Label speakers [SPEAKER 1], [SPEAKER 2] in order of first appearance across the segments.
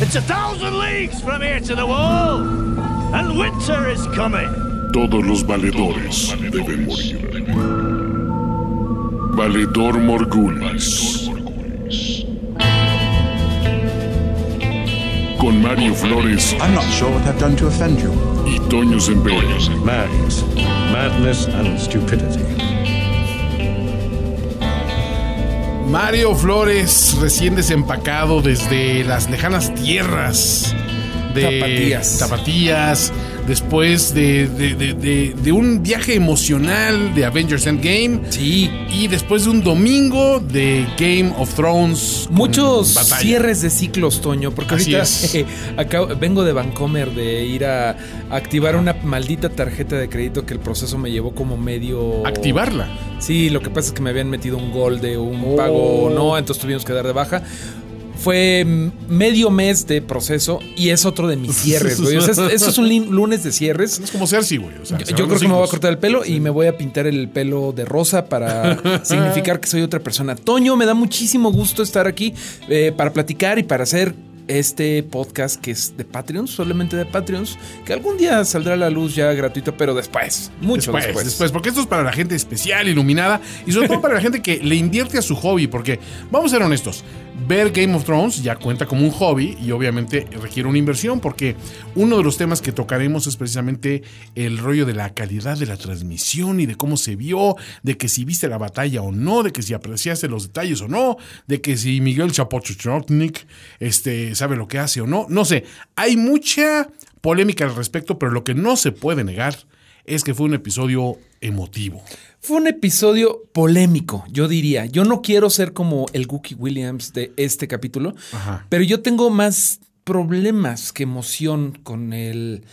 [SPEAKER 1] It's a thousand leagues from here to the wall, and winter is coming.
[SPEAKER 2] Todos los valedores deben morir. Valedor Morgulis. Con Mario Flores
[SPEAKER 3] I'm not sure what I've done to offend you.
[SPEAKER 2] y Toño Sempere.
[SPEAKER 4] Madness. Madness and stupidity.
[SPEAKER 5] Mario Flores, recién desempacado desde las lejanas tierras de
[SPEAKER 6] Tapatías.
[SPEAKER 5] Tapatías, después de, de- de- de- de un viaje emocional de Avengers Endgame
[SPEAKER 6] Sí.
[SPEAKER 5] y después de un domingo de Game of Thrones.
[SPEAKER 6] Muchos cierres de ciclos, Toño, porque
[SPEAKER 5] Así
[SPEAKER 6] ahorita eh, acabo- vengo de Vancomer de ir a activar una maldita tarjeta de crédito que el proceso me llevó como medio...
[SPEAKER 5] Activarla.
[SPEAKER 6] Sí, lo que pasa es que me habían metido un gol de un
[SPEAKER 5] Oh.
[SPEAKER 6] pago no, entonces tuvimos que dar de baja. Fue medio mes de proceso y es otro de mis cierres, güey. O sea, es- eso es un lunes de cierres.
[SPEAKER 5] Es como Cersei, güey. o sea,
[SPEAKER 6] Yo, creo que me voy a cortar el pelo y me voy a pintar el pelo de rosa para significar que soy otra persona. Toño, me da muchísimo gusto estar aquí eh, para platicar y para hacer este podcast que es de Patreons, solamente de Patreons, que algún día saldrá a la luz ya gratuito, pero después, mucho
[SPEAKER 5] Después,
[SPEAKER 6] después.
[SPEAKER 5] después, porque esto es para la gente especial, iluminada y sobre todo para la gente que le invierte a su hobby, porque vamos a ser honestos, ver Game of Thrones ya cuenta como un hobby y obviamente requiere una inversión, porque uno de los temas que tocaremos es precisamente el rollo de la calidad de la transmisión y de cómo se vio, de que si viste la batalla o no, de que si apreciaste los detalles o no, de que si Miguel Chapochotnik este, sabe lo que hace o no, no sé, hay mucha polémica al respecto, pero lo que no se puede negar es que fue un episodio emotivo.
[SPEAKER 6] Fue un episodio polémico, yo diría. Yo no quiero ser como el Gookie Williams de este capítulo,
[SPEAKER 5] Ajá.
[SPEAKER 6] pero yo tengo más problemas que emoción con el,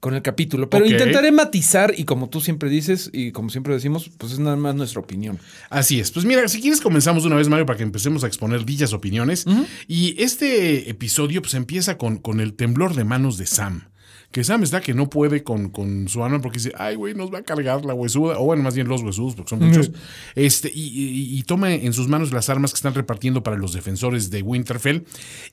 [SPEAKER 6] con el capítulo. Pero intentaré matizar y como tú siempre dices y como siempre decimos, pues es nada más nuestra opinión.
[SPEAKER 5] Así es. Pues mira, si quieres comenzamos una vez, Mario, para que empecemos a exponer dichas opiniones. Y este episodio pues empieza con, con el temblor de manos de Sam. Que Sam está que no puede con, con su arma porque dice, ay, güey, nos va a cargar la huesuda. O bueno, más bien los huesudos, porque son muchos. este, y, y- y toma en sus manos las armas que están repartiendo para los defensores de Winterfell.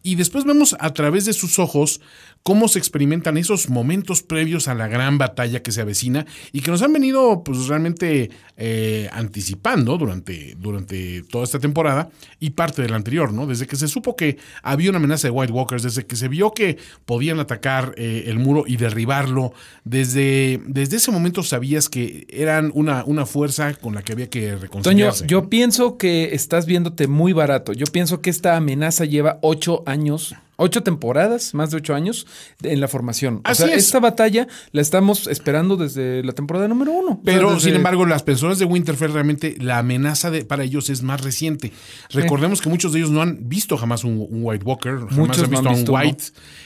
[SPEAKER 5] Y después vemos a través de sus ojos cómo se experimentan esos momentos previos a la gran batalla que se avecina y que nos han venido pues realmente eh, anticipando durante, durante toda esta temporada y parte de la anterior, ¿no? Desde que se supo que había una amenaza de White Walkers, desde que se vio que podían atacar eh, el muro y derribarlo, desde, desde ese momento sabías que eran una, una fuerza con la que había que
[SPEAKER 6] Toño,
[SPEAKER 5] reconciliarse.
[SPEAKER 6] yo pienso que estás viéndote muy barato. Yo pienso que esta amenaza lleva ocho años, ocho temporadas, más de ocho años en la formación. O
[SPEAKER 5] Así
[SPEAKER 6] sea,
[SPEAKER 5] es.
[SPEAKER 6] esta batalla la estamos esperando desde la temporada número uno. O sea,
[SPEAKER 5] Pero,
[SPEAKER 6] desde-
[SPEAKER 5] sin embargo, las personas de Winterfell realmente la amenaza de, para ellos es más reciente. Recordemos que muchos de ellos no han visto jamás un, un White Walker, jamás
[SPEAKER 6] Muchos
[SPEAKER 5] han
[SPEAKER 6] no
[SPEAKER 5] visto a un. White,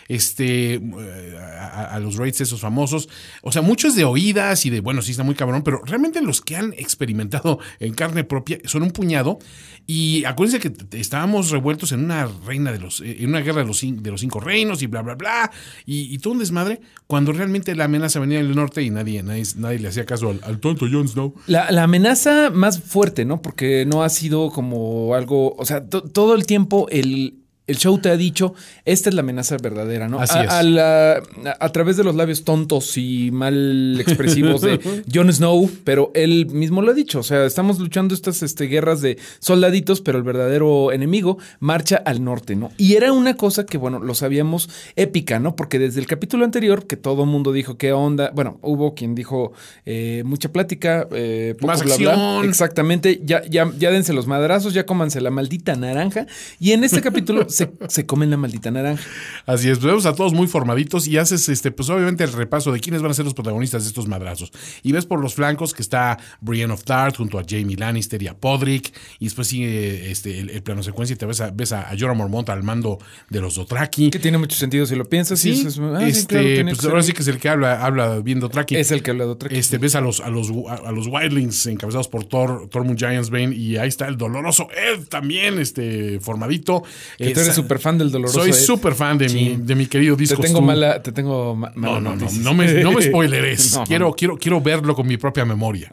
[SPEAKER 5] este, eh, a, a los raids esos famosos. O sea, muchos de oídas y de, bueno, sí está muy cabrón, pero realmente los que han experimentado en carne propia son un puñado. Y acuérdense que estábamos revueltos en una reina de los, en una guerra de los, de los cinco reinos y bla, bla, bla. Y, y todo un desmadre, cuando realmente la amenaza venía del norte y nadie, nadie, nadie le hacía caso al, tonto Jon Snow.
[SPEAKER 6] La, amenaza más fuerte, ¿no? Porque no ha sido como algo, o sea, to- todo el tiempo el, el show te ha dicho, esta es la amenaza verdadera, ¿no?
[SPEAKER 5] Así
[SPEAKER 6] a,
[SPEAKER 5] es.
[SPEAKER 6] a la- a- a través de los labios tontos y mal expresivos de Jon Snow, pero él mismo lo ha dicho, o sea, estamos luchando estas este, guerras de soldaditos, pero el verdadero enemigo marcha al norte, ¿no? Y era una cosa que, bueno, lo sabíamos épica, ¿no? Porque desde el capítulo anterior, que todo el mundo dijo, ¿qué onda? Bueno, hubo quien dijo eh, mucha plática, eh, poco
[SPEAKER 5] Más
[SPEAKER 6] bla, bla. Exactamente, ya, ya, ya dense los madrazos, ya cómanse la maldita naranja. Y en este capítulo se, se comen la maldita naranja.
[SPEAKER 5] Así es, pues vemos a todos muy formaditos y haces, este, pues obviamente el repaso de quiénes van a ser los protagonistas de estos madrazos. Y ves por los flancos que está Brienne of Tarth junto a Jamie Lannister y a Podrick. Y después sigue este, el, el plano secuencia y te ves a, ves a, a Jorah Mormont al mando de los Dothraki.
[SPEAKER 6] Que tiene mucho sentido si lo piensas.
[SPEAKER 5] Sí,
[SPEAKER 6] es, ah, sí,
[SPEAKER 5] este,
[SPEAKER 6] claro,
[SPEAKER 5] pues ahora sí que es el que habla, habla bien Dothraki.
[SPEAKER 6] Es el que habla de otra
[SPEAKER 5] Este, ves a los, a los, a los Wildlings encabezados por Thor, Tormund Giantsbane y ahí está el doloroso Ed también, este, formadito.
[SPEAKER 6] Que
[SPEAKER 5] Eh,
[SPEAKER 6] eres súper fan del doloroso.
[SPEAKER 5] Soy súper fan de, mi, de mi querido
[SPEAKER 6] Te
[SPEAKER 5] disco.
[SPEAKER 6] tengo
[SPEAKER 5] Stu.
[SPEAKER 6] mala, te tengo ma- mala
[SPEAKER 5] No, no, no, no me, no me spoileres. Quiero, quiero, quiero verlo con mi propia memoria.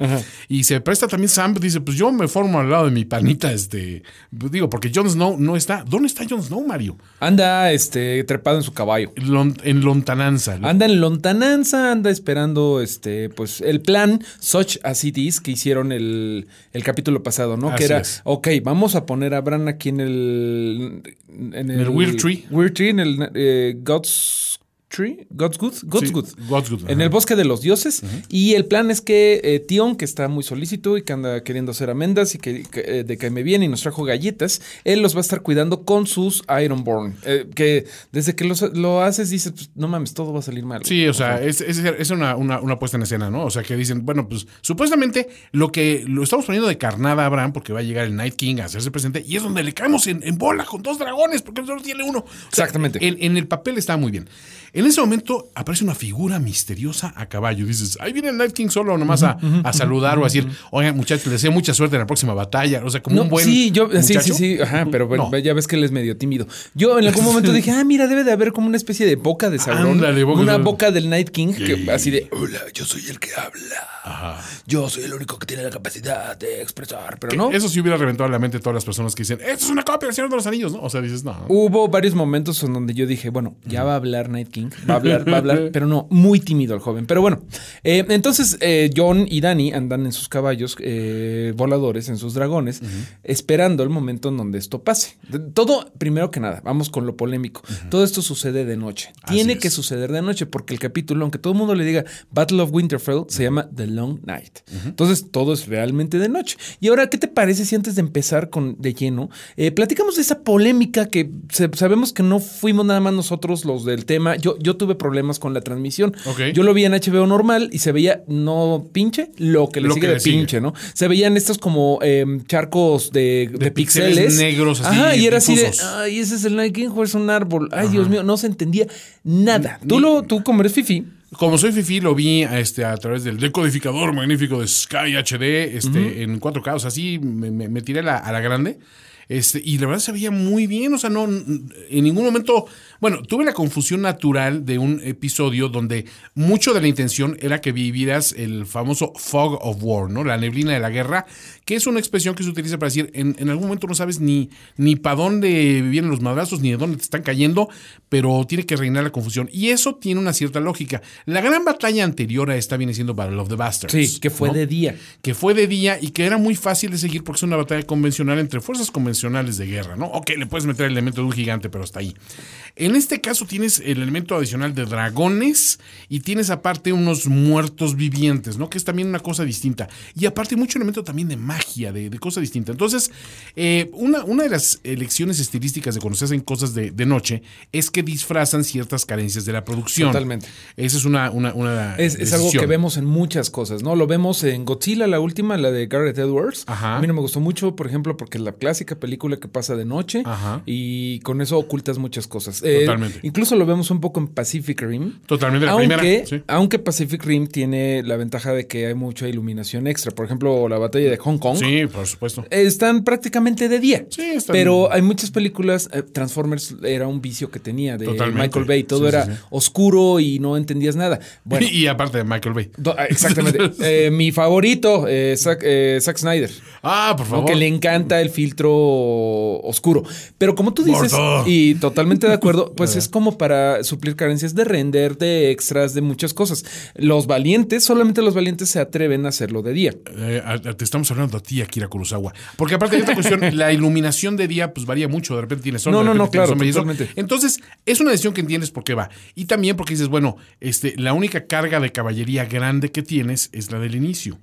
[SPEAKER 5] Y se presta también Sam, dice, pues yo me formo al lado de mi panita, este, digo, porque Jon Snow no está. ¿Dónde está Jon Snow, Mario?
[SPEAKER 6] Anda este, trepado en su caballo.
[SPEAKER 5] Lon- en lontananza.
[SPEAKER 6] Anda en lontananza, anda esperando este, pues, el plan Such as It Is que hicieron el, el capítulo pasado, ¿no?
[SPEAKER 5] Así
[SPEAKER 6] que era,
[SPEAKER 5] es.
[SPEAKER 6] ok, vamos a poner a Bran aquí en el. En
[SPEAKER 5] el Weird Tree.
[SPEAKER 6] Weird Tree, en el eh, God's Tree. God's Good. God's
[SPEAKER 5] Sí,
[SPEAKER 6] Good.
[SPEAKER 5] God's Good,
[SPEAKER 6] En el bosque de los dioses. Y el plan es que eh, Tion, que está muy solícito y que anda queriendo hacer amendas y que, que, eh, de que me viene y nos trajo galletas, él los va a estar cuidando con sus Ironborn. Eh, que desde que los- lo haces dices, pues, no mames, todo va a salir mal.
[SPEAKER 5] Sí, o sea, es, es, es una, una, una puesta en escena, ¿no? O sea, que dicen, bueno, pues supuestamente lo que lo estamos poniendo de carnada a Bran porque va a llegar el Night King a hacerse presente y es donde le caemos en, en bola con dos dragones porque solo tiene uno. O sea,
[SPEAKER 6] Exactamente.
[SPEAKER 5] En, en el papel está muy bien. En ese momento aparece una figura misteriosa a caballo. Dices, ahí viene el Night King solo nomás a, a saludar o a decir, oigan, muchachos, les deseo mucha suerte en la próxima batalla. O sea, como
[SPEAKER 6] No,
[SPEAKER 5] un buen.
[SPEAKER 6] sí, yo, sí, sí, sí, ajá, pero bueno,
[SPEAKER 5] No.
[SPEAKER 6] ya ves que él es medio tímido. Yo en algún momento dije, ah, mira, debe de haber como una especie de boca de Sauron.
[SPEAKER 5] Ándale, boca de
[SPEAKER 6] una boca del Night King, que
[SPEAKER 2] Sí.
[SPEAKER 6] así de, hola, yo soy el que habla. Yo soy el único que tiene la capacidad de expresar, pero no.
[SPEAKER 5] Eso sí hubiera reventado la mente a todas las personas que dicen, esto es una copia del Señor de los Anillos, ¿no? O sea, dices, no.
[SPEAKER 6] Hubo varios momentos en donde yo dije, bueno, ya va a hablar Night King, va a hablar, va a hablar, pero no, muy tímido el joven. Pero bueno, eh, entonces eh, John y Danny andan en sus caballos eh, voladores, en sus dragones, esperando el momento en donde esto pase. Todo, primero que nada, vamos con lo polémico. Todo esto sucede de noche.
[SPEAKER 5] Así
[SPEAKER 6] Tiene
[SPEAKER 5] es.
[SPEAKER 6] que suceder de noche porque el capítulo, aunque todo el mundo le diga Battle of Winterfell, se llama The Long Night. Entonces todo es realmente de noche. Y ahora, ¿qué te parece si antes de empezar con de lleno, platicamos de esa polémica que se- sabemos que no fuimos nada más nosotros los del tema? Yo, yo tuve problemas con la transmisión.
[SPEAKER 5] Ok.
[SPEAKER 6] Yo lo vi en HBO normal y se veía no pinche, lo que le
[SPEAKER 5] Lo
[SPEAKER 6] sigue
[SPEAKER 5] que
[SPEAKER 6] de
[SPEAKER 5] le sigue.
[SPEAKER 6] pinche, ¿no? Se veían estos como em, charcos de, de,
[SPEAKER 5] De píxeles
[SPEAKER 6] píxeles
[SPEAKER 5] negros así,
[SPEAKER 6] Ajá, y era así de, ay, ese es el o es un árbol. Ay, Dios mío, no se entendía nada. Tú, lo, tú como eres fifi,
[SPEAKER 5] Como soy Fifi, lo vi este, a través del decodificador magnífico de Sky HD este, en 4K. O sea, sí, me, me- me tiré a la, a la grande. Este, y la verdad se veía muy bien. O sea, no, en ningún momento. Bueno, tuve la confusión natural de un episodio donde mucho de la intención era que vivieras el famoso fog of war, ¿no? La neblina de la guerra, que es una expresión que se utiliza para decir en, en algún momento no sabes ni, ni para dónde vienen los madrazos, ni de dónde te están cayendo, pero tiene que reinar la confusión. Y eso tiene una cierta lógica. La gran batalla anterior a esta viene siendo Battle of the Bastards.
[SPEAKER 6] sí, que fue
[SPEAKER 5] ¿no?
[SPEAKER 6] de día.
[SPEAKER 5] que fue de día y que era muy fácil de seguir porque es una batalla convencional entre fuerzas convencionales de guerra, ¿no? Ok, le puedes meter el elemento de un gigante, pero hasta ahí. En este caso tienes el elemento adicional de dragones y tienes aparte unos muertos vivientes, ¿no? Que es también una cosa distinta. Y aparte mucho elemento también de magia, de, de cosa distinta. Entonces, eh, una, una de las elecciones estilísticas de cuando se hacen cosas de, de noche es que disfrazan ciertas carencias de la producción.
[SPEAKER 6] Totalmente.
[SPEAKER 5] Esa es una, una, una
[SPEAKER 6] Es, es algo que vemos en muchas cosas, ¿no? Lo vemos en Godzilla, la última, la de Gareth Edwards.
[SPEAKER 5] Ajá.
[SPEAKER 6] A mí no me gustó mucho, por ejemplo, porque es la clásica película que pasa de noche
[SPEAKER 5] Ajá.
[SPEAKER 6] y con eso ocultas muchas cosas. Eh,
[SPEAKER 5] Totalmente.
[SPEAKER 6] incluso lo vemos un poco en Pacific Rim.
[SPEAKER 5] Totalmente, la
[SPEAKER 6] aunque,
[SPEAKER 5] primera, sí.
[SPEAKER 6] aunque Pacific Rim tiene la ventaja de que hay mucha iluminación extra. Por ejemplo, la batalla de Hong Kong.
[SPEAKER 5] Sí, por supuesto.
[SPEAKER 6] Están prácticamente de día.
[SPEAKER 5] Sí, están-
[SPEAKER 6] Pero hay muchas películas. eh, Transformers era un vicio que tenía de
[SPEAKER 5] Totalmente.
[SPEAKER 6] Michael Bay. Todo
[SPEAKER 5] Sí,
[SPEAKER 6] era
[SPEAKER 5] sí.
[SPEAKER 6] oscuro y no entendías nada. Bueno,
[SPEAKER 5] y aparte de Michael Bay.
[SPEAKER 6] Ah, Exactamente. Eh, mi favorito, eh, Zack, eh, Zack Snyder.
[SPEAKER 5] Ah, por favor.
[SPEAKER 6] Aunque le encanta el filtro oscuro. Pero como tú dices, y totalmente de acuerdo, pues es como para suplir carencias de render, de extras, de muchas cosas. Los valientes, solamente los valientes se atreven a hacerlo de día.
[SPEAKER 5] Eh, te estamos hablando a ti, Akira Kurosawa. Porque aparte de esta cuestión, la iluminación de día pues varía mucho. De repente tienes sol,
[SPEAKER 6] No, no, no, claro, totalmente.
[SPEAKER 5] Entonces, es una decisión que entiendes por qué va. Y también porque dices, bueno, este, la única carga de caballería grande que tienes es la del inicio.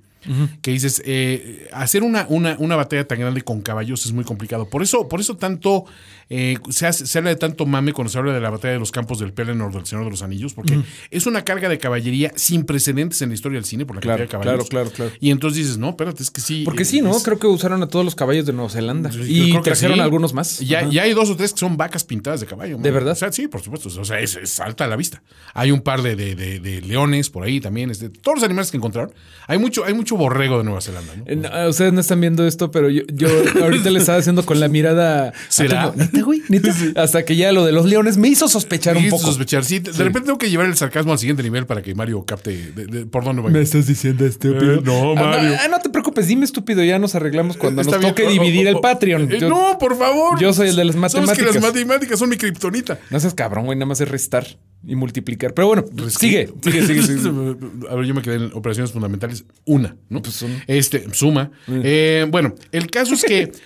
[SPEAKER 5] Que dices, eh, hacer una, una, una batalla tan grande con caballos es muy complicado. Por eso, por eso tanto eh, se, hace- se habla de tanto mame cuando se habla de la batalla de los campos del Pelennor del Señor de los Anillos, porque es una carga de caballería sin precedentes en la historia del cine por la
[SPEAKER 6] Claro,
[SPEAKER 5] cantidad de caballos.
[SPEAKER 6] claro, claro, claro.
[SPEAKER 5] Y entonces dices, no, espérate, es que sí.
[SPEAKER 6] Porque
[SPEAKER 5] eh,
[SPEAKER 6] sí, ¿no?
[SPEAKER 5] es-
[SPEAKER 6] Creo que usaron a todos los caballos de Nueva Zelanda.
[SPEAKER 5] yo
[SPEAKER 6] Y
[SPEAKER 5] creo que
[SPEAKER 6] trajeron
[SPEAKER 5] sí.
[SPEAKER 6] algunos más.
[SPEAKER 5] Ya, ya hay dos o tres que son vacas pintadas de caballo.
[SPEAKER 6] ¿De verdad?
[SPEAKER 5] O sea, sí, por supuesto. O sea, es, es alta a la vista. Hay un par de, de- de- de leones por ahí también. este, todos los animales que encontraron. Hay mucho, hay mucho borrego de Nueva Zelanda. ¿no?
[SPEAKER 6] Eh, no, ustedes no están viendo esto, pero yo, yo ahorita le estaba haciendo con la mirada.
[SPEAKER 5] ¿Será?
[SPEAKER 6] Ah, ¿neta? Neta, güey. Neta. Hasta que ya lo de los leones me hizo sospechar un
[SPEAKER 5] Me hizo
[SPEAKER 6] poco.
[SPEAKER 5] sospechar. Sí, de repente tengo que llevar el sarcasmo al siguiente nivel para que Mario capte de- de- por dónde va.
[SPEAKER 6] Me estás diciendo estúpido.
[SPEAKER 5] Eh, no,
[SPEAKER 6] Ah,
[SPEAKER 5] Mario.
[SPEAKER 6] ah, no te preocupes, dime estúpido, ya nos arreglamos cuando
[SPEAKER 5] Está
[SPEAKER 6] nos
[SPEAKER 5] bien.
[SPEAKER 6] toque
[SPEAKER 5] Oh,
[SPEAKER 6] dividir
[SPEAKER 5] oh,
[SPEAKER 6] el
[SPEAKER 5] oh,
[SPEAKER 6] Patreon.
[SPEAKER 5] eh,
[SPEAKER 6] Yo-
[SPEAKER 5] no, por favor.
[SPEAKER 6] yo soy el de las
[SPEAKER 5] Sabes que las
[SPEAKER 6] matemáticas.
[SPEAKER 5] matemáticas son mi kriptonita.
[SPEAKER 6] No seas cabrón, güey, nada más es restar y multiplicar. Pero bueno, sigue, sigue, sigue, sigue.
[SPEAKER 5] A ver, yo me quedé en operaciones fundamentales. Una, ¿no?
[SPEAKER 6] Pues una.
[SPEAKER 5] Este, suma. Eh, bueno, el caso es que.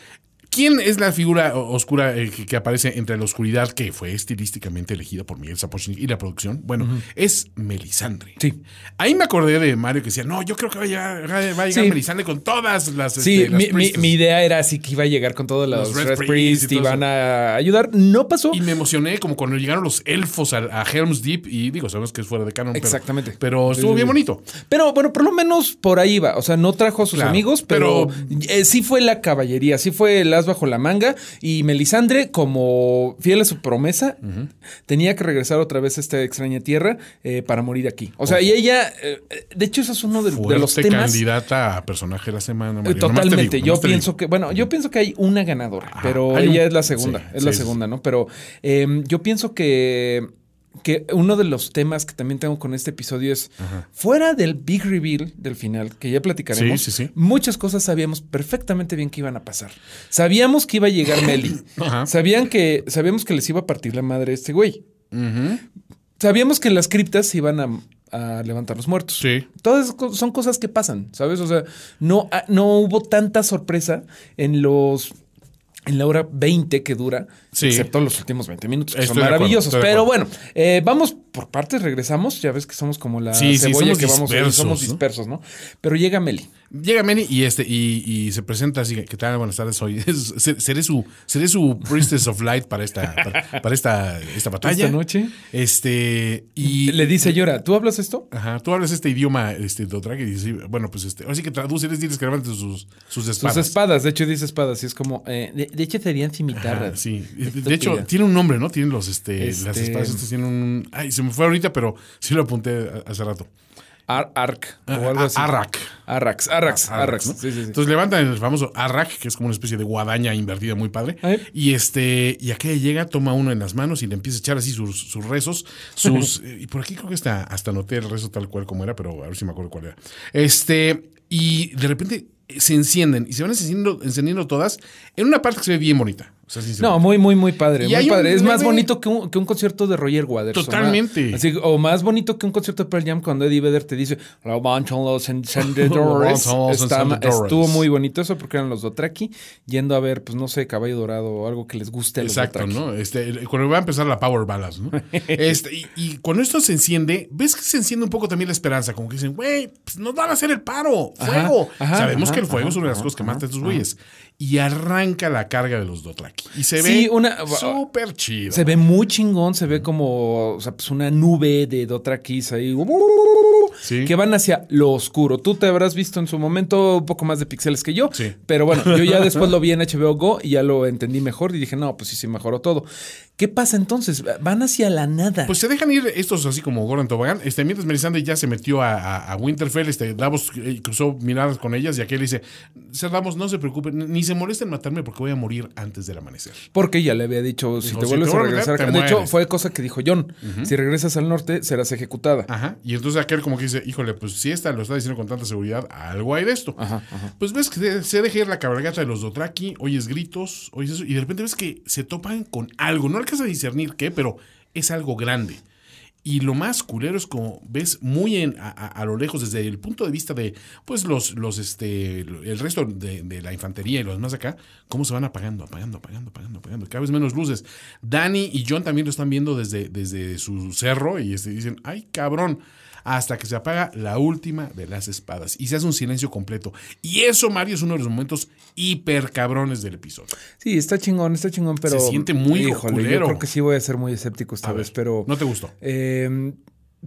[SPEAKER 5] ¿Quién es la figura oscura eh, que, que aparece entre la oscuridad que fue estilísticamente elegida por Miguel Sapochnik y la producción? Bueno, es Melisandre.
[SPEAKER 6] Sí.
[SPEAKER 5] Ahí me acordé de Mario que decía, no, yo creo que va a llegar, va a llegar
[SPEAKER 6] Sí.
[SPEAKER 5] Melisandre con todas las.
[SPEAKER 6] Sí,
[SPEAKER 5] este, las
[SPEAKER 6] mi, mi-
[SPEAKER 5] priestess.
[SPEAKER 6] mi idea era así que iba a llegar con todos los,
[SPEAKER 5] Los Red
[SPEAKER 6] Red,
[SPEAKER 5] Priest y
[SPEAKER 6] y van a ayudar. No pasó.
[SPEAKER 5] Y me emocioné como cuando llegaron los elfos a, a Helm's Deep y digo, sabemos que es fuera de canon.
[SPEAKER 6] Exactamente.
[SPEAKER 5] Pero, estuvo bien bonito.
[SPEAKER 6] Pero bueno, por lo menos por ahí va. O sea, no trajo a sus
[SPEAKER 5] Claro,
[SPEAKER 6] amigos, pero,
[SPEAKER 5] pero-
[SPEAKER 6] eh, sí fue la caballería, sí fue el as bajo la manga. Y Melisandre, como fiel a su promesa, tenía que regresar otra vez a esta extraña tierra eh, para morir aquí. O sea, y ella, eh, de hecho, eso es uno de, de los temas.
[SPEAKER 5] candidata a personaje de la semana.
[SPEAKER 6] Totalmente.
[SPEAKER 5] digo,
[SPEAKER 6] yo pienso que, bueno, yo pienso que hay una ganadora,
[SPEAKER 5] Ajá,
[SPEAKER 6] pero
[SPEAKER 5] un-
[SPEAKER 6] ella es la segunda,
[SPEAKER 5] sí,
[SPEAKER 6] es
[SPEAKER 5] sí,
[SPEAKER 6] la segunda, ¿no? Pero eh, yo pienso que, que uno de los temas que también tengo con este episodio es, fuera del big reveal del final, que ya platicaremos,
[SPEAKER 5] Sí, sí, sí.
[SPEAKER 6] muchas cosas sabíamos perfectamente bien que iban a pasar. Sabíamos que iba a llegar Meli.
[SPEAKER 5] Ajá.
[SPEAKER 6] Sabían que, sabíamos que les iba a partir la madre a este güey. Sabíamos que en las criptas se iban a, a levantar los muertos.
[SPEAKER 5] Sí.
[SPEAKER 6] Todas son cosas que pasan, ¿sabes? O sea, no, ah, no hubo tanta sorpresa en los. En la hora 20 que dura,
[SPEAKER 5] Sí.
[SPEAKER 6] excepto los últimos 20 minutos, que
[SPEAKER 5] Estoy
[SPEAKER 6] son
[SPEAKER 5] acuerdo,
[SPEAKER 6] maravillosos. Pero bueno, eh, vamos por partes, regresamos. Ya ves que somos como la
[SPEAKER 5] Sí, sí,
[SPEAKER 6] cebolla que vamos
[SPEAKER 5] dispersos,
[SPEAKER 6] somos dispersos, ¿no? Pero llega Meli.
[SPEAKER 5] Llega Manny y este y, y se presenta así, ¿qué tal? Buenas tardes, soy seré su seré su Priestess of Light para esta para, para esta esta batalla.
[SPEAKER 6] Esta noche.
[SPEAKER 5] Este y
[SPEAKER 6] Le dice Llora, ¿tú hablas esto?
[SPEAKER 5] Ajá, tú hablas este idioma este Dothraki y dices, bueno, pues este, ahora sí que traduces, diles que levanten sus sus espadas.
[SPEAKER 6] Sus espadas, de hecho dice espadas, y es como, eh, de, de hecho serían
[SPEAKER 5] Ajá,
[SPEAKER 6] cimitarras.
[SPEAKER 5] De hecho tiene un nombre, ¿no? Tienen los este, las
[SPEAKER 6] Este-
[SPEAKER 5] espadas estas tienen un ay, se me fue ahorita, pero sí lo apunté hace rato.
[SPEAKER 6] Ar- Arc o
[SPEAKER 5] Ah,
[SPEAKER 6] algo así.
[SPEAKER 5] Arrak.
[SPEAKER 6] Arrax, Arrax, Arrax.
[SPEAKER 5] ¿no?
[SPEAKER 6] Sí, sí, sí.
[SPEAKER 5] Entonces levantan el famoso Arrak, que es como una especie de guadaña invertida muy padre. Y este, y aquella llega, toma uno en las manos y le empieza a echar así sus, sus rezos, sus. y por aquí creo que hasta, hasta anoté el rezo tal cual como era, pero a ver si me acuerdo cuál era. Este, y de repente se encienden y se van encendiendo, encendiendo todas en una parte que se ve bien bonita. O sea, sinceramente.
[SPEAKER 6] No, muy, muy, muy padre.
[SPEAKER 5] Y
[SPEAKER 6] muy
[SPEAKER 5] un
[SPEAKER 6] padre. Es más bonito que un, que un concierto de Roger Waters. o
[SPEAKER 5] Totalmente.
[SPEAKER 6] más- así, o más bonito que un concierto de Pearl Jam cuando Eddie Vedder te dice encendedores.
[SPEAKER 5] Levantan los encendedores.
[SPEAKER 6] Estuvo muy bonito eso porque eran los Dotraki yendo a ver, pues no sé, Caballo Dorado o algo que les guste a los
[SPEAKER 5] Exacto. ¿no? Este, cuando va a empezar la Power Balance, ¿no? Este, y, y cuando esto se enciende, ves que se enciende un poco también la esperanza, como que dicen, güey, pues nos van a hacer el paro, fuego.
[SPEAKER 6] ajá,
[SPEAKER 5] Sabemos
[SPEAKER 6] ajá,
[SPEAKER 5] que el fuego es una de las cosas que mata a estos güeyes. Y arranca la carga de los Dothraki. Y se
[SPEAKER 6] Sí,
[SPEAKER 5] ve súper chido.
[SPEAKER 6] Se ve muy chingón, se ve como o sea, pues una nube de Dothrakis ahí.
[SPEAKER 5] Sí.
[SPEAKER 6] Que van hacia lo oscuro. Tú te habrás visto en su momento un poco más de píxeles que yo.
[SPEAKER 5] Sí.
[SPEAKER 6] Pero bueno, yo ya después lo vi en HBO Go y ya lo entendí mejor y dije, no, pues sí, sí, mejoró todo. ¿Qué pasa entonces? Van hacia la nada.
[SPEAKER 5] Pues se dejan ir estos así como Goran Tobogán. Este, mientras Melisandre ya se metió a, a- a Winterfell, este, Davos eh, cruzó miradas con ellas y aquel dice, Sir Davos, no se preocupen, ni se molesten en matarme porque voy a morir antes del amanecer.
[SPEAKER 6] Porque ya le había dicho, si te
[SPEAKER 5] si
[SPEAKER 6] vuelves
[SPEAKER 5] te
[SPEAKER 6] a regresar.
[SPEAKER 5] te
[SPEAKER 6] De hecho, fue cosa que dijo John. Si regresas al norte, serás ejecutada.
[SPEAKER 5] Ajá. Y entonces aquel como que dice, híjole, pues si esta lo está diciendo con tanta seguridad, algo hay de esto. Pues ves que se- se deja ir la cabalgata de los Dothraki, oyes gritos, oyes eso, y de repente ves que se topan con algo. No alcanzas a discernir qué, pero es algo grande. Y lo más culero es como ves muy en, a, a- a lo lejos, desde el punto de vista de pues los, los este, el resto de, de la infantería y los demás acá, cómo se van apagando, apagando, apagando, apagando, apagando, cada vez menos luces. Dani y John también lo están viendo desde, desde su cerro y este, dicen, ay cabrón, hasta que se apaga la última de las espadas y se hace un silencio completo. Y eso, Mario, es uno de los momentos hiper cabrones del episodio.
[SPEAKER 6] Sí, está chingón, está chingón, pero.
[SPEAKER 5] Se siente muy
[SPEAKER 6] Híjole, yo creo que sí voy a ser muy escéptico esta
[SPEAKER 5] A
[SPEAKER 6] vez,
[SPEAKER 5] ver,
[SPEAKER 6] pero.
[SPEAKER 5] ¿No te gustó?
[SPEAKER 6] Eh,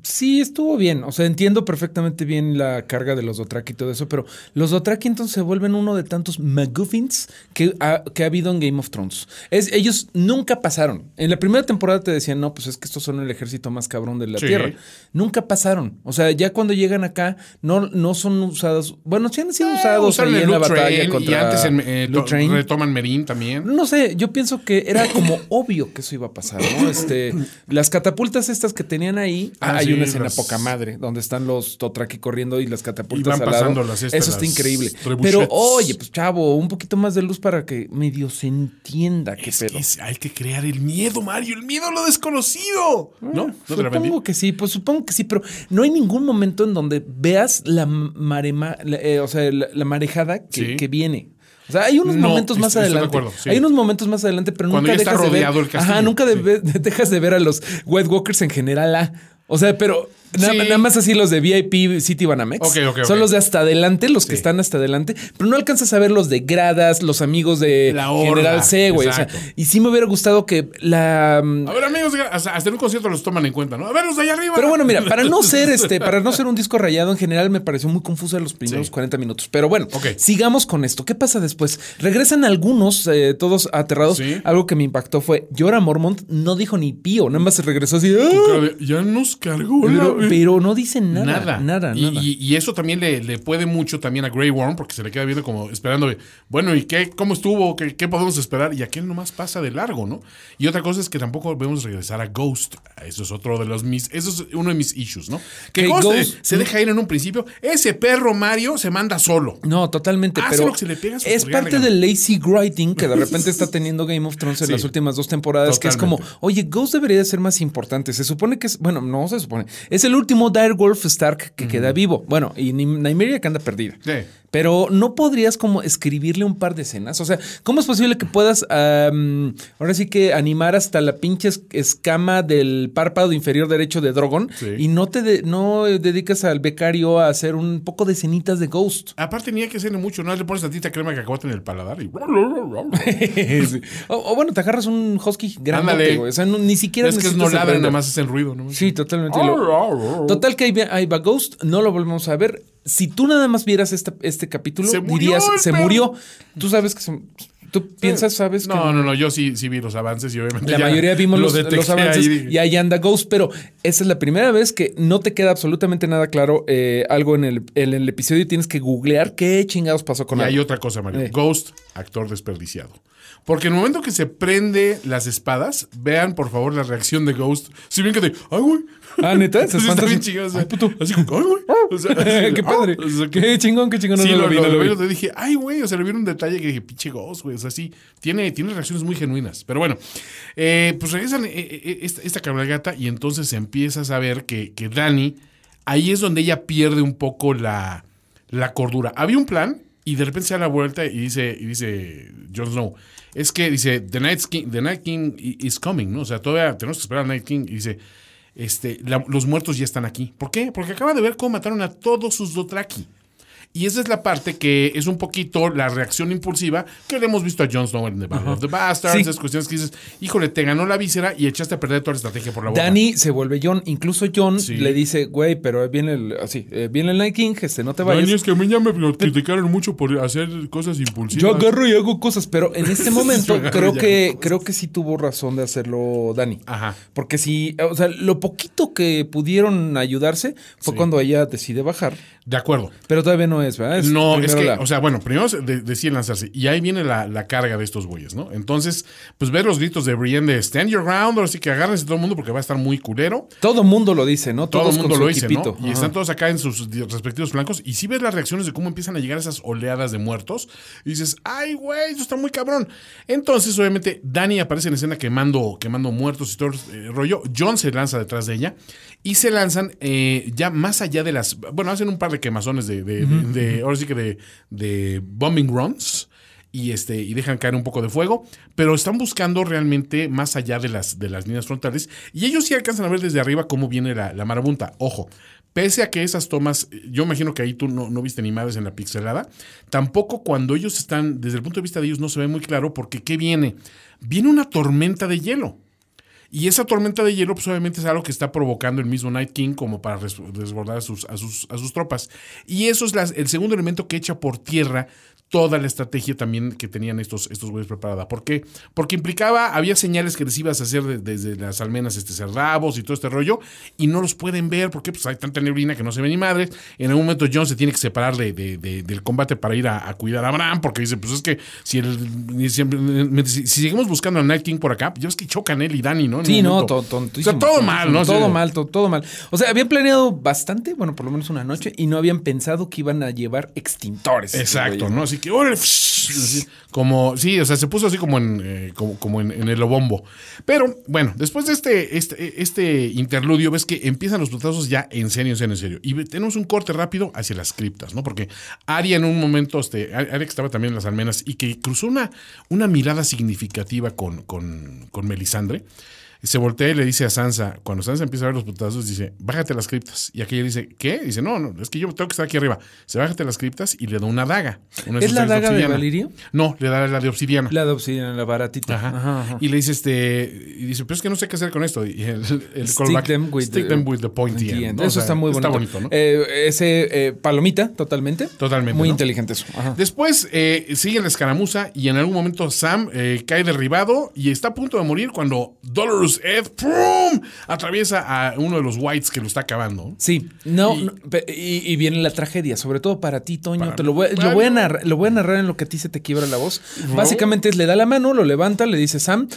[SPEAKER 6] Sí, estuvo bien. O sea, entiendo perfectamente bien la carga de los Dothraki y todo eso, pero los Dothraki entonces se vuelven uno de tantos McGuffins que ha, que ha habido en Game of Thrones. Es, ellos nunca pasaron. En la primera temporada te decían, no, pues es que estos son el ejército más cabrón de la
[SPEAKER 5] Sí.
[SPEAKER 6] Tierra. Nunca pasaron. O sea, ya cuando llegan acá, no, no son usados. Bueno, sí han sido usados
[SPEAKER 5] Usaron
[SPEAKER 6] ahí en la batalla
[SPEAKER 5] Train,
[SPEAKER 6] contra
[SPEAKER 5] y antes en, eh,
[SPEAKER 6] Train.
[SPEAKER 5] retoman Merín también.
[SPEAKER 6] No sé, yo pienso que era como obvio que eso iba a pasar, ¿no? Este, las catapultas estas que tenían ahí,
[SPEAKER 5] Ah,
[SPEAKER 6] hay una escena
[SPEAKER 5] las-
[SPEAKER 6] poca madre, donde están los Totraki corriendo y las catapultas
[SPEAKER 5] Y van
[SPEAKER 6] al lado.
[SPEAKER 5] pasando las estas,
[SPEAKER 6] Eso está
[SPEAKER 5] las
[SPEAKER 6] increíble. Pero, oye, pues chavo, un poquito más de luz para que medio se entienda qué
[SPEAKER 5] Es
[SPEAKER 6] pedo.
[SPEAKER 5] es- hay que crear el miedo, Mario, el miedo a lo desconocido. ¿No? ¿No vendí?
[SPEAKER 6] Supongo que sí, pues supongo que sí, pero no hay ningún momento en donde veas la marema, la- eh, o sea, la, la marejada que,
[SPEAKER 5] Sí.
[SPEAKER 6] que viene. O sea, hay unos
[SPEAKER 5] No,
[SPEAKER 6] momentos más
[SPEAKER 5] estoy- estoy de
[SPEAKER 6] adelante.
[SPEAKER 5] acuerdo, sí.
[SPEAKER 6] Hay unos momentos más adelante, pero
[SPEAKER 5] Cuando
[SPEAKER 6] nunca
[SPEAKER 5] ya está
[SPEAKER 6] dejas de ver.
[SPEAKER 5] rodeado el castillo,
[SPEAKER 6] Ajá, nunca de- dejas de ver a los White Walkers en general. ah. O sea, pero na-
[SPEAKER 5] Sí.
[SPEAKER 6] nada más así los de VIP City Banamex.
[SPEAKER 5] Ok, ok,
[SPEAKER 6] Son los de hasta adelante, los que están hasta adelante, pero no alcanzas a ver los de gradas, los amigos de
[SPEAKER 5] La horda,
[SPEAKER 6] General C, güey. O sea, y sí me hubiera gustado que la mm,
[SPEAKER 5] A ver, amigos, hasta, en un concierto los toman en cuenta, ¿no? A ver, los de allá arriba.
[SPEAKER 6] pero bueno, mira, para no ser este, para no ser un disco rayado, en general me pareció muy confusa los primeros
[SPEAKER 5] Sí.
[SPEAKER 6] 40 minutos. Pero bueno, sigamos con esto. ¿Qué pasa después? Regresan algunos, eh, todos aterrados. Algo que me impactó fue Jorah Mormont no dijo ni pío, nada más se regresó así. "Ah".
[SPEAKER 5] ya nos cargó la
[SPEAKER 6] Pero,
[SPEAKER 5] vez".
[SPEAKER 6] pero no dicen nada.
[SPEAKER 5] Nada.
[SPEAKER 6] Nada,
[SPEAKER 5] y,
[SPEAKER 6] nada.
[SPEAKER 5] y- y eso también le, le puede mucho también a Grey Worm, porque se le queda viendo como esperando, bueno, ¿y qué? ¿Cómo estuvo? ¿Qué, qué podemos esperar? Y aquel nomás pasa de largo, ¿no? Y otra cosa es que tampoco vemos regresar a Ghost. Eso es otro de los mis, eso es uno de mis issues, ¿no? Que Ghost, eh, se deja ir en un principio. Ese perro Mario se manda solo.
[SPEAKER 6] No, totalmente,
[SPEAKER 5] Hace
[SPEAKER 6] pero
[SPEAKER 5] lo que se le pega a su
[SPEAKER 6] es parte del lazy writing que de repente está teniendo Game of Thrones en
[SPEAKER 5] Sí.
[SPEAKER 6] las últimas dos temporadas, que es como, oye, Ghost debería de ser más importante. Se supone que es, bueno, no se supone, es el último Direwolf Stark que queda vivo. Bueno, y Nym- Nymeria que anda perdida.
[SPEAKER 5] Sí.
[SPEAKER 6] Pero no podrías como escribirle un par de escenas. O sea, ¿cómo es posible que puedas am, ahora sí que animar hasta la pinche es- escama del párpado inferior derecho de Drogon
[SPEAKER 5] Sí.
[SPEAKER 6] y no te de- no dedicas al becario a hacer un poco de escenitas de Ghost?
[SPEAKER 5] Aparte, tenía que ser mucho, ¿no? Le pones tantita crema de cacahuate en el paladar y.
[SPEAKER 6] Sí. o, o bueno, te agarras un husky grande. O sea, no- ni siquiera
[SPEAKER 5] es que no ladran, nada más hacen ruido, ¿no?
[SPEAKER 6] Sí, totalmente. Lo- Total que ahí, va- ahí va Ghost, no lo volvemos a ver. Si tú nada más vieras esta- este capítulo,
[SPEAKER 5] Se
[SPEAKER 6] dirías, se
[SPEAKER 5] perro".
[SPEAKER 6] murió. Tú sabes que se- Tú piensas, sabes que
[SPEAKER 5] No, no, no, yo sí, sí vi los avances y obviamente.
[SPEAKER 6] la
[SPEAKER 5] ya
[SPEAKER 6] mayoría vimos
[SPEAKER 5] lo
[SPEAKER 6] los, avances
[SPEAKER 5] ahí,
[SPEAKER 6] y ahí anda Ghost, pero esa es la primera vez que no te queda absolutamente nada claro eh, algo en el, en el episodio y tienes que googlear qué chingados pasó con
[SPEAKER 5] Y hay otra cosa, Mario.
[SPEAKER 6] Eh.
[SPEAKER 5] Ghost, actor desperdiciado. Porque en el momento que se prende las espadas, vean por favor la reacción de Ghost. Si bien que de, ay, güey.
[SPEAKER 6] Ah, neta, se espanta
[SPEAKER 5] está bien
[SPEAKER 6] así.
[SPEAKER 5] chingón, o sea,
[SPEAKER 6] Ay, puto.
[SPEAKER 5] Así como, ay, güey. O sea, así de,
[SPEAKER 6] qué
[SPEAKER 5] ah,
[SPEAKER 6] padre.
[SPEAKER 5] o sea,
[SPEAKER 6] qué chingón, qué chingón.
[SPEAKER 5] Sí,
[SPEAKER 6] No,
[SPEAKER 5] lo
[SPEAKER 6] no,
[SPEAKER 5] vi,
[SPEAKER 6] no,
[SPEAKER 5] lo vi,
[SPEAKER 6] no.
[SPEAKER 5] lo dije, ay, güey, o sea, le vi un detalle que dije, pinche Ghost, güey, o sea, sí, tiene, tiene reacciones muy genuinas. Pero bueno, eh, pues regresan eh, eh, esta, esta cabalgata y entonces empiezas a ver que, que Dani, ahí es donde ella pierde un poco la, la cordura. Había un plan y de repente se da la vuelta y dice, y dice Jon Snow, es que dice, The Night King, The Night King is coming, ¿no? O sea, todavía tenemos que esperar al Night King y dice, este, los muertos ya están aquí. ¿Por qué? Porque acaba de ver cómo mataron a todos sus Dothraki. Y esa es la parte que es un poquito la reacción impulsiva que le hemos visto a Jon Snow en The Battle of the Bastards,
[SPEAKER 6] Sí.
[SPEAKER 5] esas cuestiones que dices, híjole, te ganó la víscera y echaste a perder toda la estrategia por la boca.
[SPEAKER 6] Dani se vuelve John. Incluso John
[SPEAKER 5] Sí.
[SPEAKER 6] le dice, güey, pero viene el, así, eh, viene el Night King, este, no te vayas.
[SPEAKER 5] Dani, es que a mí ya me criticaron mucho por hacer cosas impulsivas.
[SPEAKER 6] Yo agarro y hago cosas, pero en este momento creo que creo que sí tuvo razón de hacerlo Dani.
[SPEAKER 5] Ajá.
[SPEAKER 6] Porque si, o sea, lo poquito que pudieron ayudarse fue
[SPEAKER 5] Sí.
[SPEAKER 6] cuando ella decide bajar.
[SPEAKER 5] De acuerdo.
[SPEAKER 6] Pero todavía no es, ¿verdad?
[SPEAKER 5] no, es que,
[SPEAKER 6] la-
[SPEAKER 5] o sea, bueno, primero de- deciden lanzarse y ahí viene la, la carga de estos güeyes, ¿no? Entonces, pues ver los gritos de Brienne de stand your ground, ahora sí que agárrense todo el mundo porque va a estar muy culero.
[SPEAKER 6] todo mundo lo dice, ¿no?
[SPEAKER 5] Todo el mundo
[SPEAKER 6] con
[SPEAKER 5] lo dice. ¿no? Y
[SPEAKER 6] Ajá.
[SPEAKER 5] están todos acá en sus respectivos flancos. Y si ves las reacciones de cómo empiezan a llegar esas oleadas de muertos, y dices, ay, güey, eso está muy cabrón. Entonces, obviamente, Dani aparece en escena quemando, quemando muertos y todo el rollo. John se lanza detrás de ella y se lanzan eh, ya más allá de las. Bueno, hacen un par de quemazones de. de- de- de- ahora sí que de, de bombing runs y este y dejan caer un poco de fuego, pero están buscando realmente más allá de las de las líneas frontales y ellos sí alcanzan a ver desde arriba cómo viene la, la marabunta. Ojo, pese a que esas tomas, yo imagino que ahí tú no, no viste ni madres en la pixelada, tampoco cuando ellos están, desde el punto de vista de ellos no se ve muy claro porque ¿qué viene? Viene una tormenta de hielo. Y esa tormenta de hielo, pues obviamente es algo que está provocando el mismo Night King como para res- desbordar a sus, a sus, a sus tropas. Y eso es el segundo elemento que echa por tierra toda la estrategia también que tenían estos, estos güeyes preparada. ¿Por qué? Porque implicaba, había señales que les ibas a hacer de- desde las almenas este, cerrabos y todo este rollo, y no los pueden ver porque pues, hay tanta neblina que no se ve ni madre. En algún momento John se tiene que separar de, de- de- del combate para ir a, cuidar a Bran, porque dice, pues es que si, el, si, si- si seguimos buscando al Night King por acá, ya ves que chocan él y Dani, ¿no? En
[SPEAKER 6] Sí, no, to- tontísimo.
[SPEAKER 5] O sea, todo mal, ¿no?
[SPEAKER 6] Todo
[SPEAKER 5] Sí.
[SPEAKER 6] mal, to- todo mal. O sea, habían planeado bastante, bueno, por lo menos una noche, y no habían pensado que iban a llevar extintores.
[SPEAKER 5] Exacto. ¿no? Así que, órale, como, sí, o sea, se puso así como en, eh, como, como en, en el obombo. Pero, bueno, después de este, este, este interludio, ves que empiezan los putazos ya en serio, en serio, en serio. Y tenemos un corte rápido hacia las criptas, ¿no? Porque Aria en un momento, este, Aria que estaba también en las almenas y que cruzó una, una mirada significativa con, con, con Melisandre. Se voltea y le dice a Sansa, cuando Sansa empieza a ver los putazos, dice, bájate las criptas. Y aquella dice, ¿qué? Dice, no, no, es que yo tengo que estar aquí arriba. Se bájate las criptas y le da una daga. una de
[SPEAKER 6] ¿Es la daga de
[SPEAKER 5] obsidiana.
[SPEAKER 6] Valirio?
[SPEAKER 5] No, le da la de obsidiana.
[SPEAKER 6] La de obsidiana, la baratita.
[SPEAKER 5] Ajá.
[SPEAKER 6] Ajá, ajá.
[SPEAKER 5] Y le dice, este, y dice, pero es que no sé qué hacer con esto. Y el, el
[SPEAKER 6] Stick
[SPEAKER 5] callback,
[SPEAKER 6] them with
[SPEAKER 5] stick
[SPEAKER 6] the-
[SPEAKER 5] them with the pointy end,
[SPEAKER 6] end.
[SPEAKER 5] ¿no? O
[SPEAKER 6] Eso
[SPEAKER 5] sea,
[SPEAKER 6] está muy bonito.
[SPEAKER 5] Está bonito, ¿no?
[SPEAKER 6] Eh, ese eh, palomita, totalmente.
[SPEAKER 5] Totalmente,
[SPEAKER 6] Muy
[SPEAKER 5] ¿no?
[SPEAKER 6] inteligente eso. Ajá.
[SPEAKER 5] Después eh, sigue la escaramuza y en algún momento Sam cae derribado y está a punto de morir cuando Dolores Ed ¡pum! atraviesa a uno de los whites que lo está acabando.
[SPEAKER 6] Sí, no,
[SPEAKER 5] Y-
[SPEAKER 6] no, pe- y, y viene la tragedia, sobre todo para ti, Toño.
[SPEAKER 5] Para
[SPEAKER 6] te lo voy, lo, voy a narrar, lo voy a narrar en lo que a ti se te quiebra la voz. Básicamente es le da la mano, lo levanta, le dice Sam.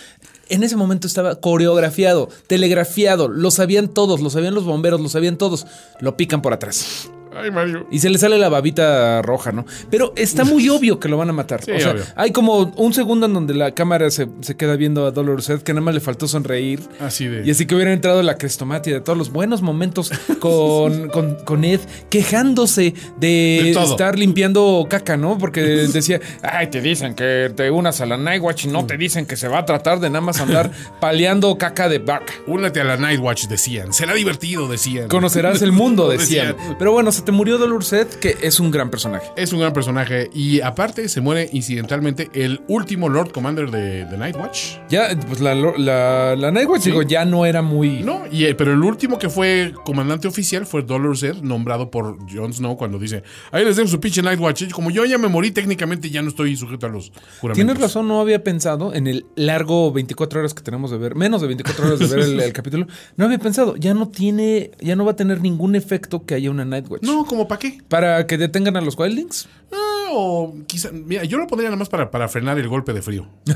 [SPEAKER 6] En ese momento estaba coreografiado, telegrafiado, lo sabían todos, lo sabían los bomberos, lo sabían todos. Lo pican por atrás.
[SPEAKER 5] Ay, Mario.
[SPEAKER 6] Y se le sale la babita roja, ¿no? Pero está muy obvio que lo van a matar.
[SPEAKER 5] Sí,
[SPEAKER 6] o sea,
[SPEAKER 5] obvio.
[SPEAKER 6] hay como un segundo en donde la cámara se, se queda viendo a Dolores Ed, que nada más le faltó sonreír.
[SPEAKER 5] Así de-
[SPEAKER 6] Y así que hubiera entrado la crestomatia de todos los buenos momentos con, con, con Ed, quejándose de, estar limpiando caca, ¿no? Porque decía, ay, te dicen que te unas a la Nightwatch y no te dicen que se va a tratar de nada más andar paleando caca de vaca.
[SPEAKER 5] Únete a la Nightwatch, decían. Será divertido, decían.
[SPEAKER 6] Conocerás el mundo, decían. Pero bueno, se te murió Dolores Ed, que es un gran personaje.
[SPEAKER 5] Es un gran personaje y aparte se muere incidentalmente el último Lord Commander de, de Nightwatch.
[SPEAKER 6] Ya, pues la, la, la Nightwatch, digo, ya no era muy.
[SPEAKER 5] No, y, eh, pero el último que fue comandante oficial fue Dolores Ed, nombrado por Jon Snow cuando dice, ahí les dejo su pinche Nightwatch. Y como yo ya me morí, técnicamente ya no estoy sujeto a los juramentos.
[SPEAKER 6] Tienes razón, no había pensado en el largo 24 horas que tenemos de ver, menos de 24 horas de ver el, el capítulo. No había pensado, ya no tiene, ya no va a tener ningún efecto que haya una Nightwatch.
[SPEAKER 5] No, ¿como para qué?
[SPEAKER 6] Para que detengan a los Wildlings.
[SPEAKER 5] Ah, o quizá, mira, yo lo pondría nada más para, para frenar el golpe de frío.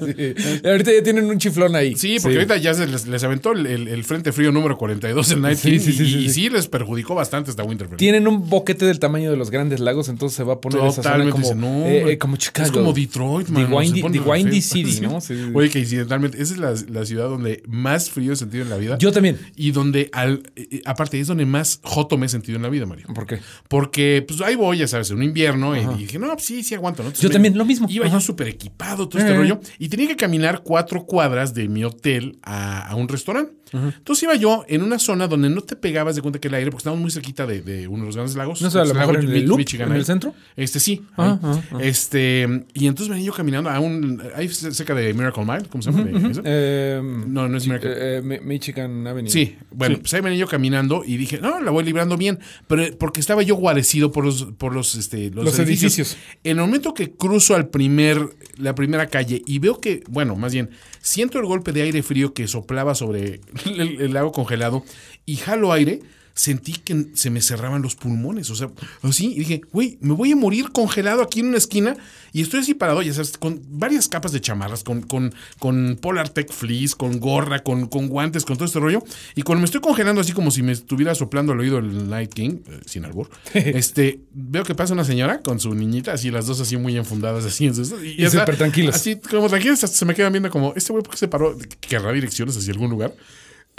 [SPEAKER 6] Sí. Ahorita ya tienen un chiflón ahí.
[SPEAKER 5] Sí, porque ahorita ya se les, les aventó el, el- el Frente Frío número 42 del Night
[SPEAKER 6] Sí,
[SPEAKER 5] King
[SPEAKER 6] sí, sí,
[SPEAKER 5] y,
[SPEAKER 6] sí,
[SPEAKER 5] y
[SPEAKER 6] sí.
[SPEAKER 5] les perjudicó bastante esta Winterfell.
[SPEAKER 6] Tienen un boquete del tamaño de los grandes lagos, entonces se va a poner esa zona como,
[SPEAKER 5] dice, no,
[SPEAKER 6] eh, eh, como Chicago.
[SPEAKER 5] Es como Detroit, man. no,
[SPEAKER 6] Windy, the Windy. City, ¿no?
[SPEAKER 5] Oye, que incidentalmente, esa es la, la ciudad donde más frío he sentido en la vida.
[SPEAKER 6] Yo también.
[SPEAKER 5] Y donde, al, eh, aparte, es donde más joto me he sentido en la vida, Mario.
[SPEAKER 6] ¿Por qué?
[SPEAKER 5] Porque, pues ahí voy, ya sabes, en un invierno, y dije, no, pues, sí, sí aguanto, ¿no? Entonces,
[SPEAKER 6] Yo
[SPEAKER 5] me-
[SPEAKER 6] también, lo mismo.
[SPEAKER 5] Iba
[SPEAKER 6] Ajá.
[SPEAKER 5] yo súper equipado, todo este
[SPEAKER 6] Eh.
[SPEAKER 5] rollo, y tenía que caminar cuatro cuadras de mi hotel a, a un restaurante. Entonces iba yo en una zona donde no te pegabas de cuenta que el aire, porque estábamos muy cerquita de, de uno de los grandes lagos.
[SPEAKER 6] No sé, a lo mejor en el Loop,
[SPEAKER 5] Michigan
[SPEAKER 6] en el centro.
[SPEAKER 5] Este sí.
[SPEAKER 6] Ah, ah, ah.
[SPEAKER 5] Este, y entonces venía yo caminando a un. Ahí cerca de Miracle Mile, ¿cómo se llama? Eso?
[SPEAKER 6] Eh,
[SPEAKER 5] No, no es Miracle.
[SPEAKER 6] eh, eh, Mi- Michigan Avenue.
[SPEAKER 5] Sí, bueno, pues ahí venía yo caminando y dije, no, la voy librando bien, pero porque estaba yo guarecido por los, por los, este, los,
[SPEAKER 6] Los edificios.
[SPEAKER 5] En el momento que cruzo al primer, la primera calle y veo que, bueno, más bien, siento el golpe de aire frío que soplaba sobre el, el lago congelado y jalo aire, sentí que se me cerraban los pulmones, o sea, así, y dije, güey, me voy a morir congelado aquí en una esquina y estoy así parado, ya sabes, con varias capas de chamarras, con, con, con Polar Tech Fleece, con gorra, con, con guantes, con todo este rollo, y cuando me estoy congelando así como si me estuviera soplando al oído el Night King, eh, sin albur, este, veo que pasa una señora con su niñita, así las dos así muy enfundadas, así, y,
[SPEAKER 6] Y súper tranquilas.
[SPEAKER 5] Así como tranquilas, hasta se me quedan viendo como, este güey, ¿por qué se paró? ¿Querrá direcciones hacia algún lugar?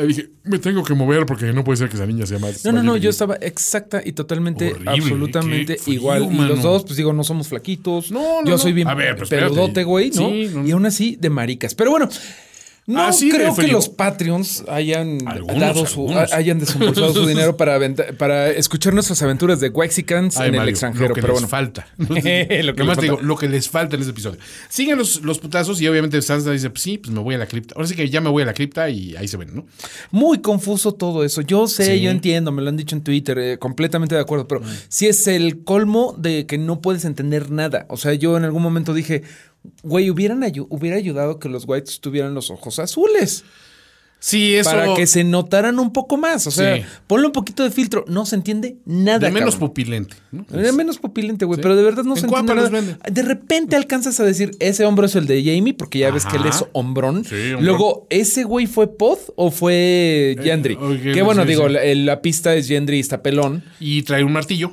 [SPEAKER 5] Dije, me tengo que mover porque no puede ser que esa niña sea más.
[SPEAKER 6] No, no, no, yo estaba exacta y totalmente,
[SPEAKER 5] Horrible,
[SPEAKER 6] absolutamente
[SPEAKER 5] frío,
[SPEAKER 6] igual. y los dos, pues digo, no somos flaquitos.
[SPEAKER 5] No, no,
[SPEAKER 6] Yo
[SPEAKER 5] no.
[SPEAKER 6] soy bien
[SPEAKER 5] A ver, pues,
[SPEAKER 6] peludote, güey, ¿no?
[SPEAKER 5] Sí, no.
[SPEAKER 6] Y aún así, de maricas. Pero bueno, No
[SPEAKER 5] Así de
[SPEAKER 6] creo que los Patreons hayan
[SPEAKER 5] Algunos,
[SPEAKER 6] dado su,
[SPEAKER 5] algunos.
[SPEAKER 6] hayan desembolsado su dinero para, escuchar nuestras aventuras de Wexicans
[SPEAKER 5] Ay,
[SPEAKER 6] en el extranjero.
[SPEAKER 5] Lo que
[SPEAKER 6] pero
[SPEAKER 5] les
[SPEAKER 6] bueno,
[SPEAKER 5] falta.
[SPEAKER 6] Lo que les
[SPEAKER 5] más te digo,
[SPEAKER 6] falta.
[SPEAKER 5] lo que les falta en este episodio. Siguen los, los putazos y obviamente Sansa dice, pues sí, pues me voy a la cripta. Ahora sí que ya me voy a la cripta y ahí se ven, ¿no?
[SPEAKER 6] muy confuso todo eso. Yo sé,
[SPEAKER 5] Sí.
[SPEAKER 6] yo entiendo, me lo han dicho en Twitter, eh, completamente de acuerdo, pero sí es el colmo de que no puedes entender nada. O sea, yo en algún momento dije, güey, hubieran ayu- hubiera ayudado que los whites tuvieran los ojos azules.
[SPEAKER 5] Sí, eso.
[SPEAKER 6] Para que se notaran un poco más. O sea,
[SPEAKER 5] Sí.
[SPEAKER 6] ponle un poquito de filtro. No se entiende nada.
[SPEAKER 5] de menos
[SPEAKER 6] cabrón.
[SPEAKER 5] pupilente. ¿no?
[SPEAKER 6] Era menos pupilente, güey,
[SPEAKER 5] Sí.
[SPEAKER 6] pero de verdad no
[SPEAKER 5] En
[SPEAKER 6] se entiende nada.
[SPEAKER 5] venden.
[SPEAKER 6] De repente alcanzas a decir, ese hombro es el de Jamie, porque ya ves que él es hombrón.
[SPEAKER 5] Sí, hombrón.
[SPEAKER 6] Luego, ¿ese güey fue Pod o fue Gendry?
[SPEAKER 5] ok,
[SPEAKER 6] que bueno, digo. La, la pista es Gendry y está pelón.
[SPEAKER 5] Y trae un martillo.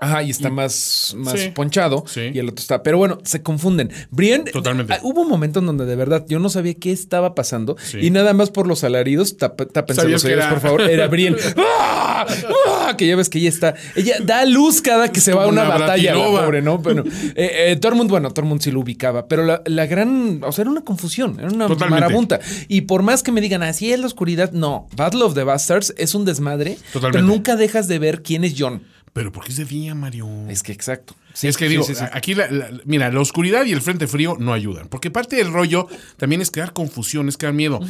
[SPEAKER 6] Ajá, y está más, más
[SPEAKER 5] Sí.
[SPEAKER 6] ponchado.
[SPEAKER 5] Sí.
[SPEAKER 6] Y el otro está. Pero bueno, se confunden. Brienne.
[SPEAKER 5] Totalmente.
[SPEAKER 6] ah, Hubo un momento en donde de verdad yo no sabía qué estaba pasando.
[SPEAKER 5] Sí.
[SPEAKER 6] Y nada más por los alaridos, tap- tápense
[SPEAKER 5] ¿Sabías
[SPEAKER 6] los oídos, por favor. Era Brienne. ¡Ah! ¡Ah! Que ya ves que ella está. Ella da luz cada que se va a una,
[SPEAKER 5] una
[SPEAKER 6] batalla, la pobre, ¿no? Bueno, eh, eh, Tormund, bueno, Tormund sí lo ubicaba, pero la, la gran. O sea, era una confusión, era una
[SPEAKER 5] Totalmente.
[SPEAKER 6] marabunta. Y por más que me digan así es la oscuridad, no. Battle of the Bastards es un desmadre.
[SPEAKER 5] Totalmente.
[SPEAKER 6] Pero nunca dejas de ver quién es John.
[SPEAKER 5] Pero ¿por qué es de día, Mario?
[SPEAKER 6] Es que exacto.
[SPEAKER 5] Es que
[SPEAKER 6] sí,
[SPEAKER 5] digo,
[SPEAKER 6] sí, sí.
[SPEAKER 5] aquí, la- la- mira, la oscuridad y el frente frío no ayudan. Porque parte del rollo también es crear confusión, es crear miedo.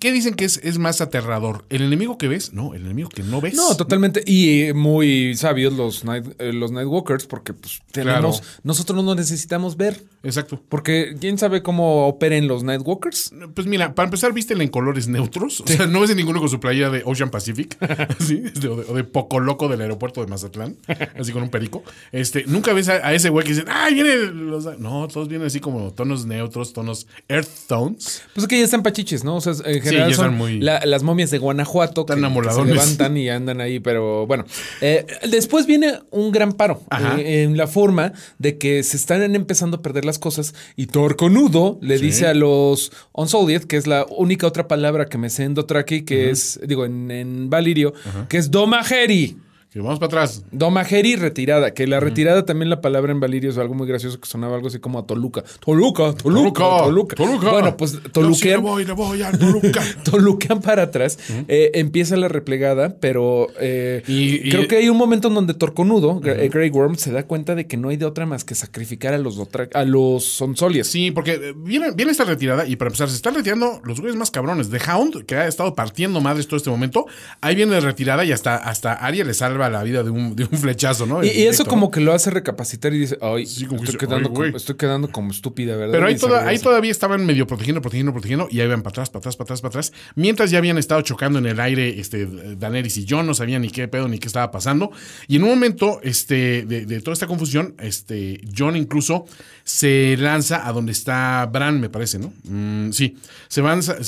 [SPEAKER 5] ¿Qué dicen que es, es más aterrador? ¿El enemigo que ves? No, el enemigo que no ves.
[SPEAKER 6] No, totalmente. Y eh, muy sabios los, night, eh, los Nightwalkers, porque pues, tenemos.
[SPEAKER 5] Claro.
[SPEAKER 6] Nosotros no necesitamos ver.
[SPEAKER 5] Exacto.
[SPEAKER 6] Porque quién sabe cómo operen los Nightwalkers.
[SPEAKER 5] Pues mira, para empezar, vístela en colores neutros. O sea, no ves a ninguno con su playera de Ocean Pacific, o, de, o de Poco Loco del aeropuerto de Mazatlán, así con un perico. Este, nunca ves a, a ese güey que dicen, ¡ay, vienen los. No, todos vienen así como tonos neutros, tonos earth tones.
[SPEAKER 6] Pues es que ya están pachiches, ¿no? O sea, en general son
[SPEAKER 5] están muy-
[SPEAKER 6] la- las momias de Guanajuato
[SPEAKER 5] Están
[SPEAKER 6] que- que, se levantan y andan ahí, pero bueno. Eh, después viene un gran paro eh, en la forma de que se están empezando a perder las cosas y Torconudo le dice a los Unsullied, que es la única otra palabra que me sé en Dothraki, que es, digo, en, en Valirio, que es Domageri.
[SPEAKER 5] Que vamos para atrás.
[SPEAKER 6] Domageri retirada, que la retirada también la palabra en Valirio es algo muy gracioso que sonaba algo así como a Toluca. Toluca, Toluca, Toluca.
[SPEAKER 5] Toluca.
[SPEAKER 6] Bueno, pues
[SPEAKER 5] Yo sí le voy, le voy a Toluca.
[SPEAKER 6] Toluquean para atrás. Eh, empieza la replegada, pero eh,
[SPEAKER 5] Y- y-
[SPEAKER 6] creo que hay un momento en donde Torconudo, Grey Worm, se da cuenta de que no hay de otra más que sacrificar a los, Dothra- a los Sonsolias.
[SPEAKER 5] Sí, porque eh, viene, viene esta retirada y para empezar, se están retirando los güeyes más cabrones. The Hound, que ha estado partiendo madres todo este momento, ahí viene la retirada y hasta, hasta Arya le salva la vida de un, de un flechazo, ¿no?
[SPEAKER 6] Y, y eso como
[SPEAKER 5] ¿no?
[SPEAKER 6] que lo hace recapacitar y dice, ay,
[SPEAKER 5] Sí,
[SPEAKER 6] estoy,
[SPEAKER 5] dice,
[SPEAKER 6] quedando
[SPEAKER 5] "Ay,
[SPEAKER 6] como,
[SPEAKER 5] güey".
[SPEAKER 6] estoy quedando como estúpida, ¿verdad?
[SPEAKER 5] Pero ahí, toda- todavía estaban medio protegiendo, protegiendo, protegiendo y ahí iban para atrás, para atrás, para atrás, para atrás. Mientras ya habían estado chocando en el aire este, Daenerys y Jon, no sabían ni qué pedo ni qué estaba pasando. Y en un momento este, de, de toda esta confusión, este, Jon incluso se lanza a donde está Bran, me parece, ¿no? Mm, sí, se, van, se-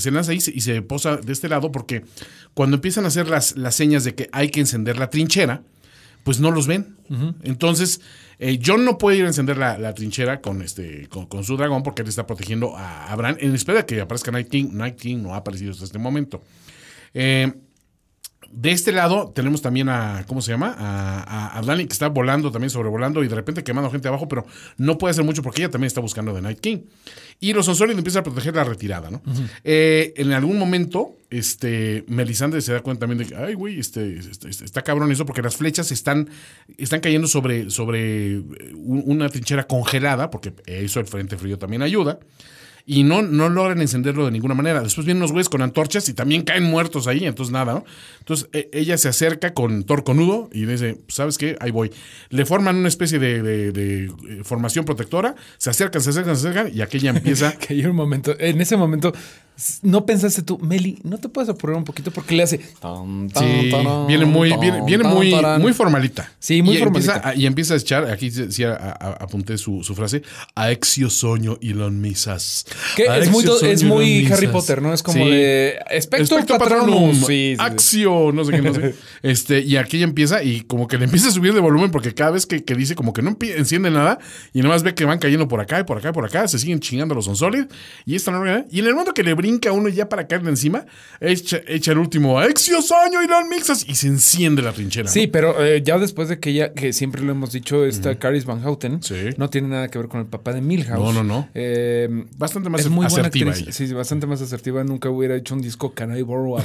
[SPEAKER 5] se lanza ahí y se posa de este lado porque cuando empiezan a hacer las, las señas de que hay que encender la trinchera, pues no los ven. Entonces, eh, John no puede ir a encender la, la trinchera con, este, con, con su dragón porque él está protegiendo a, a Bran en espera de que aparezca Night King. Night King no ha aparecido hasta este momento. Eh, de este lado tenemos también a, ¿cómo se llama? A, a, a Dani que está volando también, sobrevolando y de repente quemando gente abajo, pero no puede hacer mucho porque ella también está buscando de Night King. Y los Sonsorios empiezan a proteger la retirada, ¿no? Eh, en algún momento, este, Melisandre se da cuenta también de que, ay, güey, este, este- este- está cabrón eso porque las flechas están, están cayendo sobre, sobre un- una trinchera congelada, porque eso el frente frío también ayuda y no, no logran encenderlo de ninguna manera. Después vienen unos güeyes con antorchas y también caen muertos ahí, entonces nada, ¿no? Entonces e- ella se acerca con torconudo y dice, ¿sabes qué? Ahí voy. Le forman una especie de, de- de, eh, formación protectora, se acercan, se acercan, se acercan y aquella empieza...
[SPEAKER 6] Que hay un momento, en ese momento, no pensaste tú, Meli, ¿no te puedes apurar un poquito? Porque le hace. tan, tan,
[SPEAKER 5] Sí,
[SPEAKER 6] tarán,
[SPEAKER 5] viene muy,
[SPEAKER 6] tan,
[SPEAKER 5] viene, viene muy,
[SPEAKER 6] tarán.
[SPEAKER 5] muy formalita.
[SPEAKER 6] Sí, muy
[SPEAKER 5] y
[SPEAKER 6] formalita.
[SPEAKER 5] Empieza a- y empieza a echar, aquí sí a- a- apunté su, su frase, Aexio soño Elon Misas.
[SPEAKER 6] Que es muy, es muy Harry. Potter, ¿no? Es como
[SPEAKER 5] Sí.
[SPEAKER 6] de. Espectro,
[SPEAKER 5] Espectro
[SPEAKER 6] Patronum. Sí.
[SPEAKER 5] Axio, no sé qué, no sé. Este, y aquí empieza y como que le empieza a subir de volumen porque cada vez que, que dice como que no enciende nada y nada más ve que van cayendo por acá y por acá y por acá, se siguen chingando los Unsolid y esta no Y en el momento que le brinca uno ya para caerle encima, echa, echa el último Exiosaño y las mixas y se enciende la trinchera.
[SPEAKER 6] Sí,
[SPEAKER 5] ¿no?
[SPEAKER 6] pero eh, ya después de que ella, que siempre lo hemos dicho, esta Caris Van Houten,
[SPEAKER 5] Sí.
[SPEAKER 6] no tiene nada que ver con el papá de Milhouse.
[SPEAKER 5] No, no, no.
[SPEAKER 6] Eh,
[SPEAKER 5] Bastante más
[SPEAKER 6] es muy buena
[SPEAKER 5] asertiva
[SPEAKER 6] actriz.
[SPEAKER 5] ella.
[SPEAKER 6] Sí, bastante más asertiva. Nunca hubiera hecho un disco Can I Borrow a?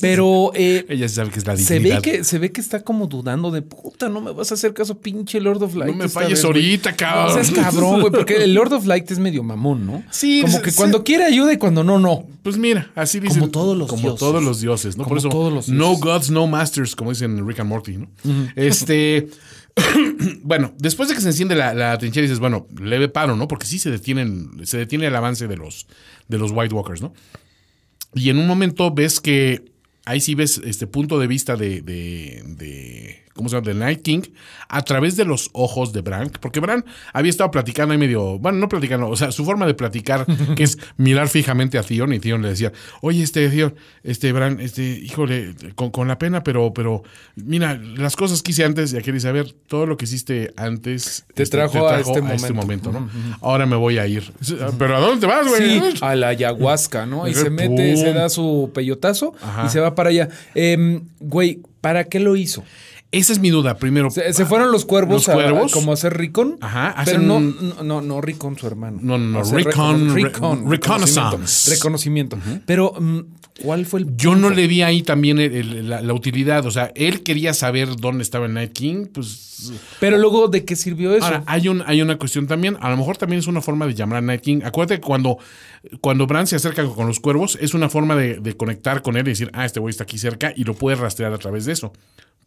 [SPEAKER 6] Pero eh,
[SPEAKER 5] Ella sabe que es la
[SPEAKER 6] se ve que se ve que está como dudando de puta, no me vas a hacer caso, pinche Lord of Light.
[SPEAKER 5] No me falles
[SPEAKER 6] vez, güey".
[SPEAKER 5] ahorita, cabrón.
[SPEAKER 6] No seas cabrón, güey, porque el Lord of Light es medio mamón, ¿no?
[SPEAKER 5] Sí,
[SPEAKER 6] Como que
[SPEAKER 5] sí.
[SPEAKER 6] cuando quiere ayuda y cuando no, no.
[SPEAKER 5] Pues mira, así dicen.
[SPEAKER 6] Como todos los
[SPEAKER 5] como
[SPEAKER 6] dioses.
[SPEAKER 5] todos los dioses, ¿no?
[SPEAKER 6] Como
[SPEAKER 5] Por eso,
[SPEAKER 6] todos los
[SPEAKER 5] no
[SPEAKER 6] dioses.
[SPEAKER 5] gods, no masters, como dicen Rick and Morty, ¿no? Este. bueno, después de que se enciende la, la trinchera, dices, bueno, leve paro, ¿no? Porque sí se detienen, se detiene el avance de los, de los White Walkers, ¿no? Y en un momento ves que ahí sí ves este punto de vista de, de, de- ¿cómo se llama? De Night King a través de los ojos de Bran, porque Bran había estado platicando ahí medio, bueno, no platicando, o sea, su forma de platicar, que es mirar fijamente a Theon, y Theon le decía, oye, este Theon, este Bran, este, híjole, con, con la pena, pero, pero, mira, las cosas que hice antes, y aquí dice, a ver, todo lo que hiciste antes
[SPEAKER 6] Te
[SPEAKER 5] este,
[SPEAKER 6] trajo a este
[SPEAKER 5] momento, ¿no? Ahora me voy a ir. Pero ¿a dónde te vas, güey?
[SPEAKER 6] Sí, a la ayahuasca, ¿no? Y se mete,
[SPEAKER 5] pum.
[SPEAKER 6] se da su peyotazo
[SPEAKER 5] Ajá.
[SPEAKER 6] y se va para allá. Em, güey, ¿para qué lo hizo?
[SPEAKER 5] Esa es mi duda. Primero,
[SPEAKER 6] Se, se fueron los cuervos,
[SPEAKER 5] ¿Los
[SPEAKER 6] a-
[SPEAKER 5] cuervos?
[SPEAKER 6] a, como a hacer Ricon.
[SPEAKER 5] Ajá,
[SPEAKER 6] Pero no, no, no, no Ricon su hermano.
[SPEAKER 5] No, no, no, re- reconnaissance.
[SPEAKER 6] Reconocimiento. reconocimiento. Pero, mm, ¿cuál fue el
[SPEAKER 5] yo no le vi ahí también el- el- la, la utilidad. O sea, él quería saber dónde estaba el Night King. Pues.
[SPEAKER 6] Pero luego, ¿de qué sirvió eso?
[SPEAKER 5] Ahora, hay, un, hay una cuestión también. A lo mejor también es una forma de llamar a Night King. Acuérdate que cuando, cuando Bran se acerca con los cuervos, es una forma de, de conectar con él y decir, ah, este güey está aquí cerca y lo puede rastrear a través de eso.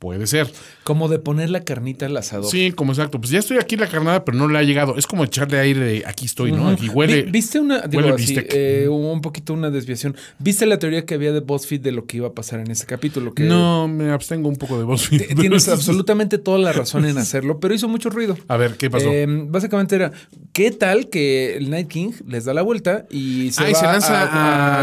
[SPEAKER 5] Puede ser.
[SPEAKER 6] Como de poner la carnita al asador.
[SPEAKER 5] Sí, como exacto. Pues ya estoy aquí la carnada, pero no le ha llegado. Es como echarle aire de aquí estoy, ¿no? Aquí huele.
[SPEAKER 6] Vi- ¿Viste una, digo
[SPEAKER 5] huele
[SPEAKER 6] así, eh, un poquito una desviación? ¿Viste la teoría que había de BuzzFeed de lo que iba a pasar en ese capítulo? Que
[SPEAKER 5] No, me abstengo un poco de.
[SPEAKER 6] T- Tienes absolutamente toda la razón en hacerlo, pero hizo mucho ruido.
[SPEAKER 5] A ver, ¿qué pasó?
[SPEAKER 6] Eh, básicamente era, ¿qué tal que el Night King les da la vuelta y se,
[SPEAKER 5] Ah, y
[SPEAKER 6] va
[SPEAKER 5] se lanza
[SPEAKER 6] a,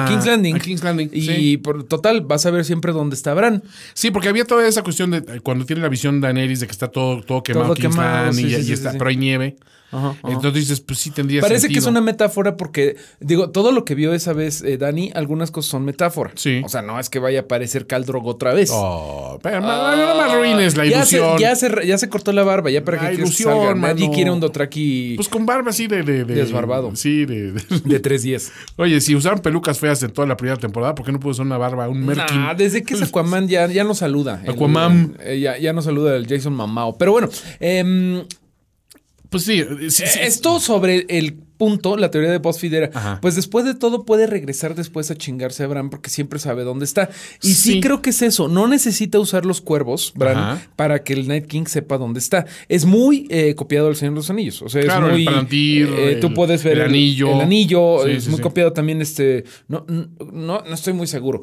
[SPEAKER 6] a
[SPEAKER 5] a-
[SPEAKER 6] King's Landing?
[SPEAKER 5] a King's Landing,
[SPEAKER 6] Y
[SPEAKER 5] sí.
[SPEAKER 6] por total, vas a ver siempre dónde está Bran.
[SPEAKER 5] Sí, porque había toda esa cuestión de cuando tiene la visión Daenerys de que está todo, todo quemado,
[SPEAKER 6] Todo
[SPEAKER 5] King's
[SPEAKER 6] quemado,
[SPEAKER 5] Landing,
[SPEAKER 6] sí,
[SPEAKER 5] y,
[SPEAKER 6] sí,
[SPEAKER 5] y
[SPEAKER 6] sí,
[SPEAKER 5] está, pero hay nieve.
[SPEAKER 6] Ajá, ajá.
[SPEAKER 5] Entonces dices, pues sí tendría
[SPEAKER 6] Parece que es una metáfora porque, digo, todo lo que vio esa vez eh, Dani, algunas cosas son metáfora.
[SPEAKER 5] Sí.
[SPEAKER 6] O sea, no es que vaya a aparecer Caldrog otra vez.
[SPEAKER 5] Oh, pero ma- no me arruines la
[SPEAKER 6] ya, se,
[SPEAKER 5] ilusión.
[SPEAKER 6] ya, se, ya se cortó la barba, ya para
[SPEAKER 5] La
[SPEAKER 6] que
[SPEAKER 5] ilusión,
[SPEAKER 6] salga. Nadie quiere un Dotraki
[SPEAKER 5] Pues con barba así de... de, de-
[SPEAKER 6] Desbarbado.
[SPEAKER 5] Sí, de, de-
[SPEAKER 6] de 310.
[SPEAKER 5] Oye, si usaron pelucas feas en toda la primera temporada, ¿por qué no pudo usar una barba? Un Merkin.
[SPEAKER 6] Nah, desde que es Aquaman ya, ya no saluda. El-
[SPEAKER 5] Aquaman.
[SPEAKER 6] eh, ya, ya no saluda el Jason Mamao. Pero bueno, em,
[SPEAKER 5] Pues sí, sí, sí.
[SPEAKER 6] esto sobre el punto, la teoría de BuzzFeed era,
[SPEAKER 5] Ajá.
[SPEAKER 6] pues después de todo puede regresar después a chingarse a Bran porque siempre sabe dónde está. Y sí,
[SPEAKER 5] Sí.
[SPEAKER 6] creo que es eso. No necesita usar los cuervos, Bran,
[SPEAKER 5] Ajá.
[SPEAKER 6] para que el Night King sepa dónde está. Es muy eh, copiado del Señor de los Anillos. O sea,
[SPEAKER 5] Claro,
[SPEAKER 6] es
[SPEAKER 5] el
[SPEAKER 6] muy... Eh, tú puedes ver
[SPEAKER 5] el anillo.
[SPEAKER 6] El, anillo. Es muy copiado también este... No, no, no estoy muy seguro.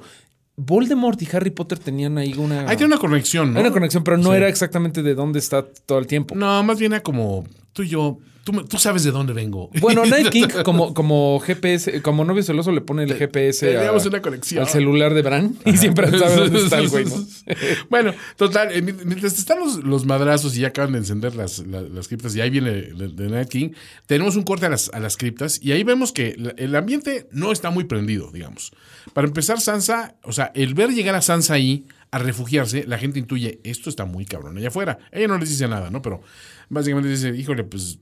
[SPEAKER 6] Voldemort y Harry Potter tenían ahí una...
[SPEAKER 5] Ahí tiene una conexión, ¿no?
[SPEAKER 6] Hay una conexión, pero no
[SPEAKER 5] Sí.
[SPEAKER 6] era exactamente de dónde está todo el tiempo.
[SPEAKER 5] No, más bien era como tú y yo. Tú, sabes de dónde vengo.
[SPEAKER 6] Bueno, Night King, como, como GPS, como novio celoso, le pone el GPS a-
[SPEAKER 5] teníamos una conexión.
[SPEAKER 6] al celular de Bran y siempre sabe dónde está el güey, ¿no?
[SPEAKER 5] bueno, total, eh, mientras están los, los madrazos y ya acaban de encender las, la- las criptas y ahí viene el Night King, tenemos un corte a las, a las criptas y ahí vemos que el ambiente no está muy prendido, digamos. Para empezar, Sansa, o sea, el ver llegar a Sansa ahí a refugiarse, la gente intuye, esto está muy cabrón allá afuera. Ella no les dice nada, ¿no? Pero básicamente dice, híjole, pues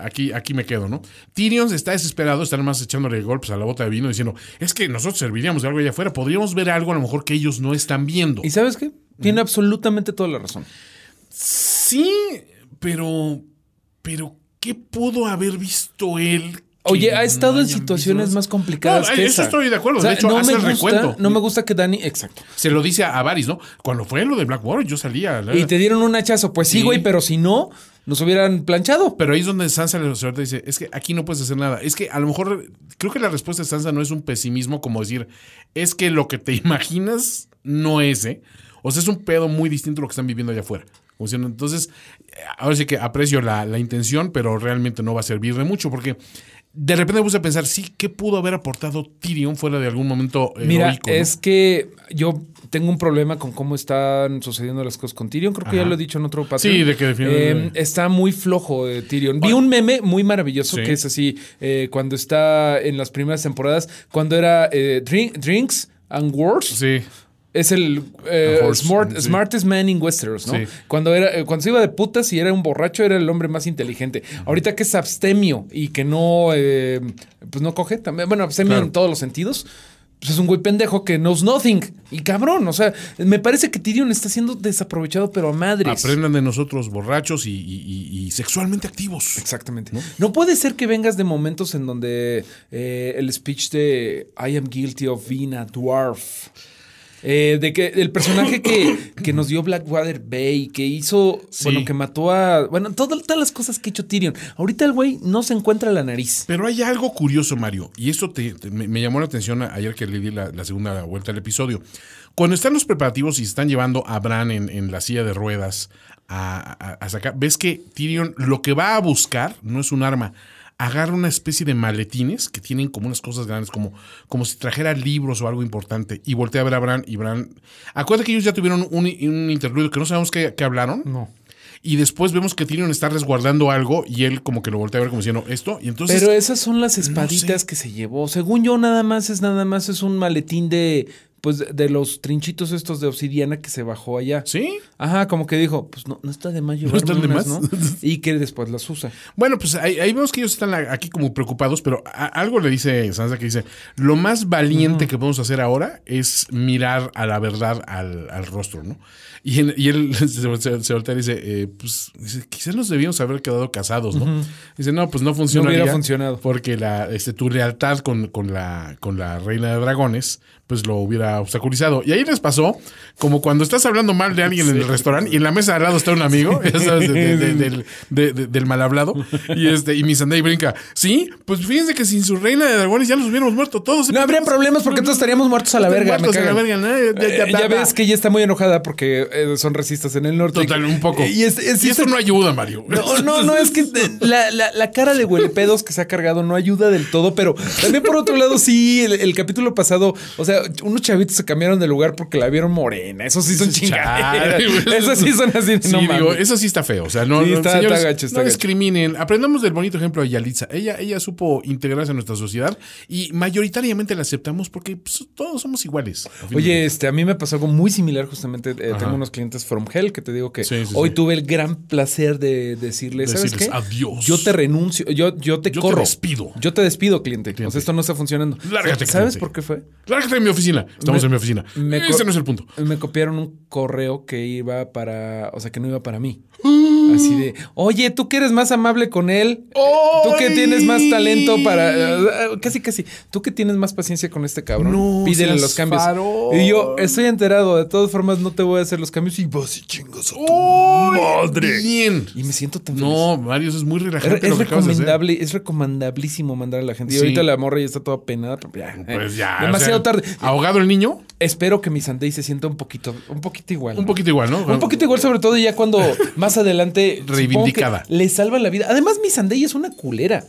[SPEAKER 5] aquí, aquí me quedo, ¿no? Tyrion está desesperado, está nomás echándole golpes a la bota de vino diciendo, es que nosotros serviríamos de algo allá afuera, podríamos ver algo a lo mejor que ellos no están viendo.
[SPEAKER 6] ¿Y sabes qué? Tiene absolutamente toda la razón.
[SPEAKER 5] Sí, pero, pero, ¿qué pudo haber visto él?
[SPEAKER 6] Oye, ha estado
[SPEAKER 5] no
[SPEAKER 6] en situaciones
[SPEAKER 5] visto?
[SPEAKER 6] más complicadas
[SPEAKER 5] No,
[SPEAKER 6] que
[SPEAKER 5] eso
[SPEAKER 6] esa.
[SPEAKER 5] estoy de acuerdo.
[SPEAKER 6] O sea,
[SPEAKER 5] de hecho,
[SPEAKER 6] no
[SPEAKER 5] hace
[SPEAKER 6] me
[SPEAKER 5] el
[SPEAKER 6] gusta,
[SPEAKER 5] recuento.
[SPEAKER 6] no me gusta que Dani, exacto.
[SPEAKER 5] Se lo dice a Varys, ¿no? Cuando fue lo de Blackwater, yo salía.
[SPEAKER 6] Y te dieron un hachazo, pues Sí. güey, pero si no, nos hubieran planchado.
[SPEAKER 5] Pero ahí es donde Sansa le suelta y dice, es que aquí no puedes hacer nada. Es que a lo mejor, creo que la respuesta de Sansa no es un pesimismo como decir, es que lo que te imaginas no es, ¿eh? O sea, es un pedo muy distinto a lo que están viviendo allá afuera. Entonces, eh, ahora sí que aprecio la, la intención, pero realmente no va a servir de mucho porque de repente me puse a pensar, sí, ¿qué pudo haber aportado Tyrion fuera de algún momento
[SPEAKER 6] Mira,
[SPEAKER 5] heroico? no?
[SPEAKER 6] es que yo tengo un problema con cómo están sucediendo las cosas con Tyrion. Creo que ya lo he dicho en otro Patreon.
[SPEAKER 5] Sí, de que
[SPEAKER 6] Eh, está muy flojo de Tyrion. Vi un meme muy maravilloso
[SPEAKER 5] Sí.
[SPEAKER 6] que es así, eh, cuando está en las primeras temporadas, cuando era eh, Drink- Drinks and Wars.
[SPEAKER 5] Sí.
[SPEAKER 6] Es el eh,
[SPEAKER 5] horse,
[SPEAKER 6] smart-
[SPEAKER 5] sí.
[SPEAKER 6] smartest man in Westeros, ¿no?
[SPEAKER 5] Sí.
[SPEAKER 6] Cuando, era, eh, cuando se iba de putas y era un borracho, era el hombre más inteligente. Ahorita que es abstemio y que no, eh, pues no coge, también, bueno, abstemio
[SPEAKER 5] Claro.
[SPEAKER 6] en todos los sentidos, pues es un güey pendejo que knows nothing. Y cabrón, o sea, me parece que Tyrion está siendo desaprovechado, pero a madres.
[SPEAKER 5] Aprendan de nosotros borrachos y, y- sexualmente activos.
[SPEAKER 6] Exactamente. ¿No? puede ser que vengas de momentos en donde eh, el speech de I am guilty of being a dwarf. Eh, de que el personaje que, que nos dio Blackwater Bay, que hizo,
[SPEAKER 5] Sí.
[SPEAKER 6] bueno, que mató a. Bueno, todo- todas las cosas que ha hecho Tyrion. Ahorita el güey no se encuentra la nariz.
[SPEAKER 5] Pero hay algo curioso, Mario, y esto te- te- me, me llamó la atención ayer que le di la, la segunda vuelta al episodio. Cuando están los preparativos y están llevando a Bran en, en la silla de ruedas a, a- a sacar, ves que Tyrion lo que va a buscar no es un arma. Agarra una especie de maletines que tienen como unas cosas grandes, como, como si trajera libros o algo importante, y voltea a ver a Bran y Bran. Acuérdate que ellos ya tuvieron un, un interludio que no sabemos qué, qué hablaron.
[SPEAKER 6] No.
[SPEAKER 5] Y después vemos que Tyrion está resguardando algo y él como que lo voltea a ver como diciendo esto. Y entonces.
[SPEAKER 6] Pero esas son las espaditas
[SPEAKER 5] sé.
[SPEAKER 6] que se llevó. Según yo, nada más es nada más es un maletín de. Pues de los trinchitos estos de obsidiana que se bajó allá.
[SPEAKER 5] ¿Sí?
[SPEAKER 6] Ajá, como que dijo, pues no, no está de más llevarme
[SPEAKER 5] están de
[SPEAKER 6] unas,
[SPEAKER 5] más.
[SPEAKER 6] ¿no? Y que después las usa.
[SPEAKER 5] Bueno, pues ahí, ahí vemos que ellos están aquí como preocupados, pero a- algo le dice Sansa que dice, lo más valiente que podemos hacer ahora es mirar a la verdad al, al rostro, ¿no? Y, en- y él se, se- se voltea y dice, eh, pues dice, quizás nos debíamos haber quedado casados, ¿no? Dice, no, pues no funcionaría.
[SPEAKER 6] hubiera funcionado.
[SPEAKER 5] Porque la, este, tu lealtad con, con la, con la reina de dragones, pues lo hubiera obstaculizado. Y ahí les pasó, como cuando estás hablando mal de alguien en el restaurante y en la mesa de al lado está un amigo, ya sabes, de- de- de- del, de- de- del mal hablado, y este, y mi Sandai brinca, sí, pues fíjense que sin su reina de dragones ya nos hubiéramos muerto todos.
[SPEAKER 6] No habría problemas porque todos estaríamos muertos a la verga.
[SPEAKER 5] Muertos a la verga, ¿no? Ya-
[SPEAKER 6] Eh, ves que ella está muy enojada porque eh, son racistas en el norte.
[SPEAKER 5] Total, un poco.
[SPEAKER 6] Y, es- es-
[SPEAKER 5] y esto no ayuda, Mario.
[SPEAKER 6] No, no, no, es que eh, la, la- la cara de huelepedos que se ha cargado no ayuda del todo, pero también por otro lado, sí, el, el capítulo pasado, o sea, unos chavitos se cambiaron de lugar porque la vieron morena. Eso sí son chingaderas.
[SPEAKER 5] Güey.
[SPEAKER 6] Eso sí son así. de,
[SPEAKER 5] Sí,
[SPEAKER 6] no
[SPEAKER 5] digo, eso sí está feo. O sea, no,
[SPEAKER 6] Sí,
[SPEAKER 5] no,
[SPEAKER 6] está-
[SPEAKER 5] señores,
[SPEAKER 6] está gacho, está
[SPEAKER 5] no
[SPEAKER 6] gacho.
[SPEAKER 5] discriminen. Aprendamos del bonito ejemplo de Yalitza. Ella, ella supo integrarse a nuestra sociedad y mayoritariamente la aceptamos porque pues, todos somos iguales.
[SPEAKER 6] Oye, este, a mí me pasó algo muy similar justamente. eh, tengo unos clientes from hell que te digo que
[SPEAKER 5] Sí,
[SPEAKER 6] hoy tuve el gran placer de decirles, ¿sabes
[SPEAKER 5] Decirles
[SPEAKER 6] qué?
[SPEAKER 5] adiós.
[SPEAKER 6] Yo te renuncio, yo, yo te
[SPEAKER 5] Yo te
[SPEAKER 6] corro.
[SPEAKER 5] despido.
[SPEAKER 6] Yo te despido, cliente.
[SPEAKER 5] Cliente.
[SPEAKER 6] O sea, esto no está funcionando.
[SPEAKER 5] Lárgate,
[SPEAKER 6] ¿Sabes
[SPEAKER 5] cliente.
[SPEAKER 6] por qué fue?
[SPEAKER 5] Lárgate de mi oficina. Estamos
[SPEAKER 6] Me-
[SPEAKER 5] en mi oficina. Ese no es el punto.
[SPEAKER 6] Me copiaron un correo que iba para, o sea, que no iba para mí. Así de, oye, tú que eres más amable con él, tú que tienes más talento para, eh, casi, casi, tú que tienes más paciencia con este cabrón,
[SPEAKER 5] No
[SPEAKER 6] pídele los cambios.
[SPEAKER 5] farol.
[SPEAKER 6] Y yo estoy enterado, de todas formas no te voy a hacer los cambios y vas y chingas a tu madre.
[SPEAKER 5] Bien.
[SPEAKER 6] Y me siento tan feliz.
[SPEAKER 5] No, Mario, eso es muy relajante
[SPEAKER 6] es
[SPEAKER 5] lo que acabas de hacer.
[SPEAKER 6] recomendable, es recomendabilísimo mandar a la gente. Y
[SPEAKER 5] Sí.
[SPEAKER 6] ahorita la morra ya está toda penada, pero ya,
[SPEAKER 5] Pues ya.
[SPEAKER 6] demasiado
[SPEAKER 5] sea,
[SPEAKER 6] tarde.
[SPEAKER 5] Ahogado el niño,
[SPEAKER 6] Espero que mi Sunday se sienta un poquito, un poquito igual.
[SPEAKER 5] un
[SPEAKER 6] ¿no?
[SPEAKER 5] poquito igual, ¿no?
[SPEAKER 6] Un poquito igual, sobre todo ya cuando más adelante
[SPEAKER 5] Reivindicada.
[SPEAKER 6] le salva la vida. Además, mi Sunday es una culera.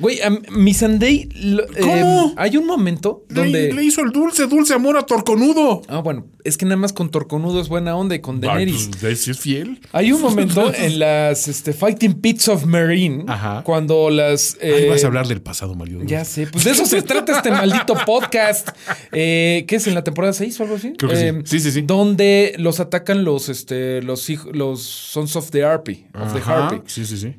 [SPEAKER 6] Güey, a mi Sunday. lo-
[SPEAKER 5] ¿Cómo?
[SPEAKER 6] eh, hay un momento donde.
[SPEAKER 5] Le, le hizo el dulce, dulce amor a Torconudo.
[SPEAKER 6] Ah, bueno, es que nada más con Torconudo es buena onda y con Daenerys.
[SPEAKER 5] Ay, pues, si es fiel.
[SPEAKER 6] Hay un momento en las este, Fighting Pits of Marine
[SPEAKER 5] Ajá.
[SPEAKER 6] cuando las.
[SPEAKER 5] Ahí
[SPEAKER 6] eh,
[SPEAKER 5] vas a hablar del pasado, Mario.
[SPEAKER 6] Ya sé, pues de eso se trata este maldito podcast. Eh, ¿Qué es en la temporada 6 o algo así?
[SPEAKER 5] Creo que sí.
[SPEAKER 6] Eh,
[SPEAKER 5] Sí, sí, sí.
[SPEAKER 6] Donde los atacan los, este, los, los Sons of the Harpy. Of the. Harpy.
[SPEAKER 5] Sí, sí, sí.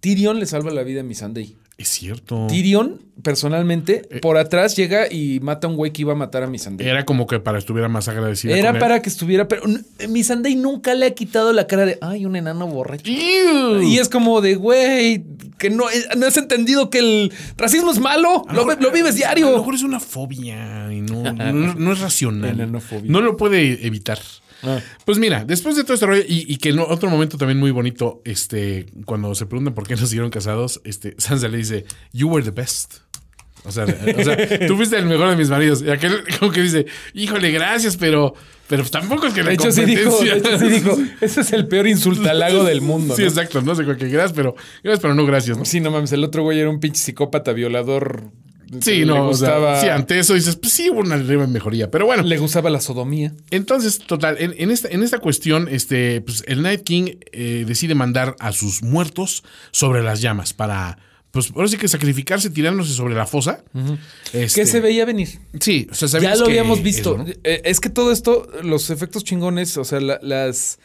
[SPEAKER 6] Tyrion le salva la vida a Missandei.
[SPEAKER 5] Es cierto.
[SPEAKER 6] Tyrion, personalmente,
[SPEAKER 5] Eh.
[SPEAKER 6] por atrás llega y mata a un güey que iba a matar a Missandei.
[SPEAKER 5] Era como que para estuviera más agradecida.
[SPEAKER 6] Era
[SPEAKER 5] con él.
[SPEAKER 6] para que estuviera, pero Missandei nunca le ha quitado la cara de, ay, un enano borracho. Y es como de, güey, que no, eh, no has entendido que el racismo es malo. Lo, lo vives
[SPEAKER 5] A lo
[SPEAKER 6] diario.
[SPEAKER 5] mejor es una fobia y no, no, no es racional. No lo puede evitar.
[SPEAKER 6] Ah.
[SPEAKER 5] Pues mira, después de todo este rollo, y, y que en otro momento también muy bonito, este, cuando se preguntan por qué no siguieron casados, este, Sansa le dice, You were the best. O sea, o sea, tú fuiste el mejor de mis maridos. Y aquel como que dice, híjole, gracias, pero, pero tampoco es que la
[SPEAKER 6] De hecho, sí dijo, de hecho, sí dijo, ese es el peor insultalago del mundo.
[SPEAKER 5] Sí,
[SPEAKER 6] ¿no?
[SPEAKER 5] exacto, no sé con qué gracias, pero gracias, pero no gracias, ¿no?
[SPEAKER 6] Sí, no mames, el otro güey era un pinche psicópata violador
[SPEAKER 5] Sí, no, o sea,
[SPEAKER 6] gustaba,
[SPEAKER 5] sí, ante eso dices, pues sí, hubo una leve mejoría. Pero bueno,
[SPEAKER 6] le gustaba la sodomía.
[SPEAKER 5] entonces, total, en, en esta, en esta cuestión, este, pues el Night King eh, decide mandar a sus muertos sobre las llamas para, pues ahora sí que sacrificarse tirándose sobre la fosa. Este,
[SPEAKER 6] Que se veía venir.
[SPEAKER 5] Sí, o sea,
[SPEAKER 6] Ya lo
[SPEAKER 5] que
[SPEAKER 6] habíamos visto.
[SPEAKER 5] eso, ¿no?
[SPEAKER 6] Eh, Es que todo esto, los efectos chingones, o sea, la- las,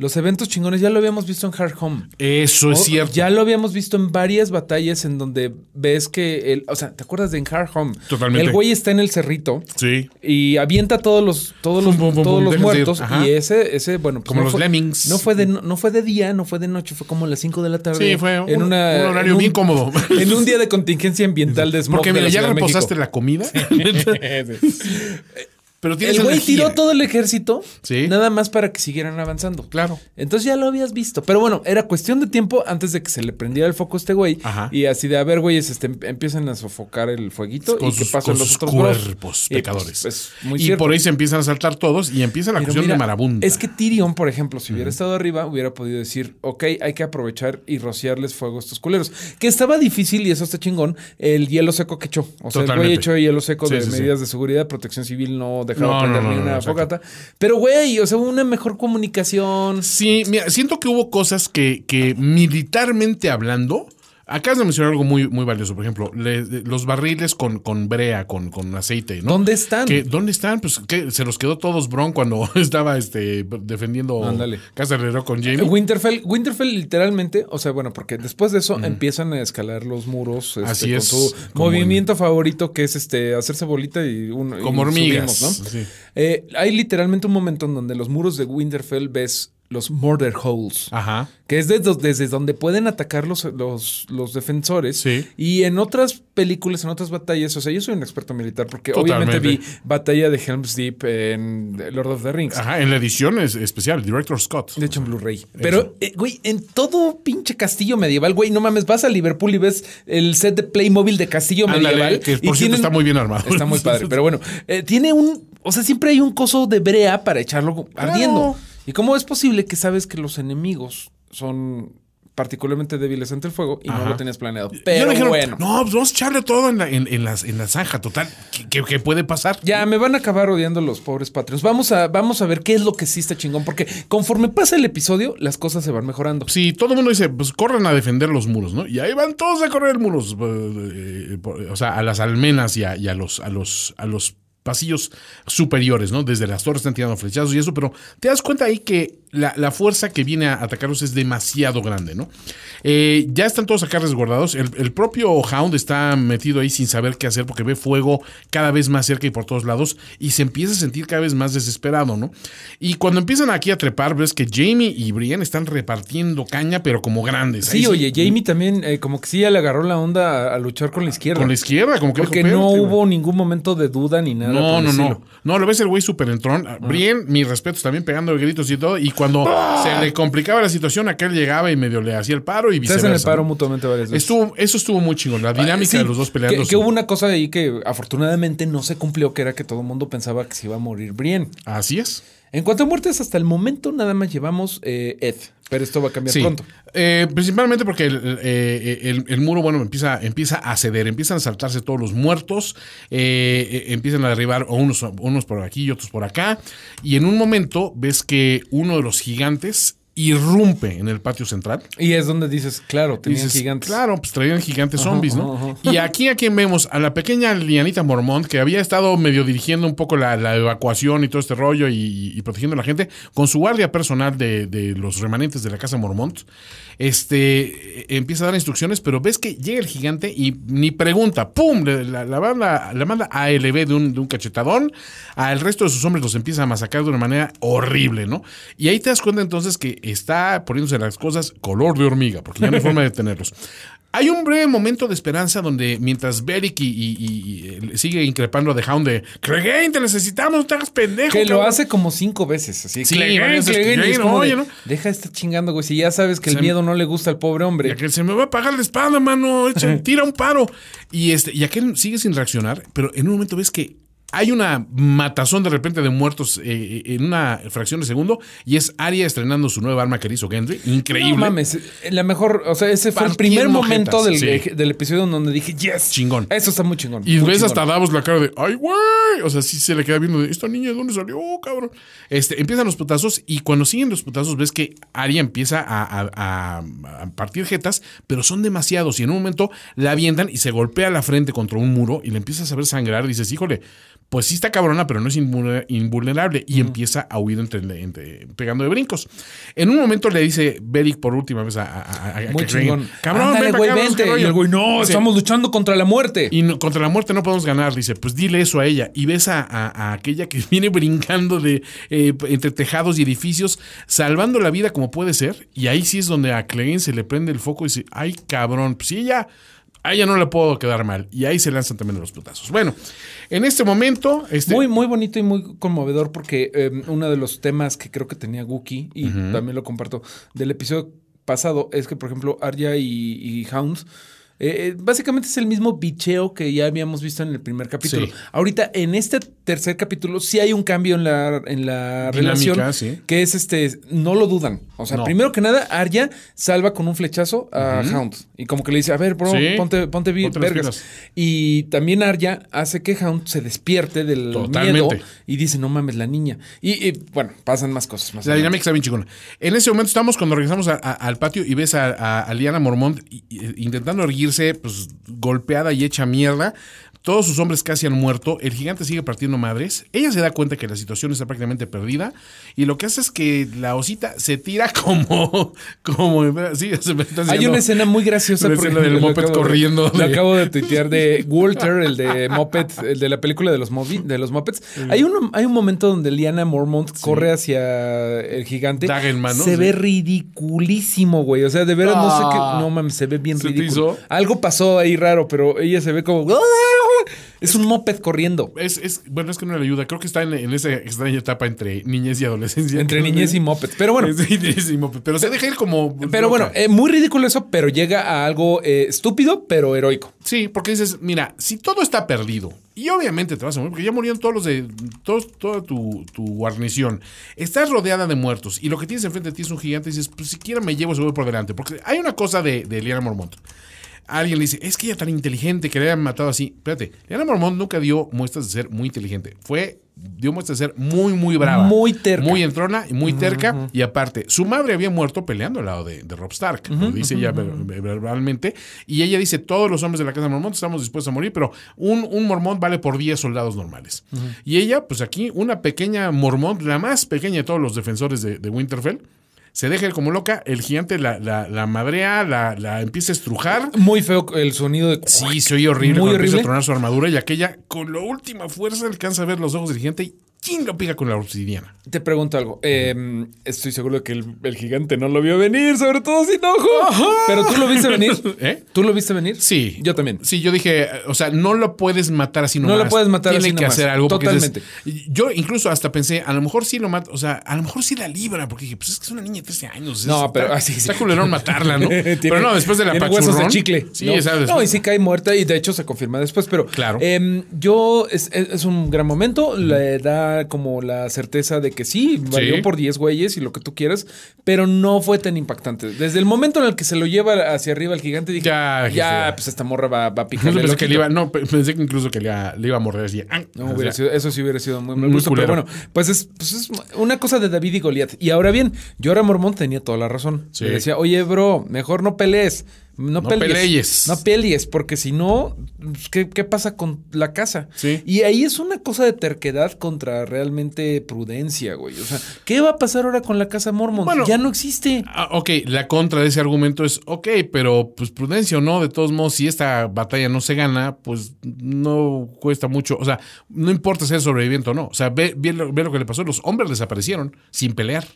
[SPEAKER 6] los eventos chingones, ya lo habíamos visto en Hard Home.
[SPEAKER 5] Eso es
[SPEAKER 6] O-
[SPEAKER 5] cierto.
[SPEAKER 6] Ya lo habíamos visto en varias batallas en donde ves que el, o sea, ¿te acuerdas de en Hard Home?
[SPEAKER 5] Totalmente.
[SPEAKER 6] El güey está en el cerrito
[SPEAKER 5] Sí.
[SPEAKER 6] y avienta todos los todos los, todos los muertos y ese ese bueno, pues
[SPEAKER 5] Como
[SPEAKER 6] no
[SPEAKER 5] los
[SPEAKER 6] fue-
[SPEAKER 5] Lemmings.
[SPEAKER 6] No fue de no, fue de día, no fue de noche, fue como a las 5 de la tarde.
[SPEAKER 5] Sí, fue un-
[SPEAKER 6] en una,
[SPEAKER 5] un horario
[SPEAKER 6] en
[SPEAKER 5] bien cómodo.
[SPEAKER 6] En un día de contingencia ambiental de smog
[SPEAKER 5] Porque mira,
[SPEAKER 6] la
[SPEAKER 5] ya reposaste la comida. Pero tienes
[SPEAKER 6] El güey tiró todo el ejército
[SPEAKER 5] Sí.
[SPEAKER 6] nada más para que siguieran avanzando.
[SPEAKER 5] Claro.
[SPEAKER 6] Entonces ya lo habías visto. Pero bueno, era cuestión de tiempo antes de que se le prendiera el foco a este güey.
[SPEAKER 5] Ajá.
[SPEAKER 6] Y así de, a ver, güeyes, este, em- empiezan a sofocar el fueguito
[SPEAKER 5] con
[SPEAKER 6] y que
[SPEAKER 5] sus,
[SPEAKER 6] pasan
[SPEAKER 5] con
[SPEAKER 6] los
[SPEAKER 5] sus
[SPEAKER 6] otros bros.
[SPEAKER 5] cuerpos
[SPEAKER 6] Y,
[SPEAKER 5] pecadores.
[SPEAKER 6] pues, es muy
[SPEAKER 5] y por ahí se empiezan a saltar todos y empieza la
[SPEAKER 6] Pero
[SPEAKER 5] cuestión
[SPEAKER 6] mira,
[SPEAKER 5] de marabunda.
[SPEAKER 6] Es que Tyrion, por ejemplo, si hubiera estado arriba, hubiera podido decir, ok, hay que aprovechar y rociarles fuego a estos culeros. Que estaba difícil y eso está chingón, el hielo seco que echó. O sea, el güey echó hielo seco
[SPEAKER 5] Sí,
[SPEAKER 6] de
[SPEAKER 5] sí, sí.
[SPEAKER 6] medidas de seguridad, protección civil, no dejaba
[SPEAKER 5] No,
[SPEAKER 6] prender
[SPEAKER 5] no,
[SPEAKER 6] ni
[SPEAKER 5] no,
[SPEAKER 6] una fogata. Pero, güey, o sea, una mejor comunicación.
[SPEAKER 5] Sí, mira, siento que hubo cosas que, que militarmente hablando. Acabas de mencionar algo muy, muy valioso. Por ejemplo, le- los barriles con, con brea, con, con aceite, ¿no?
[SPEAKER 6] ¿Dónde están?
[SPEAKER 5] ¿Dónde están? Pues que se los quedó todos Bron cuando estaba este, defendiendo
[SPEAKER 6] Ándale.
[SPEAKER 5] Casa Herrero con Jamie.
[SPEAKER 6] Winterfell, Winterfell literalmente, o sea, bueno, porque después de eso empiezan a escalar los muros este,
[SPEAKER 5] Así
[SPEAKER 6] con
[SPEAKER 5] es,
[SPEAKER 6] su movimiento favorito que es este hacerse bolita y un y
[SPEAKER 5] Como hormigas,
[SPEAKER 6] subimos, ¿no?
[SPEAKER 5] sí.
[SPEAKER 6] Eh, hay literalmente un momento en donde los muros de Winterfell ves los murder holes.
[SPEAKER 5] Ajá.
[SPEAKER 6] Que es desde, desde donde pueden atacar los, los, los defensores.
[SPEAKER 5] Sí.
[SPEAKER 6] Y en otras películas, en otras batallas, o sea, yo soy un experto militar porque
[SPEAKER 5] Totalmente.
[SPEAKER 6] obviamente vi batalla de Helm's Deep en Lord of the Rings.
[SPEAKER 5] Ajá, en la edición es especial, Director Scott.
[SPEAKER 6] De hecho, en Blu-ray. Pero, eh, güey, en todo pinche castillo medieval, güey, no mames, vas a Liverpool y ves el set de Playmobil de castillo
[SPEAKER 5] Ándale,
[SPEAKER 6] medieval.
[SPEAKER 5] que por
[SPEAKER 6] y
[SPEAKER 5] cierto está muy bien armado.
[SPEAKER 6] Está muy padre, pero bueno, eh, tiene un, o sea, siempre hay un coso de brea para echarlo ardiendo. ¿Y cómo es posible que sabes que los enemigos son particularmente débiles ante el fuego y no lo tenías planeado? Pero
[SPEAKER 5] dijeron,
[SPEAKER 6] bueno.
[SPEAKER 5] No, pues vamos a echarle todo en la, en, en las- en la zanja, total. ¿Qué, qué- qué puede pasar?
[SPEAKER 6] Ya me van a acabar odiando los pobres Patreons. Vamos a, vamos a ver qué es lo que sí está chingón, porque conforme pasa el episodio, las cosas se van mejorando.
[SPEAKER 5] Sí, todo el mundo dice, pues corran a defender los muros, ¿no? Y ahí van todos a correr muros, eh, por- o sea, a las almenas y a, y a los, a los, a los pasillos superiores, ¿no? Desde las torres están tirando flechazos y eso, pero te das cuenta ahí que la, la fuerza que viene a atacarlos es demasiado grande, ¿no? Eh, ya están todos acá resguardados. El, el propio Hound está metido ahí sin saber qué hacer porque ve fuego cada vez más cerca y por todos lados y se empieza a sentir cada vez más desesperado, ¿no? Y cuando empiezan aquí a trepar, ves que Jamie y Brienne están repartiendo caña, pero como grandes. Ahí
[SPEAKER 6] Sí, oye, Jamie también eh, como que sí ya le agarró la onda a, a luchar con la izquierda.
[SPEAKER 5] Con la izquierda, como que
[SPEAKER 6] Porque
[SPEAKER 5] dijo,
[SPEAKER 6] no hubo ningún momento de duda ni nada.
[SPEAKER 5] No, no, no. No, lo ves el güey súper entrón. Brienne, mis respetos, también pegando gritos y todo. Y cuando se le complicaba la situación, aquel llegaba y medio le hacía el paro y
[SPEAKER 6] Se
[SPEAKER 5] viceversa.
[SPEAKER 6] hacen el paro mutuamente varias veces.
[SPEAKER 5] Estuvo, eso estuvo muy chingón. La dinámica
[SPEAKER 6] Sí,
[SPEAKER 5] de los dos peleando.
[SPEAKER 6] Que, que hubo una cosa ahí que afortunadamente no se cumplió, que era que todo el mundo pensaba que se iba a morir Brienne.
[SPEAKER 5] Así es.
[SPEAKER 6] En cuanto a muertes, hasta el momento nada más llevamos eh, Ed. Pero esto va a cambiar
[SPEAKER 5] Sí.
[SPEAKER 6] pronto.
[SPEAKER 5] Eh, principalmente porque el, eh, el- el muro, bueno, empieza, empieza a ceder, empiezan a saltarse todos los muertos, empiezan a derribar unos, unos por aquí y otros por acá. Y en un momento ves que uno de los gigantes irrumpe en el patio central.
[SPEAKER 6] Y es donde dices, claro, tenían
[SPEAKER 5] Dices,
[SPEAKER 6] gigantes.
[SPEAKER 5] Claro, pues traían gigantes zombies, ¿no?
[SPEAKER 6] ajá,
[SPEAKER 5] Y aquí a quien vemos, a la pequeña Lianita Mormont, que había estado medio dirigiendo un poco la, la evacuación y todo este rollo y, y protegiendo a la gente, con su guardia personal de, de los remanentes de la casa Mormont, este empieza a dar instrucciones, pero ves que llega el gigante y ni pregunta, ¡pum! La, la manda, la manda a LB de un, de un cachetadón, al resto de sus hombres los empieza a masacrar de una manera horrible, ¿no? Y ahí te das cuenta entonces que está poniéndose las cosas color de hormiga, porque ya no hay forma de detenerlos. Hay un breve momento de esperanza donde mientras Beric y, y- y- y sigue increpando a The Hound de Clegane, te necesitamos, no te hagas pendejo.
[SPEAKER 6] Que lo
[SPEAKER 5] cabrón".
[SPEAKER 6] hace como cinco veces. Así,
[SPEAKER 5] Sí,
[SPEAKER 6] Clegane, Clegane, y es de,
[SPEAKER 5] oye, ¿no?
[SPEAKER 6] Deja de estar chingando, güey. Si ya sabes que el miedo no le gusta al pobre
[SPEAKER 5] Y
[SPEAKER 6] hombre.
[SPEAKER 5] aquel se me va a apagar la espada, mano. echa- tira un paro. Y este, y aquel sigue sin reaccionar, pero en un momento ves que hay una matazón de repente de muertos eh, en una fracción de segundo y es Arya estrenando su nueva arma que le hizo Gendry. Increíble.
[SPEAKER 6] No mames, la mejor, o sea, ese fue el primer momento del,
[SPEAKER 5] sí.
[SPEAKER 6] del episodio donde dije, yes.
[SPEAKER 5] Chingón.
[SPEAKER 6] Eso está muy chingón.
[SPEAKER 5] Y
[SPEAKER 6] muy
[SPEAKER 5] ves
[SPEAKER 6] chingón.
[SPEAKER 5] hasta Davos la cara de, ay, güey. O sea, sí se le queda viendo de, esta niña, ¿de dónde salió, cabrón? Este, empiezan los putazos y cuando siguen los putazos ves que Arya empieza a, a- a- a partir jetas, pero son demasiados. Y en un momento la avientan y se golpea la frente contra un muro y le empiezas a ver sangrar. Y dices, híjole, pues sí está cabrona, pero no es invulner- invulnerable. Y empieza a huir entre, entre- pegando de brincos. En un momento le dice Beric por última vez a, a, a- a-
[SPEAKER 6] Muy
[SPEAKER 5] a Clegane,
[SPEAKER 6] chingón.
[SPEAKER 5] Cabrón,
[SPEAKER 6] Ándale,
[SPEAKER 5] ven pa'
[SPEAKER 6] güey,
[SPEAKER 5] acá, vamos,
[SPEAKER 6] vente.
[SPEAKER 5] qué rollo".
[SPEAKER 6] Y el güey, no,
[SPEAKER 5] Sí.
[SPEAKER 6] estamos luchando contra la muerte.
[SPEAKER 5] Y no- contra la muerte no podemos ganar, dice. Pues dile eso a ella. Y ves a, a- a aquella que viene brincando de eh, entre tejados y edificios, salvando la vida como puede ser. Y ahí sí es donde a Clegane se le prende el foco y dice, ay cabrón, pues sí, ella, a ella no le puedo quedar mal. Y ahí se lanzan también los putazos. Bueno, en este momento... Este,
[SPEAKER 6] Muy, muy bonito y muy conmovedor porque eh, uno de los temas que creo que tenía Gookie, y también lo comparto, del episodio pasado, es que, por ejemplo, Arya y, y Hounds. Eh, eh, básicamente es el mismo bicheo que ya habíamos visto en el primer capítulo.
[SPEAKER 5] Sí.
[SPEAKER 6] Ahorita, en este tercer capítulo, sí hay un cambio en la, en la
[SPEAKER 5] Dinámica,
[SPEAKER 6] relación.
[SPEAKER 5] sí.
[SPEAKER 6] Que es este, no lo dudan. O sea,
[SPEAKER 5] No.
[SPEAKER 6] primero que nada, Arya salva con un flechazo a Hound. Y como que le dice, a ver, bro,
[SPEAKER 5] Sí.
[SPEAKER 6] ponte, ponte,
[SPEAKER 5] Ponte
[SPEAKER 6] vergas. Y también Arya hace que Hound se despierte del
[SPEAKER 5] Totalmente.
[SPEAKER 6] miedo y dice, no mames, la niña. Y, y, bueno, pasan más cosas. Más
[SPEAKER 5] La
[SPEAKER 6] adelante.
[SPEAKER 5] dinámica está bien chingona. En ese momento estamos cuando regresamos a- a- al patio y ves a, a- Liana Mormont intentando erguirse, pues golpeada y hecha mierda. Todos sus hombres casi han muerto. El gigante sigue partiendo madres. Ella se da cuenta que la situación está prácticamente perdida. Y lo que hace es que la osita se tira como. como sí, se me está
[SPEAKER 6] Hay una escena muy graciosa.
[SPEAKER 5] escena del
[SPEAKER 6] lo
[SPEAKER 5] moped
[SPEAKER 6] acabo
[SPEAKER 5] corriendo
[SPEAKER 6] Lo
[SPEAKER 5] de-
[SPEAKER 6] acabo de tuitear de Walter, el de Moped, el de la película de los, movi- de los Mopeds. Hay, un, hay un momento donde Liana Mormont corre hacia el gigante.
[SPEAKER 5] Daga en mano,
[SPEAKER 6] Se
[SPEAKER 5] sí.
[SPEAKER 6] ve ridiculísimo, güey. O sea, de veras no sé qué.
[SPEAKER 5] Ah.
[SPEAKER 6] No mames, se ve bien
[SPEAKER 5] ¿Se te
[SPEAKER 6] ridículo.
[SPEAKER 5] hizo?
[SPEAKER 6] Algo pasó ahí raro, pero ella se ve como. Es un moped corriendo.
[SPEAKER 5] Es, es- bueno, es que no le ayuda. Creo que está en, en esa extraña etapa entre niñez y adolescencia.
[SPEAKER 6] Entre niñez y moped. Pero bueno.
[SPEAKER 5] Sí, niñez y moped. Pero se deja ir como.
[SPEAKER 6] Pero bueno, eh, muy ridículo eso, pero llega a algo eh, estúpido, pero heroico.
[SPEAKER 5] Sí, porque dices, mira, si todo está perdido, y obviamente te vas a morir, porque ya murieron todos los de. Todos, toda tu, tu guarnición. Estás rodeada de muertos, y lo que tienes enfrente de ti es un gigante, y dices, pues siquiera me llevo, se voy por delante. Porque hay una cosa de, de Liana Mormont. Alguien le dice, es que ella tan inteligente que le hayan matado así. Espérate, Liana Mormont nunca dio muestras de ser muy inteligente. Fue, dio muestras de ser muy, muy brava.
[SPEAKER 6] Muy terca.
[SPEAKER 5] Muy entrona y muy terca. Y aparte, su madre había muerto peleando al lado de, de Rob Stark. lo dice ella ver- verbalmente. Y ella dice, todos los hombres de la casa de Mormont estamos dispuestos a morir, pero un, un Mormont vale por 10 soldados normales. Y ella, pues aquí, una pequeña Mormont, la más pequeña de todos los defensores de, de Winterfell, se deja ir como loca, el gigante la, la, la madrea, la, la empieza a estrujar.
[SPEAKER 6] Muy feo el sonido de.
[SPEAKER 5] Sí, se oye horrible
[SPEAKER 6] Muy
[SPEAKER 5] cuando empieza a
[SPEAKER 6] horrible.
[SPEAKER 5] tronar su armadura y aquella, con la última fuerza, alcanza a ver los ojos del gigante y ¿quién lo pica con la obsidiana?
[SPEAKER 6] Te pregunto algo. Eh, estoy seguro de que el, el gigante no lo vio venir, sobre todo sin ojo. Pero tú lo viste venir.
[SPEAKER 5] ¿Eh?
[SPEAKER 6] ¿Tú lo viste venir?
[SPEAKER 5] Sí.
[SPEAKER 6] Yo también.
[SPEAKER 5] Sí, yo dije, o sea, no lo puedes matar así
[SPEAKER 6] No
[SPEAKER 5] nomás.
[SPEAKER 6] lo puedes matar
[SPEAKER 5] Tiene
[SPEAKER 6] así
[SPEAKER 5] que
[SPEAKER 6] nomás.
[SPEAKER 5] hacer algo.
[SPEAKER 6] Totalmente.
[SPEAKER 5] dices- yo incluso hasta pensé, a lo mejor sí lo mata, o sea, a lo mejor sí la libra, porque dije, pues es que es una niña de 13 años.
[SPEAKER 6] No,
[SPEAKER 5] es-
[SPEAKER 6] pero
[SPEAKER 5] está,
[SPEAKER 6] así sí.
[SPEAKER 5] está culerón matarla, ¿no?
[SPEAKER 6] Tiene-
[SPEAKER 5] pero no, después de la
[SPEAKER 6] tiene
[SPEAKER 5] pachurrón.
[SPEAKER 6] huesos de chicle.
[SPEAKER 5] Sí,
[SPEAKER 6] no,
[SPEAKER 5] ¿sabes?
[SPEAKER 6] No, y sí cae muerta y de hecho se confirma después, pero
[SPEAKER 5] Claro.
[SPEAKER 6] em, yo es, es- es un gran momento, le da como la certeza de que sí, valió
[SPEAKER 5] Sí.
[SPEAKER 6] por 10 güeyes y lo que tú quieras, pero no fue tan impactante. Desde el momento en el que se lo lleva hacia arriba el gigante, dije,
[SPEAKER 5] Ya,
[SPEAKER 6] ya, pues esta morra va, va a
[SPEAKER 5] Incluso
[SPEAKER 6] picarle.
[SPEAKER 5] pensé que le
[SPEAKER 6] loquito".
[SPEAKER 5] iba, no, pe- pensé que incluso que le iba, le iba a morder así. ah,
[SPEAKER 6] No,
[SPEAKER 5] o sea,
[SPEAKER 6] hubiera sido- eso sí hubiera sido muy
[SPEAKER 5] Muy
[SPEAKER 6] gusto, pero bueno, pues es, pues es una cosa de David y Goliat. Y ahora bien, Jorah Mormont tenía toda la razón.
[SPEAKER 5] Sí.
[SPEAKER 6] Le decía, oye, bro, mejor no pelees. No,
[SPEAKER 5] No
[SPEAKER 6] pelees.
[SPEAKER 5] pelees.
[SPEAKER 6] No pelees, porque si no, pues, ¿qué, qué pasa con la casa?
[SPEAKER 5] Sí.
[SPEAKER 6] Y ahí es una cosa de terquedad contra realmente prudencia, güey. O sea, ¿qué va a pasar ahora con la casa Mormont?
[SPEAKER 5] Bueno,
[SPEAKER 6] ya no existe.
[SPEAKER 5] Ah, ok, la contra de ese argumento es, ok, pero pues prudencia o no, de todos modos, si esta batalla no se gana, pues no cuesta mucho, o sea, no importa ser sobreviviente o no, o sea, ve, ve lo, ve lo que le pasó, los hombres desaparecieron sin pelear.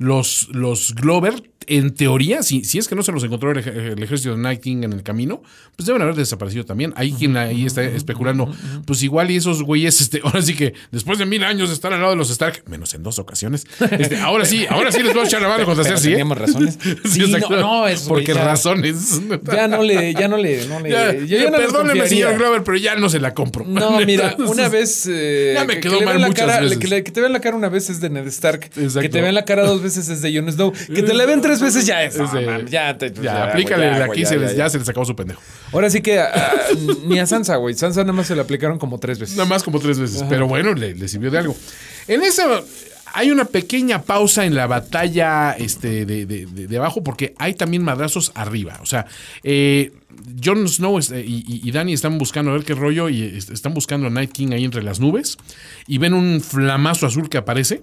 [SPEAKER 5] Los, los Glover en teoría, si, si es que no se los encontró el, ej- el ejército de Night King en el camino, pues deben haber desaparecido también. Hay quien ahí está especulando, pues igual y esos güeyes, este, ahora sí que después de mil años de estar al lado de los Stark, menos en dos ocasiones, este, ahora sí, ahora sí les voy a echar la mano contra Cersei. ¿eh?
[SPEAKER 6] razones. Sí, no, no, eso,
[SPEAKER 5] Porque
[SPEAKER 6] ya-
[SPEAKER 5] razones.
[SPEAKER 6] Ya no le, ya no le, no le.
[SPEAKER 5] Ya,
[SPEAKER 6] yo ya no
[SPEAKER 5] perdóneme, señor Glover, pero ya no se la compro.
[SPEAKER 6] No, mira,
[SPEAKER 5] Entonces,
[SPEAKER 6] una vez. eh,
[SPEAKER 5] Ya me
[SPEAKER 6] que-
[SPEAKER 5] quedó
[SPEAKER 6] que
[SPEAKER 5] mal
[SPEAKER 6] vean
[SPEAKER 5] muchas
[SPEAKER 6] cara,
[SPEAKER 5] veces.
[SPEAKER 6] Que, te vean la cara una vez es de Ned Stark.
[SPEAKER 5] Exacto.
[SPEAKER 6] Que te vean la cara dos veces es de Jon Snow. Que te la ven tres veces ya es. no, ya, te,
[SPEAKER 5] Ya, aplícale de
[SPEAKER 6] ya,
[SPEAKER 5] aquí, se
[SPEAKER 6] ya,
[SPEAKER 5] les,
[SPEAKER 6] ya,
[SPEAKER 5] se les acabó su pendejo.
[SPEAKER 6] Ahora sí que ah, ni a Sansa, güey. Sansa nada más se la aplicaron como tres veces.
[SPEAKER 5] Nada más como tres veces. Pero bueno, le, le sirvió de algo. En esa hay una pequeña pausa en la batalla este, de, de- de- de abajo porque hay también madrazos arriba. O sea, eh, Jon Snow este, y, y- Dany están buscando a ver qué rollo y est- están buscando a Night King ahí entre las nubes y ven un flamazo azul que aparece.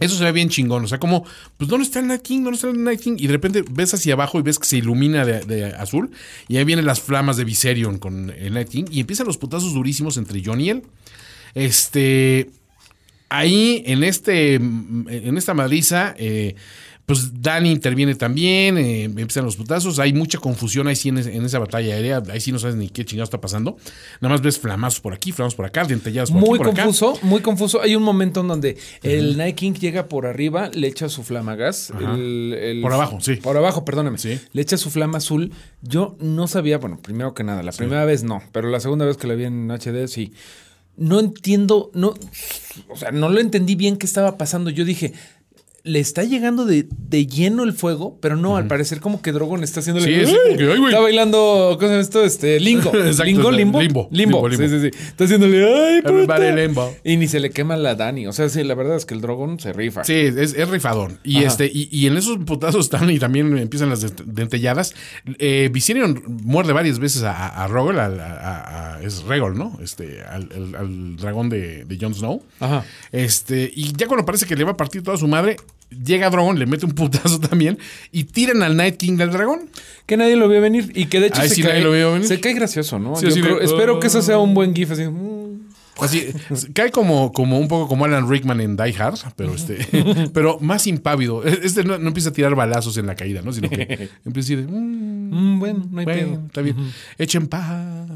[SPEAKER 5] Eso se ve bien chingón. O sea, como, pues, ¿dónde está el Night King? ¿Dónde está el Night King? Y de repente ves hacia abajo y ves que se ilumina de, azul. Y ahí vienen las flamas de Viserion con el Night King. Y empiezan los putazos durísimos entre Jon y él. Este. Ahí, en este. En esta madriza. eh, pues Dani interviene también, eh, empiezan los putazos, hay mucha confusión ahí sí en, en esa batalla aérea, ahí sí no sabes ni qué chingado está pasando. Nada más ves flamazos por aquí, flamazos por acá, dentelladas por
[SPEAKER 6] Muy
[SPEAKER 5] aquí, por acá.
[SPEAKER 6] confuso, muy confuso. Hay un momento en donde el Night King llega por arriba, le echa su flama gas.
[SPEAKER 5] Ajá.
[SPEAKER 6] el- el-
[SPEAKER 5] Por abajo, sí.
[SPEAKER 6] Por abajo, perdóname.
[SPEAKER 5] Sí.
[SPEAKER 6] Le echa su flama azul. Yo no sabía, bueno, primero que nada, la primera vez no, pero la segunda vez que la vi en HD sí. No entiendo, no, o sea, no lo entendí bien qué estaba pasando. Yo dije, le está llegando de, de lleno el fuego, pero no, al parecer como que Drogon está haciéndole.
[SPEAKER 5] Sí, sí,
[SPEAKER 6] ¡Ay!
[SPEAKER 5] como que, ay, güey.
[SPEAKER 6] está bailando, ¿cómo se llama esto? Este, lingo.
[SPEAKER 5] Exacto,
[SPEAKER 6] lingo, limbo.
[SPEAKER 5] limbo,
[SPEAKER 6] Limbo.
[SPEAKER 5] limbo,
[SPEAKER 6] Sí, sí, sí. Está haciéndole, ay, puta".
[SPEAKER 5] Limbo.
[SPEAKER 6] Y ni se le quema la Dani. O sea, sí, la verdad es que el Drogon se rifa.
[SPEAKER 5] Sí, es, es rifadón. Y
[SPEAKER 6] Ajá.
[SPEAKER 5] este, y, y en esos putazos están y también empiezan las dent- dentelladas. Eh, Viserion muerde varias veces a, a, al- a- a- a- es Regol, ¿no? Este, al, al- al dragón de, de Jon Snow.
[SPEAKER 6] Ajá.
[SPEAKER 5] Este, y ya cuando parece que le va a partir toda su madre, llega Drogon, le mete un putazo también y tiran al Night King del dragón.
[SPEAKER 6] Que nadie lo vio venir. Y que de hecho
[SPEAKER 5] Ahí
[SPEAKER 6] se,
[SPEAKER 5] sí
[SPEAKER 6] cae,
[SPEAKER 5] nadie lo vio venir.
[SPEAKER 6] se cae gracioso, ¿no?
[SPEAKER 5] Sí,
[SPEAKER 6] Yo
[SPEAKER 5] de,
[SPEAKER 6] creo- espero que eso sea un buen GIF así.
[SPEAKER 5] Así, cae como, como un poco como Alan Rickman en Die Hard, pero este, pero más impávido. Este no, no empieza a tirar balazos en la caída, ¿no? Sino que empieza a decir, "Mm,
[SPEAKER 6] Mm, bueno, no hay
[SPEAKER 5] Bueno,
[SPEAKER 6] pedo.
[SPEAKER 5] está bien. Echen paz.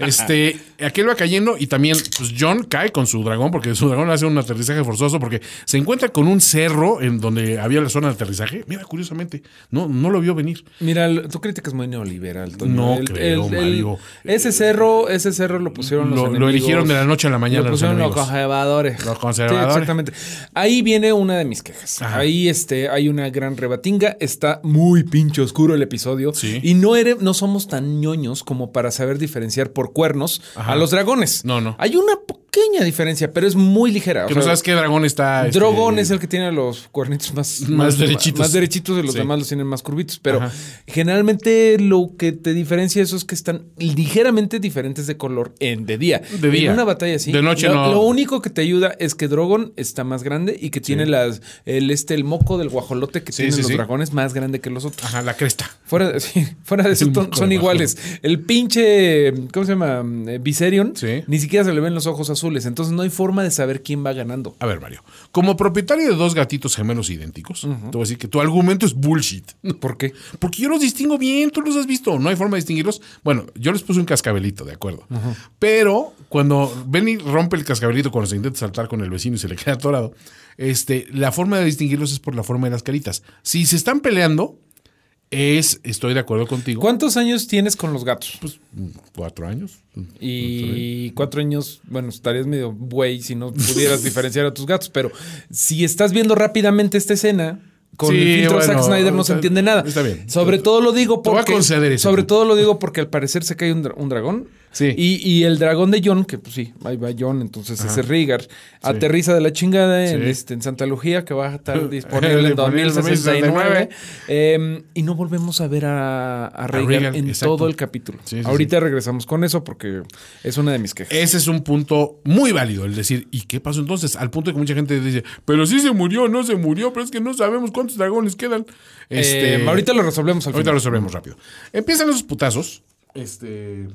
[SPEAKER 5] Este, aquel va cayendo y también, pues John cae con su dragón, porque su dragón hace un aterrizaje forzoso, porque se encuentra con un cerro en donde había la zona de aterrizaje. Mira, curiosamente, no, no lo vio venir.
[SPEAKER 6] Mira, crítica es muy neoliberal. Toño.
[SPEAKER 5] No
[SPEAKER 6] El-
[SPEAKER 5] creo,
[SPEAKER 6] el- el-
[SPEAKER 5] Mario.
[SPEAKER 6] ese cerro, ese cerro lo pusieron los
[SPEAKER 5] Lo, lo eligieron de la noche a la mañana
[SPEAKER 6] Lo
[SPEAKER 5] los
[SPEAKER 6] pusieron los
[SPEAKER 5] enemigos.
[SPEAKER 6] conservadores.
[SPEAKER 5] Los conservadores.
[SPEAKER 6] Sí, exactamente. Ahí viene una de mis quejas.
[SPEAKER 5] Ajá.
[SPEAKER 6] Ahí este, hay una gran rebatinga. Está muy pinche oscuro el episodio.
[SPEAKER 5] Sí.
[SPEAKER 6] Y no, ere- no somos tan ñoños como para saber diferenciar por cuernos
[SPEAKER 5] Ajá.
[SPEAKER 6] a los dragones.
[SPEAKER 5] No, no.
[SPEAKER 6] Hay una pequeña diferencia, pero es muy ligera.
[SPEAKER 5] Que no sabes qué dragón está. este,
[SPEAKER 6] es el que tiene los cuernitos más,
[SPEAKER 5] Más derechitos.
[SPEAKER 6] Más derechitos y los
[SPEAKER 5] Sí.
[SPEAKER 6] demás los tienen más curvitos. Pero
[SPEAKER 5] Ajá.
[SPEAKER 6] generalmente lo que te diferencia eso es que están ligeramente diferentes de color en de día.
[SPEAKER 5] De día.
[SPEAKER 6] En una batalla así.
[SPEAKER 5] De noche
[SPEAKER 6] lo,
[SPEAKER 5] no.
[SPEAKER 6] Lo único que te ayuda es que Drogon está más grande y que tiene las, el, este, el moco del guajolote que
[SPEAKER 5] Sí,
[SPEAKER 6] tienen los dragones más grande que los otros.
[SPEAKER 5] Ajá, la cresta.
[SPEAKER 6] Fuera, fuera de eso, son iguales. El pinche, ¿cómo se llama? Viserion.
[SPEAKER 5] Sí.
[SPEAKER 6] Ni siquiera se le ven los ojos azules. Entonces no hay forma de saber quién va ganando.
[SPEAKER 5] A ver, Mario. Como propietario de dos gatitos gemelos idénticos, te voy a decir que tu argumento es bullshit.
[SPEAKER 6] ¿Por qué?
[SPEAKER 5] Porque yo los distingo bien, tú los has visto, no hay forma de distinguirlos. Bueno, yo les puse un cascabelito, de acuerdo. Pero cuando Benny rompe el cascabelito cuando se intenta saltar con el vecino y se le queda atorado, este, la forma de distinguirlos es por la forma de las caritas. Si se están peleando, es, estoy de acuerdo contigo.
[SPEAKER 6] ¿Cuántos años tienes con los gatos?
[SPEAKER 5] Pues, cuatro años.
[SPEAKER 6] Y cuatro años, bueno, estarías medio güey si no pudieras diferenciar a tus gatos, pero si estás viendo rápidamente esta escena, con
[SPEAKER 5] Sí,
[SPEAKER 6] el filtro
[SPEAKER 5] bueno,
[SPEAKER 6] Zack Snyder no se entiende nada.
[SPEAKER 5] está bien.
[SPEAKER 6] Sobre todo lo digo
[SPEAKER 5] Te voy a
[SPEAKER 6] porque.
[SPEAKER 5] conceder ese
[SPEAKER 6] sobre todo lo digo porque al parecer se cae un, dra- un dragón.
[SPEAKER 5] Sí.
[SPEAKER 6] Y, y el dragón de John, que pues sí, ahí va John, entonces ese Rhaegar, aterriza de la chingada en,
[SPEAKER 5] Sí.
[SPEAKER 6] este, en Santa Lucía, que va a estar disponible en
[SPEAKER 5] Disponible en
[SPEAKER 6] 2069. Eh, y no volvemos a ver a, a en
[SPEAKER 5] exacto.
[SPEAKER 6] todo el capítulo. Ahorita regresamos con eso porque es una de mis quejas.
[SPEAKER 5] Ese es un punto muy válido, el decir, ¿y qué pasó entonces? Al punto de que mucha gente dice, pero sí se murió, no se murió, pero es que no sabemos cuántos dragones quedan. Este,
[SPEAKER 6] Eh, ahorita lo resolvemos al
[SPEAKER 5] Ahorita
[SPEAKER 6] final.
[SPEAKER 5] lo resolvemos rápido. Empiezan esos putazos. Este.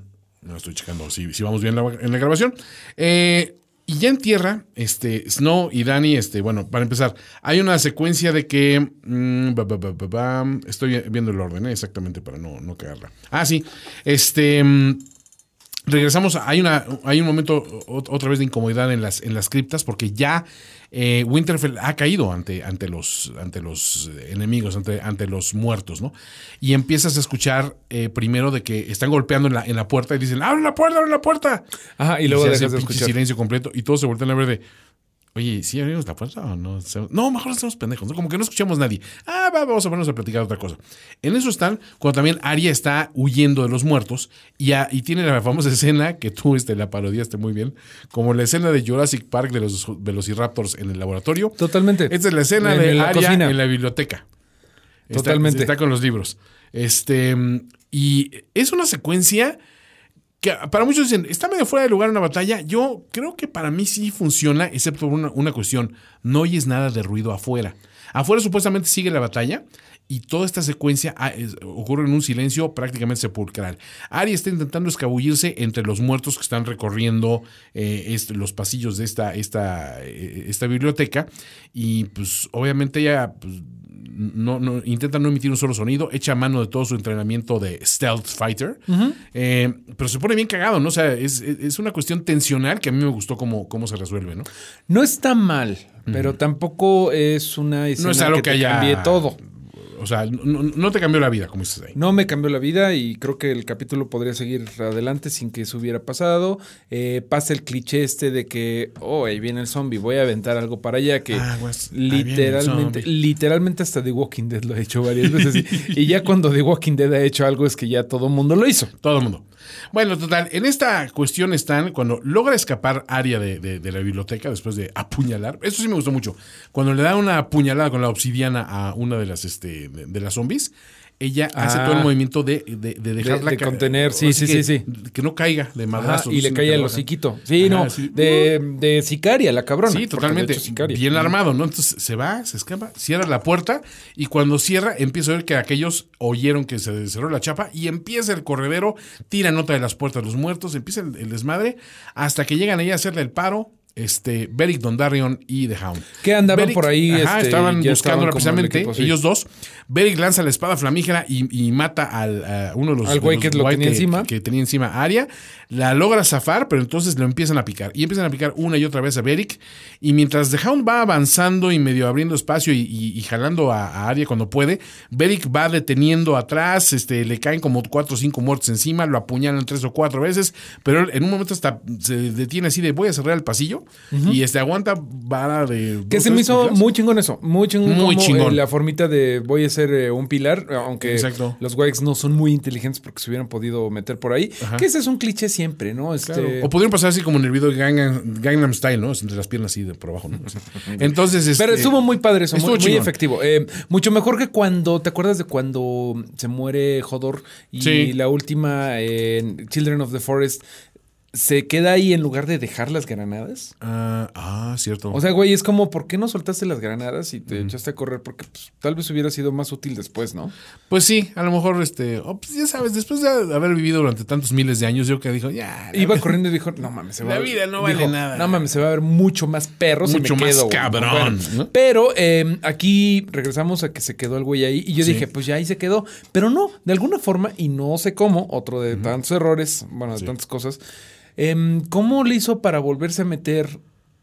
[SPEAKER 5] No estoy checando si, si vamos bien en la, grabación. Eh, Y ya en tierra, este, Snow y Danny, este, bueno, para empezar, hay una secuencia de que. mm, estoy viendo el orden, ¿eh? exactamente, para no, no cagarla. Ah, sí. Este. mm, regresamos, hay, una, hay un momento otra vez de incomodidad en las, en las criptas porque ya eh, Winterfell ha caído ante, ante, los, ante los enemigos, ante, ante los muertos, ¿no? Y empiezas a escuchar eh, primero de que están golpeando en la, en la puerta y dicen, ¡abre la puerta, abre la puerta!
[SPEAKER 6] Ajá, y luego
[SPEAKER 5] se
[SPEAKER 6] dejas
[SPEAKER 5] hace
[SPEAKER 6] de escuchar.
[SPEAKER 5] silencio completo y todos se voltean a ver de, oye, ¿sí abrimos la puerta o no? No, mejor estamos pendejos, ¿no? Como que no escuchamos nadie. Ah, va, vamos a ponernos a platicar otra cosa. En eso están cuando también Arya está huyendo de los muertos y, a- y tiene la famosa escena que tú este, la parodiaste muy bien, como la escena de Jurassic Park de los Velociraptors en el laboratorio.
[SPEAKER 6] Totalmente.
[SPEAKER 5] Esta es la escena
[SPEAKER 6] En
[SPEAKER 5] de
[SPEAKER 6] la
[SPEAKER 5] Arya
[SPEAKER 6] cocina.
[SPEAKER 5] en la biblioteca. Está-
[SPEAKER 6] Totalmente.
[SPEAKER 5] Está, con los libros. Este, y es una secuencia que para muchos dicen, está medio fuera de lugar una batalla. Yo creo que para mí sí funciona, excepto por una, una cuestión. No oyes nada de ruido afuera. Afuera supuestamente sigue la batalla y toda esta secuencia ah, ocurre en un silencio prácticamente sepulcral. Arya está intentando escabullirse entre los muertos que están recorriendo eh, este, los pasillos de esta, esta, eh, esta biblioteca y pues obviamente ella pues, no, no, intenta no emitir un solo sonido, echa mano de todo su entrenamiento de stealth fighter, eh, pero se pone bien cagado, ¿no? O sea, es, es una cuestión tensional que a mí me gustó cómo, cómo se resuelve, ¿no?
[SPEAKER 6] No está mal, pero tampoco es una escena
[SPEAKER 5] No es algo
[SPEAKER 6] que,
[SPEAKER 5] que,
[SPEAKER 6] te
[SPEAKER 5] haya...
[SPEAKER 6] cambie todo.
[SPEAKER 5] O sea, no, no te cambió la vida, como dices ahí.
[SPEAKER 6] No me cambió la vida y creo que el capítulo podría seguir adelante sin que eso hubiera pasado. Eh, pasa el cliché este de que, oh, ahí viene el zombie, voy a aventar algo para allá que
[SPEAKER 5] el
[SPEAKER 6] literalmente, literalmente hasta The Walking Dead lo ha hecho varias veces. y, y ya cuando The Walking Dead ha hecho algo es que ya todo el mundo lo hizo.
[SPEAKER 5] Todo el mundo. Bueno, total, en esta cuestión están cuando logra escapar Aria de, de- la biblioteca después de apuñalar. Eso sí me gustó mucho. Cuando le da una apuñalada con la obsidiana a una de las, este, de, de las zombies, ella hace
[SPEAKER 6] Ah.
[SPEAKER 5] todo el movimiento de, de, de dejarla
[SPEAKER 6] de
[SPEAKER 5] ca-
[SPEAKER 6] contener, sí, sí,
[SPEAKER 5] que-
[SPEAKER 6] sí,
[SPEAKER 5] Que no caiga de madrazos.
[SPEAKER 6] y le cae el hociquito. Sí,
[SPEAKER 5] Ajá,
[SPEAKER 6] no,
[SPEAKER 5] sí.
[SPEAKER 6] de, de sicaria, la cabrona.
[SPEAKER 5] Sí,
[SPEAKER 6] de
[SPEAKER 5] totalmente.
[SPEAKER 6] hecho.
[SPEAKER 5] Bien armado, ¿no? Entonces se va, se escapa, cierra la puerta y cuando cierra empieza a ver que aquellos oyeron que se cerró la chapa y empieza el corredero, tira nota de las puertas de los muertos, empieza el, el desmadre hasta que llegan ahí a hacerle el paro. Este, Beric Dondarrion y The Hound.
[SPEAKER 6] Que andaban por ahí,
[SPEAKER 5] Ajá,
[SPEAKER 6] este,
[SPEAKER 5] estaban buscándola
[SPEAKER 6] el
[SPEAKER 5] precisamente,
[SPEAKER 6] equipo, sí.
[SPEAKER 5] ellos dos. Beric lanza la espada flamígera y, y mata al, a uno de los.
[SPEAKER 6] Al güey
[SPEAKER 5] de los
[SPEAKER 6] que lo tenía encima.
[SPEAKER 5] Que tenía encima a Arya. La logra zafar, pero entonces lo empiezan a picar. Y empiezan a picar una y otra vez a Beric. Y mientras The Hound va avanzando y medio abriendo espacio y, y- y jalando a, a Arya cuando puede, Beric va deteniendo atrás, este, le caen como cuatro o cinco muertos encima, lo apuñalan tres o cuatro veces, pero en un momento hasta se detiene así de voy a cerrar el pasillo y este aguanta vara de.
[SPEAKER 6] Que se me hizo muy chingón eso. Muy chingón.
[SPEAKER 5] Muy
[SPEAKER 6] como,
[SPEAKER 5] chingón.
[SPEAKER 6] eh, la formita de voy a ser eh, un pilar, aunque
[SPEAKER 5] Exacto.
[SPEAKER 6] los Wakes no son muy inteligentes porque se hubieran podido meter por ahí. Que ese es un cliché siempre, ¿no? Este,
[SPEAKER 5] Claro. O pudieron pasar así como en el video de Gangnam, Gangnam Style, ¿no? Entre las piernas así de por abajo, ¿no? Entonces, este,
[SPEAKER 6] Pero estuvo muy padre eso, muy, efectivo. Eh, mucho mejor que cuando, ¿te acuerdas de cuando se muere Hodor y
[SPEAKER 5] Sí.
[SPEAKER 6] la última en Children of the Forest se queda ahí en lugar de dejar las granadas?
[SPEAKER 5] Ah, ah, cierto.
[SPEAKER 6] O sea, güey, es como, ¿por qué no soltaste las granadas y te echaste a correr? Porque pues, tal vez hubiera sido más útil después, ¿no?
[SPEAKER 5] pues sí, a lo mejor, este, oh, pues ya sabes, después de haber vivido durante tantos miles de años, yo que dijo, ya.
[SPEAKER 6] Iba
[SPEAKER 5] vida-
[SPEAKER 6] corriendo y dijo, no mames, se va
[SPEAKER 5] La
[SPEAKER 6] a ver-
[SPEAKER 5] vida no vale
[SPEAKER 6] dijo,
[SPEAKER 5] nada.
[SPEAKER 6] No mames, se va a ver mucho más perro si
[SPEAKER 5] Mucho
[SPEAKER 6] me
[SPEAKER 5] más
[SPEAKER 6] quedo, güey".
[SPEAKER 5] cabrón, ¿no?
[SPEAKER 6] Pero eh, aquí regresamos a que se quedó el güey ahí y yo
[SPEAKER 5] Sí.
[SPEAKER 6] dije, pues ya ahí se quedó. Pero no, de alguna forma, y no sé cómo, otro de tantos errores, bueno, de
[SPEAKER 5] Sí.
[SPEAKER 6] tantas cosas, em, ¿cómo le hizo para volverse a meter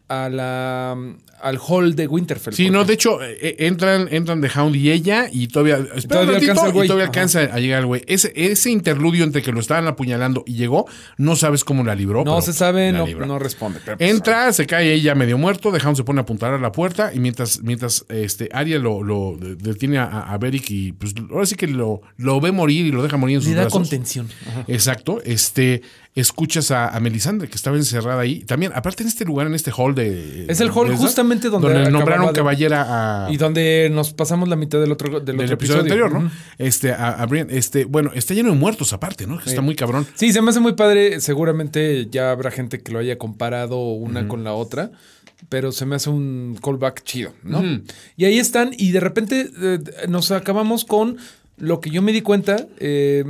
[SPEAKER 6] a la, al hall de Winterfell?
[SPEAKER 5] Sí, no, de hecho, eh, eh, entran, entran The Hound y ella y todavía. Espera
[SPEAKER 6] Todavía
[SPEAKER 5] un ratito,
[SPEAKER 6] alcanza
[SPEAKER 5] y todavía alcanza a llegar el güey. Ese, ese interludio entre que lo estaban apuñalando y llegó, no sabes cómo la libró.
[SPEAKER 6] No se sabe, no, responde. pero, pues,
[SPEAKER 5] Entra, se cae ella medio muerto, The Hound se pone a apuntar a la puerta y mientras, mientras este, Arya lo, lo detiene a, a Beric y pues ahora sí que lo, lo ve morir y lo deja morir en sus
[SPEAKER 6] Le da
[SPEAKER 5] brazos.
[SPEAKER 6] contención. Ajá.
[SPEAKER 5] Exacto, este, escuchas a, a Melisandre que estaba encerrada ahí. También, aparte en este lugar, en este hall de...
[SPEAKER 6] Es el hall justamente donde
[SPEAKER 5] nombraron
[SPEAKER 6] acababa de-
[SPEAKER 5] caballera a...
[SPEAKER 6] Y donde nos pasamos la mitad del otro, del
[SPEAKER 5] del
[SPEAKER 6] otro
[SPEAKER 5] episodio, anterior, ¿no? Este, a, a Brienne, este, bueno, está lleno de muertos aparte, ¿no? Está muy cabrón.
[SPEAKER 6] Sí, se me hace muy padre. Seguramente ya habrá gente que lo haya comparado una con la otra, pero se me hace un callback chido, ¿no? Y ahí están, y de repente eh, nos acabamos con lo que yo me di cuenta. eh,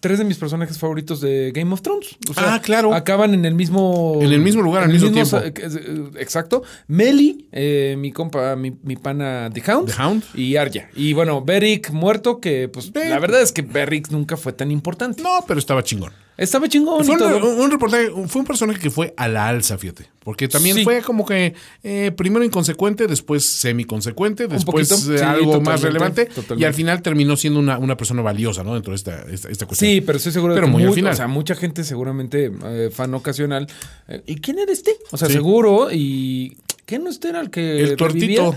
[SPEAKER 6] tres de mis personajes favoritos de Game of Thrones. O sea,
[SPEAKER 5] Ah, claro.
[SPEAKER 6] Acaban en el mismo.
[SPEAKER 5] En el mismo lugar, al
[SPEAKER 6] en el
[SPEAKER 5] mismo tiempo.
[SPEAKER 6] sa- eh, Exacto. Meli, eh, mi compa, mi, mi pana The Hound.
[SPEAKER 5] The Hound.
[SPEAKER 6] Y Arya. Y bueno, Beric muerto, que pues
[SPEAKER 5] Beric.
[SPEAKER 6] la verdad es que Beric nunca fue tan importante.
[SPEAKER 5] No, pero estaba chingón.
[SPEAKER 6] Estaba chingón
[SPEAKER 5] Fue un, un reportaje, fue un personaje que fue a la alza, fíjate. Porque también
[SPEAKER 6] Sí.
[SPEAKER 5] fue como que eh, primero inconsecuente, después semiconsecuente, después
[SPEAKER 6] poquito. Sí,
[SPEAKER 5] algo más relevante.
[SPEAKER 6] totalmente.
[SPEAKER 5] Y al final terminó siendo una, una persona valiosa, ¿no? Dentro de esta, esta, esta cuestión.
[SPEAKER 6] Sí, pero estoy seguro
[SPEAKER 5] Pero
[SPEAKER 6] de que
[SPEAKER 5] muy al
[SPEAKER 6] mu-
[SPEAKER 5] final.
[SPEAKER 6] O sea, mucha gente seguramente eh, fan ocasional. eh, ¿Y quién era este? O sea,
[SPEAKER 5] Sí.
[SPEAKER 6] seguro y ¿qué no este era el que
[SPEAKER 5] El
[SPEAKER 6] revivía?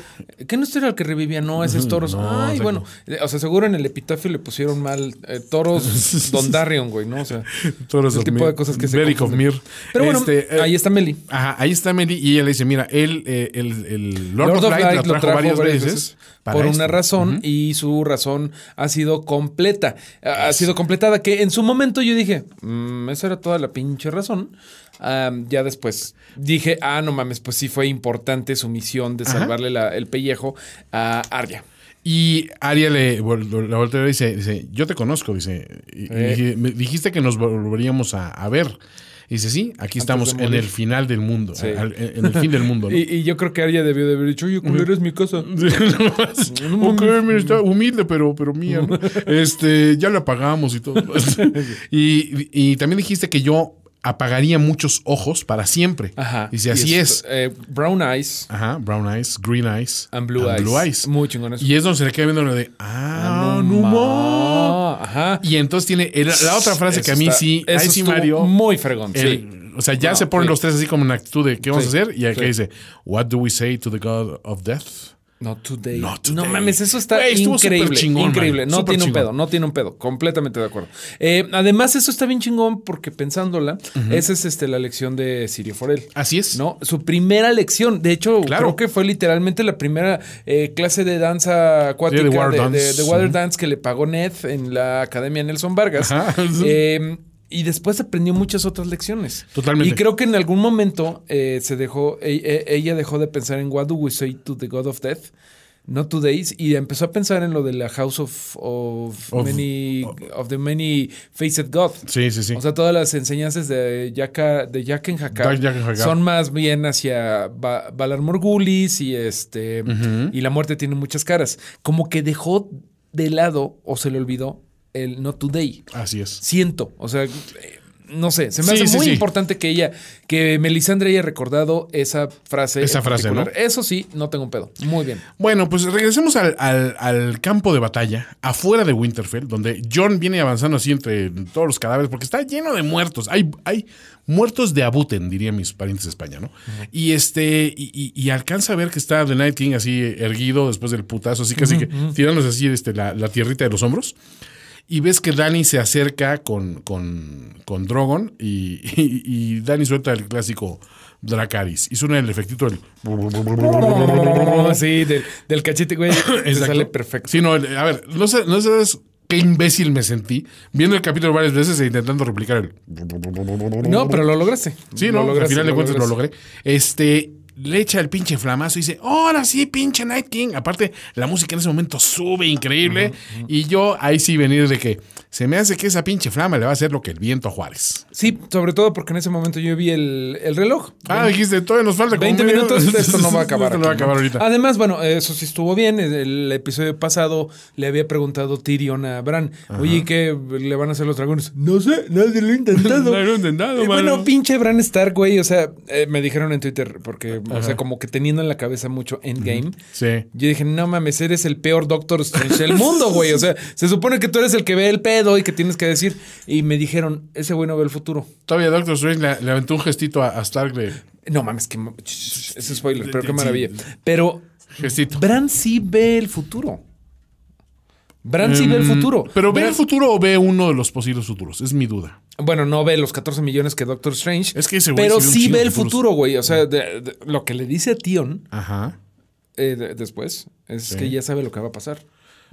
[SPEAKER 6] ¿Qué no este era el que revivía? No, ese es Toros.
[SPEAKER 5] no,
[SPEAKER 6] Ay,
[SPEAKER 5] o sea,
[SPEAKER 6] bueno, eh, o sea, seguro en el epitafio le pusieron mal eh, Toros Dondarion, güey, ¿no? O sea,
[SPEAKER 5] Todos
[SPEAKER 6] ese
[SPEAKER 5] of
[SPEAKER 6] tipo
[SPEAKER 5] Mir.
[SPEAKER 6] de cosas que se.
[SPEAKER 5] Mir.
[SPEAKER 6] Pero bueno,
[SPEAKER 5] Este, eh,
[SPEAKER 6] ahí está Meli.
[SPEAKER 5] Ajá, ahí está Meli y ella le dice, mira, él, eh, el, el Lord,
[SPEAKER 6] Lord
[SPEAKER 5] of Light,
[SPEAKER 6] Light lo
[SPEAKER 5] trajo, varias veces.
[SPEAKER 6] por
[SPEAKER 5] esto.
[SPEAKER 6] una razón y su razón ha sido completa. Ha sido completada que en su momento yo dije, "Mm, esa era toda la pinche razón. Ya después dije, ah, no mames, pues sí fue importante su misión de salvarle la- el pellejo a Arya.
[SPEAKER 5] Y Aria le, la voltea y dice, dice, yo te conozco, dice,
[SPEAKER 6] Eh.
[SPEAKER 5] dije, me dijiste que nos volveríamos a, a ver. Y dice, sí, aquí estamos en el final del mundo,
[SPEAKER 6] Sí.
[SPEAKER 5] al- en el fin del mundo. ¿no?
[SPEAKER 6] Y, y yo creo que Arya debió de haber dicho, oye, culero, es mi casa.
[SPEAKER 5] ok, mira, está humilde, pero, pero mía, ¿no? Este, ya la pagamos y todo. y, y también dijiste que yo apagaría muchos ojos para siempre.
[SPEAKER 6] Ajá.
[SPEAKER 5] Dice,
[SPEAKER 6] Y
[SPEAKER 5] así es.
[SPEAKER 6] eh, brown eyes
[SPEAKER 5] Ajá, brown eyes, green eyes.
[SPEAKER 6] and blue, eyes. Muy chingón eso.
[SPEAKER 5] Y es donde se le queda viendo lo de, ah,
[SPEAKER 6] Ah,
[SPEAKER 5] no,
[SPEAKER 6] ma. Ajá.
[SPEAKER 5] Y entonces tiene el- la otra frase que a mí
[SPEAKER 6] está-
[SPEAKER 5] sí, ahí sí, Mario.
[SPEAKER 6] Muy fregón,
[SPEAKER 5] el-
[SPEAKER 6] sí.
[SPEAKER 5] O sea, ya
[SPEAKER 6] No,
[SPEAKER 5] se ponen
[SPEAKER 6] sí.
[SPEAKER 5] los tres así como en actitud de qué vamos
[SPEAKER 6] Sí,
[SPEAKER 5] a hacer. Y acá
[SPEAKER 6] sí.
[SPEAKER 5] dice, What do we say to the God of Death?
[SPEAKER 6] Not today.
[SPEAKER 5] Not
[SPEAKER 6] No
[SPEAKER 5] today.
[SPEAKER 6] mames, eso está increíble.
[SPEAKER 5] chingón,
[SPEAKER 6] increíble. No tiene un pedo, no tiene un pedo. Completamente de acuerdo. Eh, además, eso está bien chingón porque pensándola, esa es este, la lección de Sirio Forel.
[SPEAKER 5] Así es.
[SPEAKER 6] ¿No? Su primera lección. De hecho,
[SPEAKER 5] Claro.
[SPEAKER 6] creo que fue literalmente la primera eh, clase de danza acuática
[SPEAKER 5] Sí,
[SPEAKER 6] de
[SPEAKER 5] water
[SPEAKER 6] de-
[SPEAKER 5] dance.
[SPEAKER 6] de water
[SPEAKER 5] Ujú.
[SPEAKER 6] dance que le pagó Ned en la Academia Nelson Vargas.
[SPEAKER 5] Ajá.
[SPEAKER 6] Eh, y después aprendió muchas otras lecciones.
[SPEAKER 5] Totalmente.
[SPEAKER 6] Y creo que en algún momento eh, se dejó, e- e- ella dejó de pensar en What do we say to the God of Death? Not today's, y empezó a pensar en lo de la House of, of,
[SPEAKER 5] Of-
[SPEAKER 6] many of the many faced God.
[SPEAKER 5] Sí, sí, sí.
[SPEAKER 6] O sea, todas las enseñanzas de Yaka, de
[SPEAKER 5] Jack- Jaqen Hakar.
[SPEAKER 6] son más bien hacia Ba- Valar Morgulis y este y la muerte tiene muchas caras. Como que dejó de lado o se le olvidó el Not Today.
[SPEAKER 5] Así es.
[SPEAKER 6] Siento, o sea, eh, no sé, se me
[SPEAKER 5] Sí,
[SPEAKER 6] hace
[SPEAKER 5] sí,
[SPEAKER 6] muy
[SPEAKER 5] sí.
[SPEAKER 6] importante que ella, que Melisandre haya recordado esa frase.
[SPEAKER 5] Esa frase,
[SPEAKER 6] particular.
[SPEAKER 5] ¿no?
[SPEAKER 6] Eso sí, no tengo un pedo. Muy bien.
[SPEAKER 5] Bueno, pues regresemos al, al- al campo de batalla, afuera de Winterfell, donde John viene avanzando así entre todos los cadáveres, porque está lleno de muertos. Hay, hay muertos de abuten, dirían mis parientes de España, ¿no? Y este, y, y- y alcanza a ver que está The Night King así erguido después del putazo, así casi que tirándose así este, la, la tierrita de los hombros. Y ves que Dani se acerca con, con, con Drogon y, y, y Dani suelta el clásico Dracaris. Y suena el efectito del...
[SPEAKER 6] sí, del, del cachete, güey. sale perfecto.
[SPEAKER 5] Sí, no, a ver, no sé, no sabes qué imbécil me sentí viendo el capítulo varias veces e intentando replicar el.
[SPEAKER 6] No, pero lo lograste.
[SPEAKER 5] Sí,
[SPEAKER 6] Lo
[SPEAKER 5] no, al final de cuentas lo logré. Este. Le echa el pinche flamazo y dice, ahora sí, pinche Night King. Aparte, la música en ese momento sube increíble. Y yo ahí sí venir de que se me hace que esa pinche flama le va a hacer lo que el viento a Juárez.
[SPEAKER 6] Sí, sobre todo porque en ese momento yo vi el, el reloj.
[SPEAKER 5] Ah, dijiste, todavía nos falta como
[SPEAKER 6] 20
[SPEAKER 5] media-
[SPEAKER 6] minutos, esto no va a acabar.
[SPEAKER 5] Esto no va a acabar
[SPEAKER 6] ¿no?
[SPEAKER 5] ahorita.
[SPEAKER 6] Además, bueno, eso sí estuvo bien. El episodio pasado le había preguntado Tyrion a Bran, oye, ¿qué le van a hacer los dragones? No sé, nadie lo ha intentado.
[SPEAKER 5] Nadie lo ha intentado,
[SPEAKER 6] Eh, bueno, pinche Bran Stark, güey. O sea, eh, me dijeron en Twitter, porque, o sea, como que teniendo en la cabeza mucho Endgame.
[SPEAKER 5] Sí.
[SPEAKER 6] Yo dije, no mames, eres el peor Doctor Strange del mundo, güey. O sea, se supone que tú eres el que ve el pedo y que tienes que decir. Y me dijeron, ese güey no ve el futuro.
[SPEAKER 5] Todavía Doctor Strange le, le aventó un gestito a, a.
[SPEAKER 6] No mames, que ese spoiler, pero qué maravilla. Pero
[SPEAKER 5] Gestito.
[SPEAKER 6] Bran sí ve el futuro. Bran sí ve el futuro.
[SPEAKER 5] Mm, Pero ve
[SPEAKER 6] Bran-
[SPEAKER 5] el futuro o ve uno de los posibles futuros, es mi duda.
[SPEAKER 6] Bueno, no ve los 14 millones que Doctor Strange.
[SPEAKER 5] Es que ese güey
[SPEAKER 6] Pero
[SPEAKER 5] sí ve
[SPEAKER 6] el futuro, güey. O sea, de- de- lo que le dice a Tion
[SPEAKER 5] Ajá.
[SPEAKER 6] eh, de- después es que ya sabe lo que va a pasar.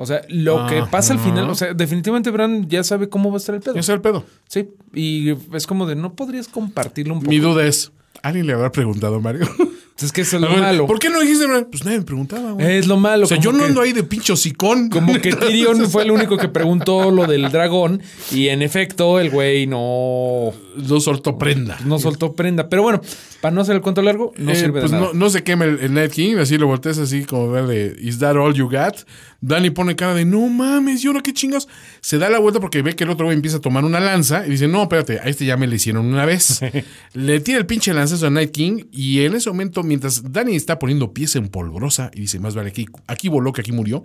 [SPEAKER 6] O sea, lo que pasa al final, o sea, definitivamente Bran ya sabe cómo va a estar el pedo.
[SPEAKER 5] Ese es el pedo.
[SPEAKER 6] Sí, y es como de no podrías compartirlo un poco.
[SPEAKER 5] Mi duda es, ¿alguien le habrá preguntado a Mario?
[SPEAKER 6] Es que eso es lo malo.
[SPEAKER 5] ¿Por qué no dijiste? Pues nadie me preguntaba, güey.
[SPEAKER 6] Es lo malo.
[SPEAKER 5] o sea, yo no ando ahí de pincho sicón.
[SPEAKER 6] Como que Tyrion fue el único que preguntó lo del dragón y en efecto el güey no,
[SPEAKER 5] No soltó prenda.
[SPEAKER 6] no soltó prenda. Pero bueno, para no hacer el cuento largo, no
[SPEAKER 5] Eh,
[SPEAKER 6] sirve
[SPEAKER 5] pues
[SPEAKER 6] de nada.
[SPEAKER 5] no, no se quema el, el Night King, así lo volteas así como ver de ¿Is that all you got? Danny pone cara de no mames, ¿y ahora qué chingados? Se da la vuelta porque ve que el otro güey empieza a tomar una lanza y dice, no, espérate, a este ya me le hicieron una vez. le tira el pinche lanzazo a Night King y en ese momento, mientras Danny está poniendo pieza en polvorosa y dice, más vale aquí, aquí voló que aquí murió.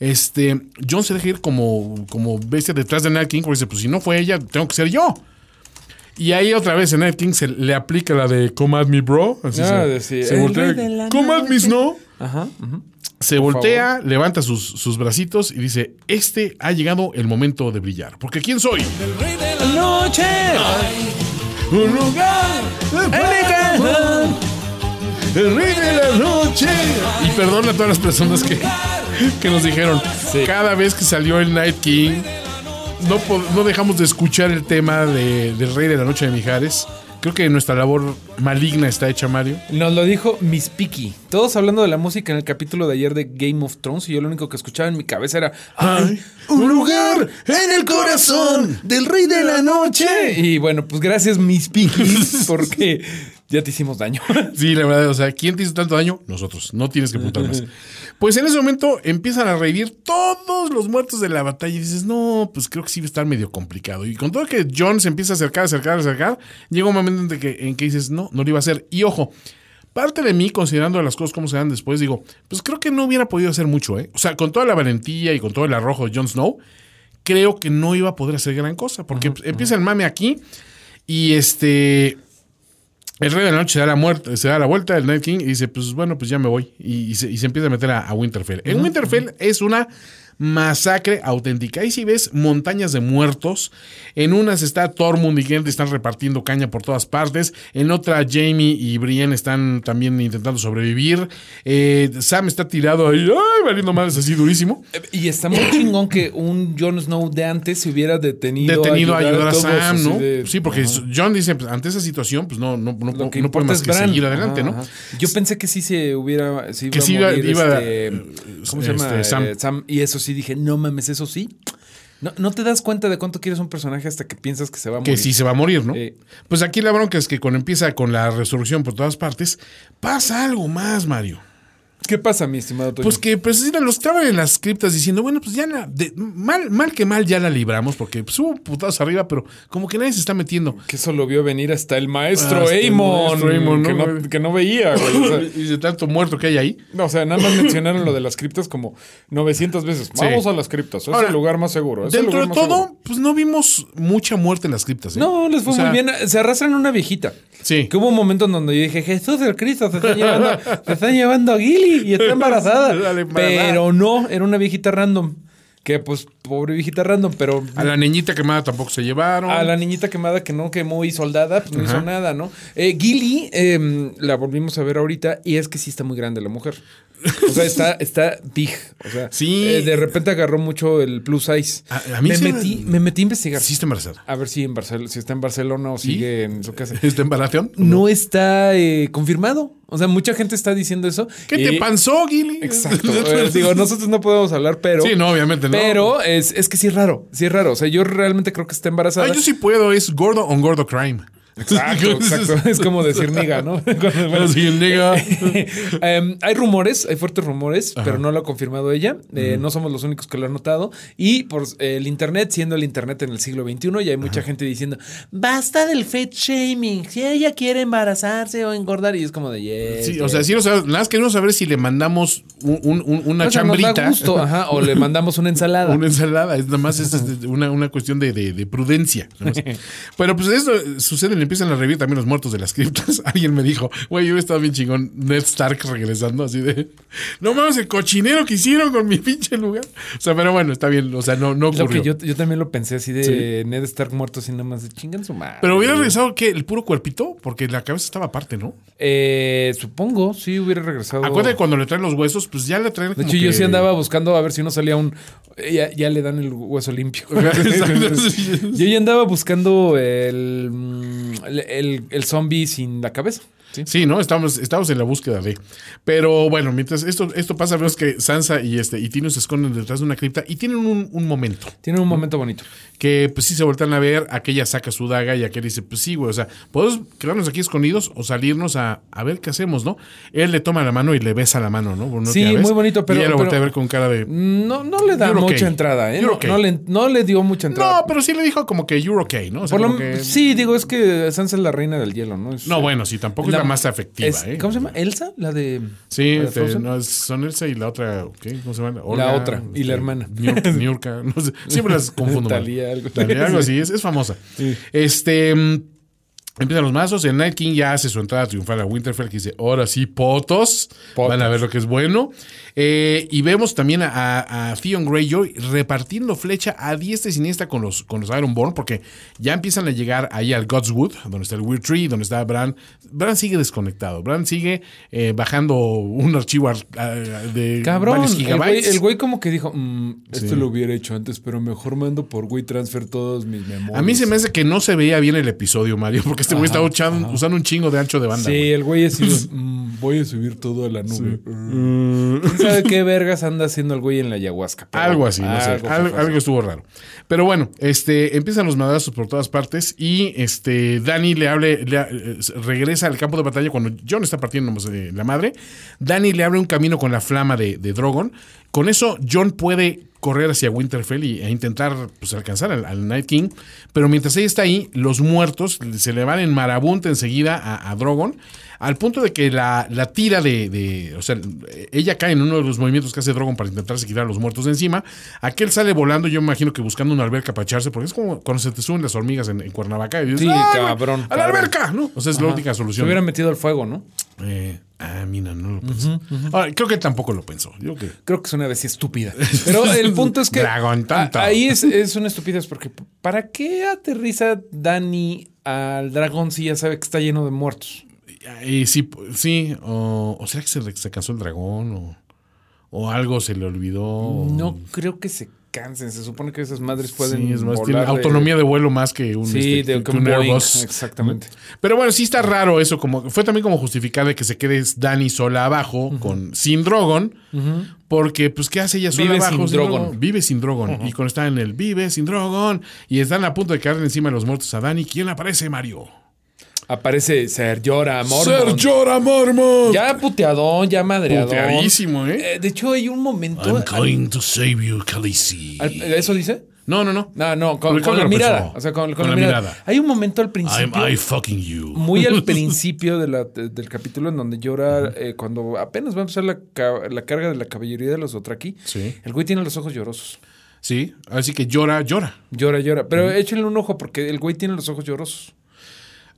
[SPEAKER 5] Este, John se deja ir como, como bestia detrás de Night King porque dice, pues si no fue ella, tengo que ser yo. Y ahí otra vez en Night King se le aplica la de Come at me, bro. Así
[SPEAKER 6] Ah,
[SPEAKER 5] se,
[SPEAKER 6] sí,
[SPEAKER 5] voltea. Come at me, no.
[SPEAKER 6] Ajá.
[SPEAKER 5] Se voltea, levanta sus, sus bracitos y dice: Este ha llegado el momento de brillar. Porque ¿quién soy?
[SPEAKER 6] Noche.
[SPEAKER 5] Un lugar el rey de la noche. Y perdona a todas las personas que, que nos dijeron: cada vez que salió el Night King, no, no dejamos de escuchar el tema de- del rey de la noche de Mijares. Creo que nuestra labor maligna está hecha, Mario.
[SPEAKER 6] Nos lo dijo Miss Piki. Todos hablando de la música en el capítulo de ayer de Game of Thrones y yo lo único que escuchaba en mi cabeza era
[SPEAKER 5] Hay un lugar en el corazón del rey de la noche.
[SPEAKER 6] Y bueno, pues gracias Miss Piki porque ya te hicimos daño.
[SPEAKER 5] Sí, la verdad, o sea, ¿quién te hizo tanto daño? Nosotros, no tienes que apuntar más. Pues en ese momento empiezan a revivir todos los muertos de la batalla y dices, no, pues creo que sí va a estar medio complicado. Y con todo que John se empieza a acercar, acercar, acercar, llega un momento en que, en que dices, no, no lo iba a hacer. Y ojo, parte de mí, considerando las cosas como se dan después, digo, pues creo que no hubiera podido hacer mucho, ¿eh? O sea, con toda la valentía y con todo el arrojo de Jon Snow, creo que no iba a poder hacer gran cosa, porque empieza el mame aquí y este... El rey de la noche se da la muerte, se da la vuelta del Night King y dice, pues bueno, pues ya me voy. Y, y se, y se empieza a meter a, a Winterfell. En Winterfell es una masacre auténtica. Ahí sí ves montañas de muertos. En unas está Tormund y Gendry están repartiendo caña por todas partes. En otra Jamie y Brienne están también intentando sobrevivir. Eh, Sam está tirado ahí, ay, valiendo madres así durísimo.
[SPEAKER 6] Y está muy chingón que un Jon Snow de antes se hubiera detenido,
[SPEAKER 5] Detenido a ayudar a,
[SPEAKER 6] todos,
[SPEAKER 5] Sam,
[SPEAKER 6] así
[SPEAKER 5] ¿no?
[SPEAKER 6] de-
[SPEAKER 5] sí, porque
[SPEAKER 6] Ajá.
[SPEAKER 5] John dice, pues, ante esa situación, pues no, no, no,
[SPEAKER 6] que
[SPEAKER 5] no puede más
[SPEAKER 6] es
[SPEAKER 5] que
[SPEAKER 6] Bran.
[SPEAKER 5] seguir adelante,
[SPEAKER 6] Ajá,
[SPEAKER 5] ¿no?
[SPEAKER 6] ajá. Yo pensé que sí se hubiera.
[SPEAKER 5] Que
[SPEAKER 6] iba a
[SPEAKER 5] sí iba-
[SPEAKER 6] morir,
[SPEAKER 5] iba-
[SPEAKER 6] este, ¿Cómo se llama?
[SPEAKER 5] este, Sam.
[SPEAKER 6] Eh, Sam. Y eso sí dije, no mames, eso sí. No, no te das cuenta de cuánto quieres un personaje hasta que piensas que se va a morir.
[SPEAKER 5] que sí se va a morir, ¿no?
[SPEAKER 6] Eh.
[SPEAKER 5] Pues aquí la bronca es que cuando empieza con la resurrección por todas partes, pasa algo más, Mario.
[SPEAKER 6] ¿Qué pasa, mi estimado Toño?
[SPEAKER 5] Pues que pues, mira, los traban en las criptas diciendo, bueno, pues ya la, de- mal, mal que mal ya la libramos, porque pues, hubo putados arriba, pero como que nadie se está metiendo.
[SPEAKER 6] Que eso lo vio venir hasta el maestro
[SPEAKER 5] ¿no,
[SPEAKER 6] que, no, que no veía, güey. O sea,
[SPEAKER 5] Y de tanto muerto que hay ahí.
[SPEAKER 6] no, o sea, nada más mencionaron lo de las criptas como 900 veces. Vamos a las criptas, es
[SPEAKER 5] Ahora,
[SPEAKER 6] el lugar más seguro.
[SPEAKER 5] Dentro de todo,
[SPEAKER 6] seguro.
[SPEAKER 5] pues no vimos mucha muerte en las criptas. ¿eh?
[SPEAKER 6] No, les fue
[SPEAKER 5] O sea,
[SPEAKER 6] muy bien. Se arrastran una viejita.
[SPEAKER 5] Sí.
[SPEAKER 6] Que hubo un momento en donde yo dije, Jesús el Cristo, se están llevando, se están llevando a Gilly y está embarazada. Pero no, era una viejita random. Que pues, pobre viejita random, pero
[SPEAKER 5] A la niñita quemada tampoco se llevaron.
[SPEAKER 6] a la niñita quemada que no quemó y soldada, pues no hizo nada, ¿no? Eh, Gilly, eh, la volvimos a ver ahorita y es que sí está muy grande la mujer. O sea, está, está big. O sea,
[SPEAKER 5] Sí.
[SPEAKER 6] eh, de repente agarró mucho el plus size.
[SPEAKER 5] A- a mí
[SPEAKER 6] me,
[SPEAKER 5] me-
[SPEAKER 6] metí, me metí a investigar.
[SPEAKER 5] Sí está embarazada.
[SPEAKER 6] A ver si, en Barcel si está en Barcelona o sigue en su casa.
[SPEAKER 5] ¿Está embaración?
[SPEAKER 6] No está eh, confirmado. O sea, mucha gente está diciendo eso.
[SPEAKER 5] ¿Qué te
[SPEAKER 6] Y-
[SPEAKER 5] pasó, Gilly?
[SPEAKER 6] Exacto. Eh, digo, nosotros no podemos hablar, pero.
[SPEAKER 5] Sí, no, obviamente no.
[SPEAKER 6] Pero es, es que sí es raro. Sí es raro. O sea, yo realmente creo que está embarazada.
[SPEAKER 5] Ah, yo sí puedo, es gordo on gordo crime.
[SPEAKER 6] Exacto, exacto. Es como decir niga, ¿no? Bueno,
[SPEAKER 5] Así, nigga.
[SPEAKER 6] Em, hay rumores, hay fuertes rumores, pero no lo ha confirmado ella. Eh, No somos los únicos que lo han notado. Y por eh, el Internet, siendo el Internet en el siglo XXI, ya hay mucha gente diciendo, basta del fat shaming. Si ella quiere embarazarse o engordar. Y es como de, yes,
[SPEAKER 5] Sí, o
[SPEAKER 6] yes".
[SPEAKER 5] sea, sí, no sabemos- nada más queremos saber si le mandamos un- un- un- una
[SPEAKER 6] O sea, nos da
[SPEAKER 5] chambrita.
[SPEAKER 6] gusto, ajá, o le mandamos una ensalada.
[SPEAKER 5] Una ensalada, es nada más es una, una cuestión de, de- de prudencia. Pero pues esto sucede, le empiezan a revivir también los muertos de las criptas. Alguien me dijo, güey, yo estaba bien chingón, Ned Stark regresando así de, no mames, el cochinero que hicieron con mi pinche lugar. O sea, pero bueno, está bien, o sea, no, no
[SPEAKER 6] Lo
[SPEAKER 5] ocurrió.
[SPEAKER 6] que yo, yo también lo pensé así de Ned Stark muerto así nada más de chingan su madre.
[SPEAKER 5] Pero hubiera regresado, ¿qué? ¿El puro cuerpito? Porque la cabeza estaba aparte, ¿no?
[SPEAKER 6] Eh, supongo, sí hubiera regresado.
[SPEAKER 5] Acuérdate cuando le traen los huesos, pues ya le traen
[SPEAKER 6] De
[SPEAKER 5] como
[SPEAKER 6] hecho, yo sí andaba buscando a ver si no salía un. Ya, ya le dan el hueso limpio. yo ya andaba buscando el, mm, el, el- zombie sin la cabeza.
[SPEAKER 5] Sí, ¿no? Estamos, estamos en la búsqueda de. Pero bueno, mientras esto, esto pasa, vemos que Sansa y este y Tino se esconden detrás de una cripta y tienen un, un momento.
[SPEAKER 6] Tiene un momento bonito.
[SPEAKER 5] Que pues sí se voltean a ver, aquella saca su daga y aquel dice, pues sí, güey, o sea, podemos quedarnos aquí escondidos o salirnos a, a ver qué hacemos, ¿no? Él le toma la mano y le besa la mano, ¿no?
[SPEAKER 6] Sí, muy bonito, pero-
[SPEAKER 5] Y ella lo voltea a ver con cara de.
[SPEAKER 6] No, no le da mucha
[SPEAKER 5] okay.
[SPEAKER 6] entrada, ¿eh? No,
[SPEAKER 5] okay.
[SPEAKER 6] no le, no le dio mucha entrada.
[SPEAKER 5] No, pero sí le dijo como que you're okay, ¿no? O sea,
[SPEAKER 6] Por lo-
[SPEAKER 5] que-
[SPEAKER 6] Sí, digo, es que Sansa es la reina del hielo, ¿no? Es-
[SPEAKER 5] No, bueno, sí, tampoco es la más afectiva,
[SPEAKER 6] es-
[SPEAKER 5] ¿eh?
[SPEAKER 6] ¿Cómo se llama? ¿Elsa? La de.
[SPEAKER 5] Sí,
[SPEAKER 6] la de
[SPEAKER 5] este, no, son Elsa y la otra, ¿qué? ¿Cómo se llama?
[SPEAKER 6] La otra, y la hermana.
[SPEAKER 5] Niurka, Niurka, no sé, siempre las confundo.
[SPEAKER 6] Talía, algo.
[SPEAKER 5] Talía, algo así, es, es famosa. Este. Empiezan los mazos, el Night King ya hace su entrada triunfal a Winterfell, que dice, ahora sí, potos,
[SPEAKER 6] Potos.
[SPEAKER 5] van a ver lo que es bueno. Eh, y vemos también a, a, Theon Greyjoy repartiendo flecha a diestra y siniestra con los, con los Ironborn, porque ya empiezan a llegar ahí al Godswood, donde está el Weird Tree, donde está Bran. Bran sigue desconectado, Bran sigue eh, bajando un archivo de
[SPEAKER 6] Cabrón,
[SPEAKER 5] varios gigabytes.
[SPEAKER 6] el güey como que dijo, "Mm, esto lo hubiera hecho antes, pero mejor mando por güey transfer todos mis memorias.
[SPEAKER 5] a mí se me hace que no se veía bien el episodio, Mario, porque este güey estaba usando, usando un chingo de ancho de banda.
[SPEAKER 6] Sí, el güey de, "Mm, voy a subir todo a la nube. Mm. ¿Quién sabe qué vergas anda haciendo el güey en la ayahuasca? Pero
[SPEAKER 5] Algo así, no sé.
[SPEAKER 6] algo
[SPEAKER 5] Algo, estuvo raro. Pero bueno, este, empiezan los madrazos por todas partes y este, Dani le hable, le- eh, regresa al campo de batalla cuando John está partiendo de la madre. Dani le abre un camino con la flama de, de Drogon. Con eso, John puede correr hacia Winterfell y, e intentar pues, alcanzar al, al Night King. Pero mientras ella está ahí, los muertos se le van en marabunta enseguida a, a Drogon. Al punto de que la, la tira de, de- O sea, ella cae en uno de los movimientos que hace Drogon para intentarse quitar a los muertos de encima. Aquel sale volando, yo me imagino que buscando una alberca para echarse, porque es como cuando se te suben las hormigas en, en Cuernavaca. Y dices,
[SPEAKER 6] Sí,
[SPEAKER 5] "Ah,
[SPEAKER 6] cabrón,
[SPEAKER 5] ¡A la
[SPEAKER 6] cabrón".
[SPEAKER 5] alberca! ¿no? O sea, es la única
[SPEAKER 6] Se
[SPEAKER 5] solución.
[SPEAKER 6] hubiera metido al fuego, ¿no?
[SPEAKER 5] Eh, ah, mira, no lo pensó. Ahora, creo que tampoco lo pensó. Yo que.
[SPEAKER 6] Creo que es una bestia estúpida. Pero el punto es que.
[SPEAKER 5] Dragón tonto.
[SPEAKER 6] a- Ahí es, es una estupidez porque ¿para qué aterriza Dani al dragón si ya sabe que está lleno de muertos?
[SPEAKER 5] Y sí, sí, o, o sea que se, se cansó el dragón, o, o algo se le olvidó.
[SPEAKER 6] No creo que se cansen. Se supone que esas madres pueden.
[SPEAKER 5] Sí, es más,
[SPEAKER 6] volar
[SPEAKER 5] tiene
[SPEAKER 6] de-
[SPEAKER 5] autonomía de vuelo más que un,
[SPEAKER 6] Sí,
[SPEAKER 5] este,
[SPEAKER 6] de
[SPEAKER 5] que un Airbus.
[SPEAKER 6] Exactamente.
[SPEAKER 5] Pero bueno, sí está raro eso, como fue también como justificar de que se quede Dani sola abajo, con sin Drogon, porque pues ¿qué hace ella sola
[SPEAKER 6] Vive
[SPEAKER 5] abajo?
[SPEAKER 6] sin Drogon.
[SPEAKER 5] Vive sin Drogon. Y cuando está en el vive sin Drogon, y están a punto de caerle encima de los muertos a Dani, ¿quién aparece, Mario?
[SPEAKER 6] Aparece Ser Llora, Mormont.
[SPEAKER 5] Jorah Mormont.
[SPEAKER 6] Ya puteadón, ya madreadón.
[SPEAKER 5] Puteadísimo, ¿eh?
[SPEAKER 6] Eh, De hecho, hay un momento.
[SPEAKER 5] I'm going to save you, Khaleesi.
[SPEAKER 6] al- ¿Eso dice?
[SPEAKER 5] No, no, no.
[SPEAKER 6] No, no, con, la mirada. O sea, con, con
[SPEAKER 5] Con
[SPEAKER 6] la,
[SPEAKER 5] la
[SPEAKER 6] mirada.
[SPEAKER 5] mirada.
[SPEAKER 6] Hay un momento al
[SPEAKER 5] I'm
[SPEAKER 6] principio.
[SPEAKER 5] I fucking you.
[SPEAKER 6] Muy al principio de la- de- del capítulo en donde llora, eh, cuando apenas va a empezar la, la carga de la caballería de los Dothraki,
[SPEAKER 5] Sí.
[SPEAKER 6] el güey tiene los ojos llorosos.
[SPEAKER 5] Sí, así que llora, llora.
[SPEAKER 6] Llora, llora. Pero échenle un ojo porque el güey tiene los ojos llorosos.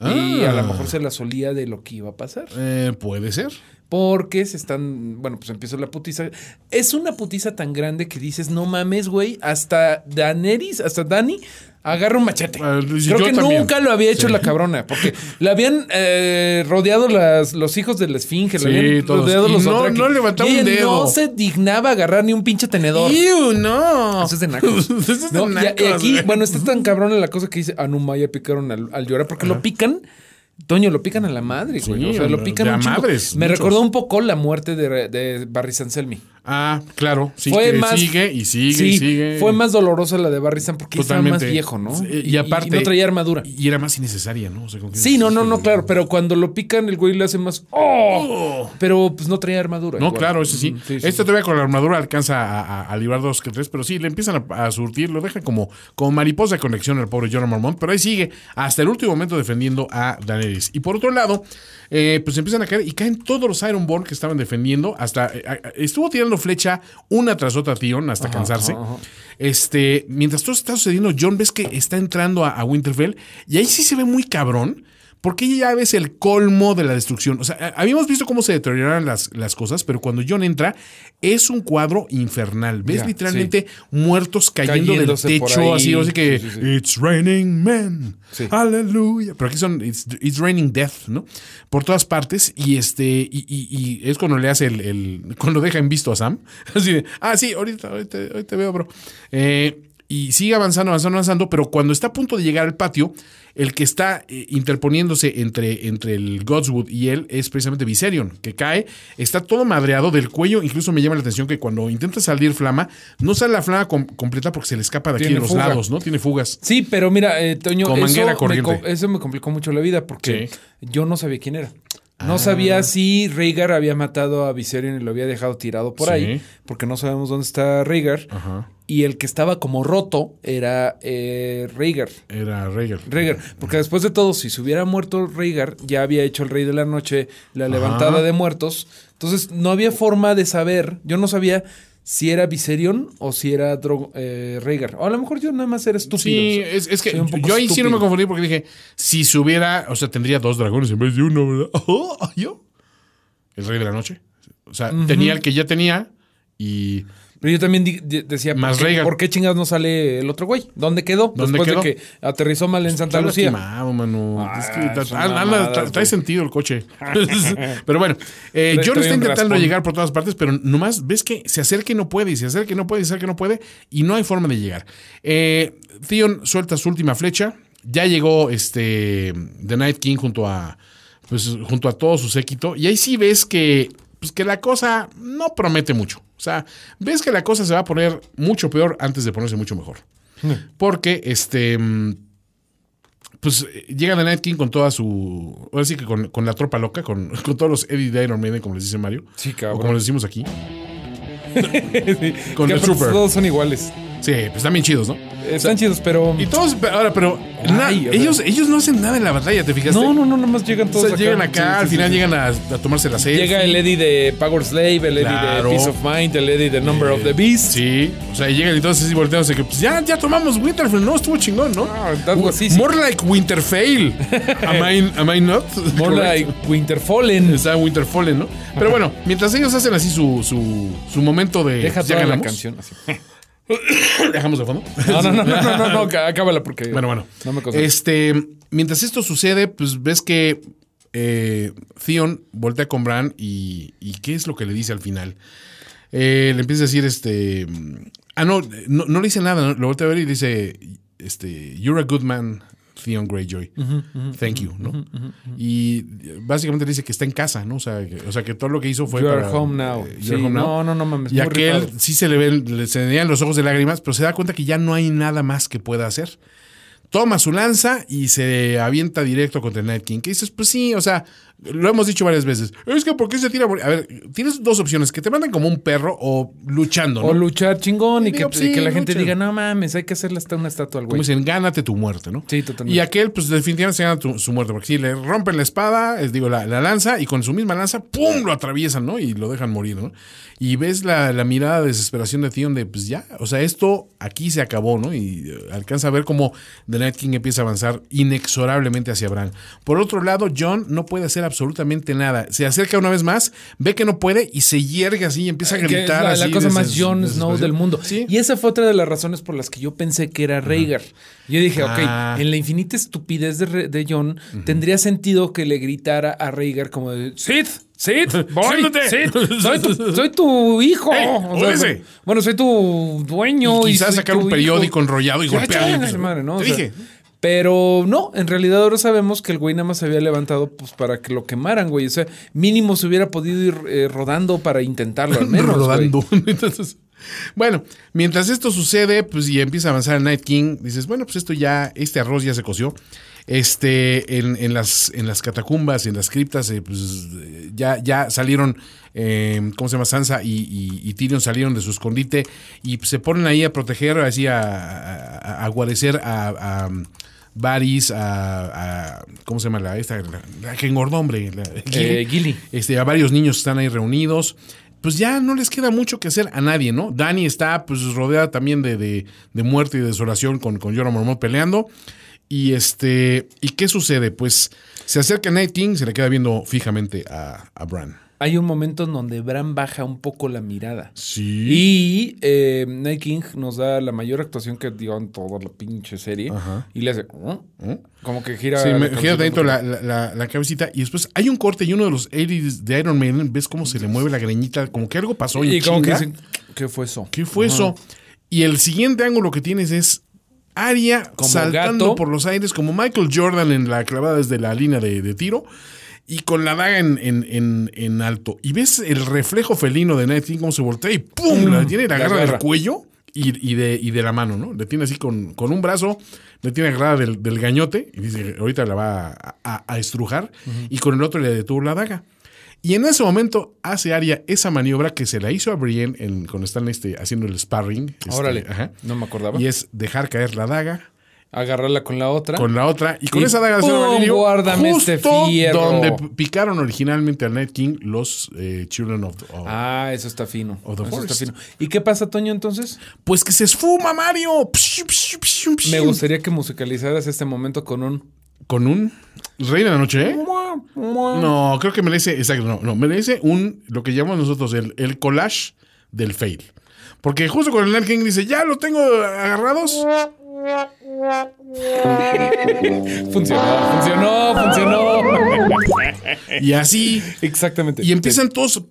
[SPEAKER 6] Y a lo mejor se la solía de lo que iba a pasar.
[SPEAKER 5] Eh, puede ser.
[SPEAKER 6] Porque se están. Bueno, pues empieza la putiza. Es una putiza tan grande que dices, no mames, güey. Hasta Daenerys, hasta Dani, agarra un machete.
[SPEAKER 5] Ah,
[SPEAKER 6] Creo que
[SPEAKER 5] también.
[SPEAKER 6] nunca lo había hecho la cabrona. Porque le habían eh, rodeado las, los hijos de la esfinge.
[SPEAKER 5] Sí,
[SPEAKER 6] le habían
[SPEAKER 5] todos.
[SPEAKER 6] rodeado
[SPEAKER 5] Y
[SPEAKER 6] los
[SPEAKER 5] no- no levantaba
[SPEAKER 6] Y
[SPEAKER 5] un dedo.
[SPEAKER 6] No se dignaba agarrar ni un pinche tenedor.
[SPEAKER 5] ¡Ew, no!
[SPEAKER 6] Eso es de nacos.
[SPEAKER 5] Eso es de
[SPEAKER 6] No, y- y
[SPEAKER 5] nacos,
[SPEAKER 6] aquí, bueno, está tan cabrona la cosa que dice Anumaya picaron al, al llorar, porque lo pican. Toño, lo pican a la madre, güey.
[SPEAKER 5] Sí,
[SPEAKER 6] o sea, lo pican
[SPEAKER 5] a madres,
[SPEAKER 6] Me
[SPEAKER 5] muchos.
[SPEAKER 6] recordó un poco la muerte de, de Barry Sanselmi.
[SPEAKER 5] Ah, claro. Sí,
[SPEAKER 6] fue
[SPEAKER 5] que
[SPEAKER 6] más,
[SPEAKER 5] sigue y sigue
[SPEAKER 6] sí,
[SPEAKER 5] y sigue.
[SPEAKER 6] Fue más dolorosa la de Barry San porque estaba más viejo, ¿no?
[SPEAKER 5] Y, aparte.
[SPEAKER 6] no traía armadura.
[SPEAKER 5] Y era más innecesaria, ¿no? O sea, ¿con qué-
[SPEAKER 6] Sí, no, no, no, claro. Pero cuando lo pican, el güey le hace más. ¡Oh! Pero pues no traía armadura.
[SPEAKER 5] No,
[SPEAKER 6] igual.
[SPEAKER 5] claro, eso sí.
[SPEAKER 6] Sí,
[SPEAKER 5] este todavía con la armadura alcanza a, a- a librar dos que tres, pero sí, le empiezan a, a surtir, lo dejan como, como mariposa de conexión al pobre Jorah Mormont, pero ahí sigue hasta el último momento defendiendo a Daenerys. Y por otro lado, eh, pues empiezan a caer y caen todos los Ironborn que estaban defendiendo, hasta eh, estuvo tirando flecha una tras otra a Theon hasta cansarse. Este, mientras todo está sucediendo, John ves que está entrando a, a Winterfell y ahí sí se ve muy cabrón. Porque ya ves el colmo de la destrucción. O sea, habíamos visto cómo se deterioran las, las cosas, pero cuando John entra, es un cuadro infernal. Ves literalmente muertos cayendo
[SPEAKER 6] Cayéndose
[SPEAKER 5] del techo, así, así que
[SPEAKER 6] Sí, sí, sí.
[SPEAKER 5] It's raining men.
[SPEAKER 6] Sí.
[SPEAKER 5] Aleluya. Pero aquí son It's, it's raining death, ¿no? Por todas partes. Y este, y, y- y es cuando le hace el, el- cuando deja en visto a Sam. Así de, ah, sí, ahorita, ahorita, ahorita veo, bro. Eh, y sigue avanzando, avanzando, avanzando, pero cuando está a punto de llegar al patio, el que está eh, interponiéndose entre, entre el Godswood y él es precisamente Viserion, que cae, está todo madreado del cuello, incluso me llama la atención que cuando intenta salir flama, no sale la flama com- completa porque se le escapa de aquí
[SPEAKER 6] Tiene
[SPEAKER 5] de los
[SPEAKER 6] fuga.
[SPEAKER 5] lados, ¿no? Tiene fugas.
[SPEAKER 6] Sí, pero mira, eh, Toño, eso me, eso complicó mucho la vida porque
[SPEAKER 5] Sí.
[SPEAKER 6] yo no sabía quién era. No
[SPEAKER 5] Ah.
[SPEAKER 6] sabía si Rhaegar había matado a Viserion y lo había dejado tirado por
[SPEAKER 5] Sí.
[SPEAKER 6] ahí, porque no sabemos dónde está Rhaegar.
[SPEAKER 5] Ajá.
[SPEAKER 6] Y el que estaba como roto era eh, Rhaegar.
[SPEAKER 5] Era Rhaegar.
[SPEAKER 6] Rhaegar, porque después de todo, si se hubiera muerto Rhaegar, ya había hecho el Rey de la Noche la levantada de muertos. Entonces, no había forma de saber. Yo no sabía si era Viserion o si era Dro eh, Rhaegar. O a lo mejor yo nada más era estúpido.
[SPEAKER 5] Sí, es, es que yo ahí sí no me confundí porque dije, si se hubiera, o sea, tendría dos dragones en vez de uno, ¿verdad? Oh, ¿Yo? El rey de la noche. O sea, tenía el que ya tenía y...
[SPEAKER 6] Pero yo también decía, ¿por
[SPEAKER 5] Más
[SPEAKER 6] qué,
[SPEAKER 5] Rhaegar.
[SPEAKER 6] por qué chingados no sale el otro güey? ¿Dónde quedó?
[SPEAKER 5] ¿Dónde
[SPEAKER 6] Después
[SPEAKER 5] quedó?
[SPEAKER 6] de que aterrizó mal en Santa
[SPEAKER 5] Está
[SPEAKER 6] Lucía.
[SPEAKER 5] lastimado, mano.
[SPEAKER 6] Ah,
[SPEAKER 5] Es que trae sentido el coche. pero bueno, eh, John está intentando
[SPEAKER 6] raspón.
[SPEAKER 5] llegar por todas partes, pero nomás ves que se acerca y no puede, y se acerca y no puede, y se acerca y no puede, y no hay forma de llegar. Eh, Theon suelta su última flecha. Ya llegó este The Night King junto a, pues, junto a todo su séquito, y ahí sí ves que, pues, que la cosa no promete mucho. O sea, ves que la cosa se va a poner mucho peor antes de ponerse mucho mejor. Porque este. Pues llega The Night King con toda su. Ahora sí que con, con la tropa loca, con, con todos los Eddie de Iron Maiden, como les dice Mario.
[SPEAKER 6] Sí,
[SPEAKER 5] O
[SPEAKER 6] cabrón.
[SPEAKER 5] como les decimos aquí.
[SPEAKER 6] Sí,
[SPEAKER 5] Con
[SPEAKER 6] que
[SPEAKER 5] el
[SPEAKER 6] aparte
[SPEAKER 5] Trooper.
[SPEAKER 6] Todos son iguales.
[SPEAKER 5] Sí, pues están bien chidos, ¿no?
[SPEAKER 6] Están chidos, pero.
[SPEAKER 5] Y todos, pero- ahora, pero
[SPEAKER 6] Ay, o
[SPEAKER 5] ellos, ellos no hacen nada en la batalla, ¿te fijaste?
[SPEAKER 6] No, no, no, nomás llegan
[SPEAKER 5] O
[SPEAKER 6] todos
[SPEAKER 5] sea, llegan acá,
[SPEAKER 6] Sí,
[SPEAKER 5] al
[SPEAKER 6] sí,
[SPEAKER 5] final
[SPEAKER 6] sí.
[SPEAKER 5] llegan a, a tomarse la selfie.
[SPEAKER 6] Llega el Eddie de Power Slave, el Eddie
[SPEAKER 5] Claro.
[SPEAKER 6] de Peace of Mind, el Eddie de Number of the Beast.
[SPEAKER 5] Sí, o sea, llegan y entonces así volteándose que pues ya, ya tomamos Winterfell, no, estuvo chingón, ¿no?
[SPEAKER 6] Ah, así, sí.
[SPEAKER 5] More like Winterfell. am, I, am I not?
[SPEAKER 6] More like Winterfallen.
[SPEAKER 5] Está Winterfallen, ¿no? Pero bueno, mientras ellos hacen así su, su, su momento de
[SPEAKER 6] Deja
[SPEAKER 5] ya
[SPEAKER 6] toda la canción así.
[SPEAKER 5] dejamos de fondo.
[SPEAKER 6] No, no, no, no, no, no, acábala porque.
[SPEAKER 5] Bueno, bueno.
[SPEAKER 6] No me
[SPEAKER 5] este, mientras esto sucede, pues ves que eh, Theon voltea con Bran y, y ¿qué es lo que le dice al final? Eh, le empieza a decir, este... Ah, no, no, no le dice nada, lo voltea a ver y le dice, este, you're a good man, Theon Greyjoy. Thank you, ¿no? Y básicamente dice que está en casa, ¿no? O sea, que, o sea, que todo lo que hizo fue
[SPEAKER 6] You are
[SPEAKER 5] para,
[SPEAKER 6] home now.
[SPEAKER 5] eh,
[SPEAKER 6] Sí,
[SPEAKER 5] you're home now.
[SPEAKER 6] no, no, no mames,
[SPEAKER 5] Y aquel
[SPEAKER 6] rifado.
[SPEAKER 5] sí se le ven, le- se le veían los ojos de lágrimas, pero se da cuenta que ya no hay nada más que pueda hacer. Toma su lanza y se avienta directo contra el Night King. Que dices, pues sí, o sea, lo hemos dicho varias veces. Es que ¿por qué se tira? por-?" A ver, tienes dos opciones: que te mandan como un perro o luchando, ¿no?
[SPEAKER 6] O luchar chingón y que,
[SPEAKER 5] sí,
[SPEAKER 6] y que la gente
[SPEAKER 5] lucha.
[SPEAKER 6] diga, no mames, hay que hacerle hasta una estatua al
[SPEAKER 5] Como
[SPEAKER 6] güey.
[SPEAKER 5] dicen, gánate tu muerte, ¿no?
[SPEAKER 6] Sí, totalmente.
[SPEAKER 5] Y aquel, pues definitivamente se gana tu- su muerte, porque si le rompen la espada, es, digo, la, la lanza, y con su misma lanza, ¡pum! lo atraviesan, ¿no? Y lo dejan morir, ¿no? Y ves la, la mirada de desesperación de Theon de, pues ya, o sea, esto aquí se acabó, ¿no? Y eh, alcanza a ver cómo The Night King empieza a avanzar inexorablemente hacia Bran. Por otro lado, John no puede hacer absolutamente nada. Se acerca una vez más, ve que no puede y se hiergue así y empieza a
[SPEAKER 6] es
[SPEAKER 5] gritar.
[SPEAKER 6] la, cosa más Jon Snow del mundo.
[SPEAKER 5] Sí.
[SPEAKER 6] Y esa fue otra de las razones por las que yo pensé que era Rhaegar. Yo dije,
[SPEAKER 5] Ah.
[SPEAKER 6] ok, en la infinita estupidez de, de Jon, tendría sentido que le gritara a Rhaegar como de, Sid, Sid, voy. Sid, soy tu, soy tu hijo. O sea, bueno, soy tu dueño.
[SPEAKER 5] Y quizás sacar un
[SPEAKER 6] hijo.
[SPEAKER 5] periódico enrollado y golpear. Te
[SPEAKER 6] O sea,
[SPEAKER 5] dije.
[SPEAKER 6] Pero no, en realidad ahora sabemos que el güey nada más se había levantado pues para que lo quemaran, güey. O sea, mínimo se hubiera podido ir eh, rodando para intentarlo al menos. güey.
[SPEAKER 5] rodando. Entonces, bueno, mientras esto sucede, pues y empieza a avanzar el Night King, dices, bueno, pues esto ya, este arroz ya se coció. Este, en, en las, en las catacumbas, en las criptas, eh, pues eh, ya, ya salieron, eh, ¿cómo se llama? Sansa y, y- y Tyrion salieron de su escondite y pues, se ponen ahí a proteger, así a, a, a- a guarecer a, a Varys, a, a- ¿cómo se llama la esta? La, la que engordó, hombre. La,
[SPEAKER 6] Eh, Gilly.
[SPEAKER 5] este, a varios niños que están ahí reunidos. Pues ya no les queda mucho que hacer a nadie, ¿no? Dani está pues rodeada también de, de- de muerte y desolación con, con Jorah Mormont peleando. Y este. ¿Y qué sucede? Pues se acerca Night King, se le queda viendo fijamente a, a Bran.
[SPEAKER 6] Hay un momento en donde Bran baja un poco la mirada.
[SPEAKER 5] Sí.
[SPEAKER 6] Y eh, Night King nos da la mayor actuación que dio en toda la pinche serie.
[SPEAKER 5] Ajá.
[SPEAKER 6] Y le hace. "¿Oh?". Como que gira.
[SPEAKER 5] Sí, me, gira dentro la, la- cabecita y después hay un corte y uno de los 80s de Iron Maiden ves cómo se le mueve la greñita, como que algo pasó.
[SPEAKER 6] Y
[SPEAKER 5] en
[SPEAKER 6] como que dicen, ¿qué fue eso?
[SPEAKER 5] ¿Qué fue eso? Y el siguiente ángulo que tienes es Aria
[SPEAKER 6] Como
[SPEAKER 5] saltando
[SPEAKER 6] gato.
[SPEAKER 5] por los aires como Michael Jordan en la clavada desde la línea de, de tiro y con la daga en, en- en- en alto. Y ves el reflejo felino de Night King como se voltea y ¡pum! La tiene y la agarra del cuello y, y de, y de la mano, ¿no? Le tiene así con, con un brazo, le tiene agarrada del, del gañote y dice, ahorita la va a, a- a estrujar y con el otro le detuvo la daga. Y en ese momento hace Aria esa maniobra que se la hizo a Brienne en- cuando están este, haciendo el sparring. este,
[SPEAKER 6] Órale.
[SPEAKER 5] ajá.
[SPEAKER 6] No me acordaba.
[SPEAKER 5] Y es dejar caer la daga
[SPEAKER 6] Agarrarla con la otra.
[SPEAKER 5] con la otra y con
[SPEAKER 6] Y
[SPEAKER 5] esa daga de acero
[SPEAKER 6] Guárdame
[SPEAKER 5] justo
[SPEAKER 6] este fierro.
[SPEAKER 5] donde picaron originalmente al Night King los eh, Children of, of-
[SPEAKER 6] Ah, eso está fino.
[SPEAKER 5] Of the
[SPEAKER 6] Eso está fino. ¿Y qué pasa, Toño, entonces?
[SPEAKER 5] Pues que se esfuma Mario.
[SPEAKER 6] Me gustaría que musicalizaras este momento con un.
[SPEAKER 5] Con un Rey de la Noche, ¿eh? No, creo que merece, exacto, no, no, merece un, lo que llamamos nosotros el, el collage del fail. Porque justo cuando el Night King dice, ya lo tengo agarrados,
[SPEAKER 6] Funcionó, funcionó, funcionó.
[SPEAKER 5] y así,
[SPEAKER 6] Exactamente.
[SPEAKER 5] y empiezan todos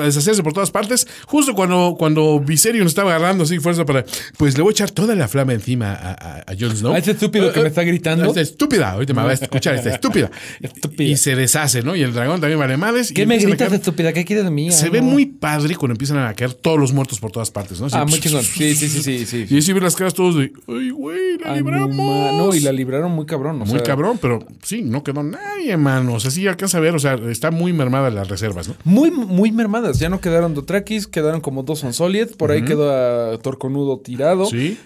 [SPEAKER 5] a deshacerse por todas partes. Justo cuando, cuando Viserion estaba agarrando así fuerza para, pues le voy a echar toda la flama encima a, a, a Jon Snow.
[SPEAKER 6] A ese estúpido que me está gritando.
[SPEAKER 5] Esta estúpida, ahorita me va a escuchar, esta estúpida.
[SPEAKER 6] Estúpida.
[SPEAKER 5] Y se deshace, ¿no? Y el dragón también vale madres.
[SPEAKER 6] ¿Qué me gritas,
[SPEAKER 5] caer-
[SPEAKER 6] estúpida? ¿Qué quieres de mí?
[SPEAKER 5] Se ve
[SPEAKER 6] no.
[SPEAKER 5] muy padre cuando empiezan a caer todos los muertos por todas partes, ¿no? Así,
[SPEAKER 6] Ah, muy chingón. Sí, sí, sí, sí, sí.
[SPEAKER 5] Y así ven las caras todos de, ay, güey, la
[SPEAKER 6] Ay,
[SPEAKER 5] libramos.
[SPEAKER 6] no, y la libraron muy cabrón. o
[SPEAKER 5] Muy
[SPEAKER 6] sea,
[SPEAKER 5] cabrón, pero sí, no quedó nadie, mano. O sea, sí alcanza a ver, o sea, está muy mermada las reservas, ¿no?
[SPEAKER 6] Muy, muy mermadas. Ya no quedaron Dothrakis, quedaron como dos Solid. Por ahí quedó a Torconudo tirado.
[SPEAKER 5] Sí.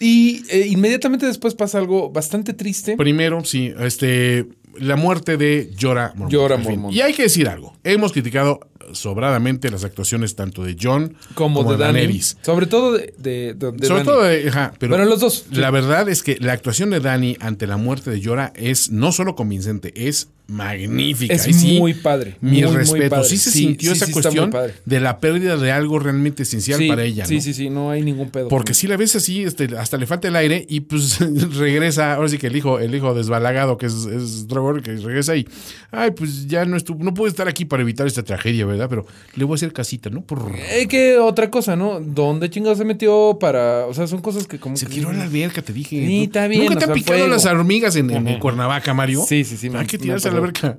[SPEAKER 6] Y eh, inmediatamente después pasa algo bastante triste.
[SPEAKER 5] Primero, sí, este, la muerte de Jorah Mormont.
[SPEAKER 6] Mormont.
[SPEAKER 5] Y hay que decir algo. Hemos criticado sobradamente las actuaciones tanto de John
[SPEAKER 6] como, de.
[SPEAKER 5] Daenerys.
[SPEAKER 6] Sobre todo de, de, de- de
[SPEAKER 5] Sobre
[SPEAKER 6] Dani.
[SPEAKER 5] todo, de- ajá, pero
[SPEAKER 6] los dos, sí.
[SPEAKER 5] La verdad es que la actuación de Dani ante la muerte de Jorah es no solo convincente, es magnífica.
[SPEAKER 6] Es
[SPEAKER 5] sí,
[SPEAKER 6] muy padre,
[SPEAKER 5] Mi
[SPEAKER 6] muy, muy
[SPEAKER 5] respeto.
[SPEAKER 6] padre.
[SPEAKER 5] Sí se
[SPEAKER 6] Sí,
[SPEAKER 5] sintió esa
[SPEAKER 6] muy
[SPEAKER 5] cuestión de la pérdida de algo realmente esencial para ella.
[SPEAKER 6] sí,
[SPEAKER 5] ¿no?
[SPEAKER 6] sí, sí, no hay ningún pedo.
[SPEAKER 5] Porque si la ves así, este, hasta le falta el aire y pues regresa, ahora sí que el hijo, el hijo desbalagado que es, es Trevor, que regresa y, ay, pues ya no estuvo, no puede estar aquí para evitar esta tragedia, ¿verdad? Pero le voy a hacer casita, ¿no? Por...
[SPEAKER 6] Eh, que otra cosa, ¿no? ¿Dónde chingados se metió para...? O sea, son cosas que como
[SPEAKER 5] Se
[SPEAKER 6] que-
[SPEAKER 5] tiró a la alberca, te dije.
[SPEAKER 6] Sí, está bien,
[SPEAKER 5] ¿Nunca te han picado
[SPEAKER 6] fuego.
[SPEAKER 5] las hormigas en, en Cuernavaca, Mario?
[SPEAKER 6] Sí, sí, sí,
[SPEAKER 5] Hay que tirarse a la alberca.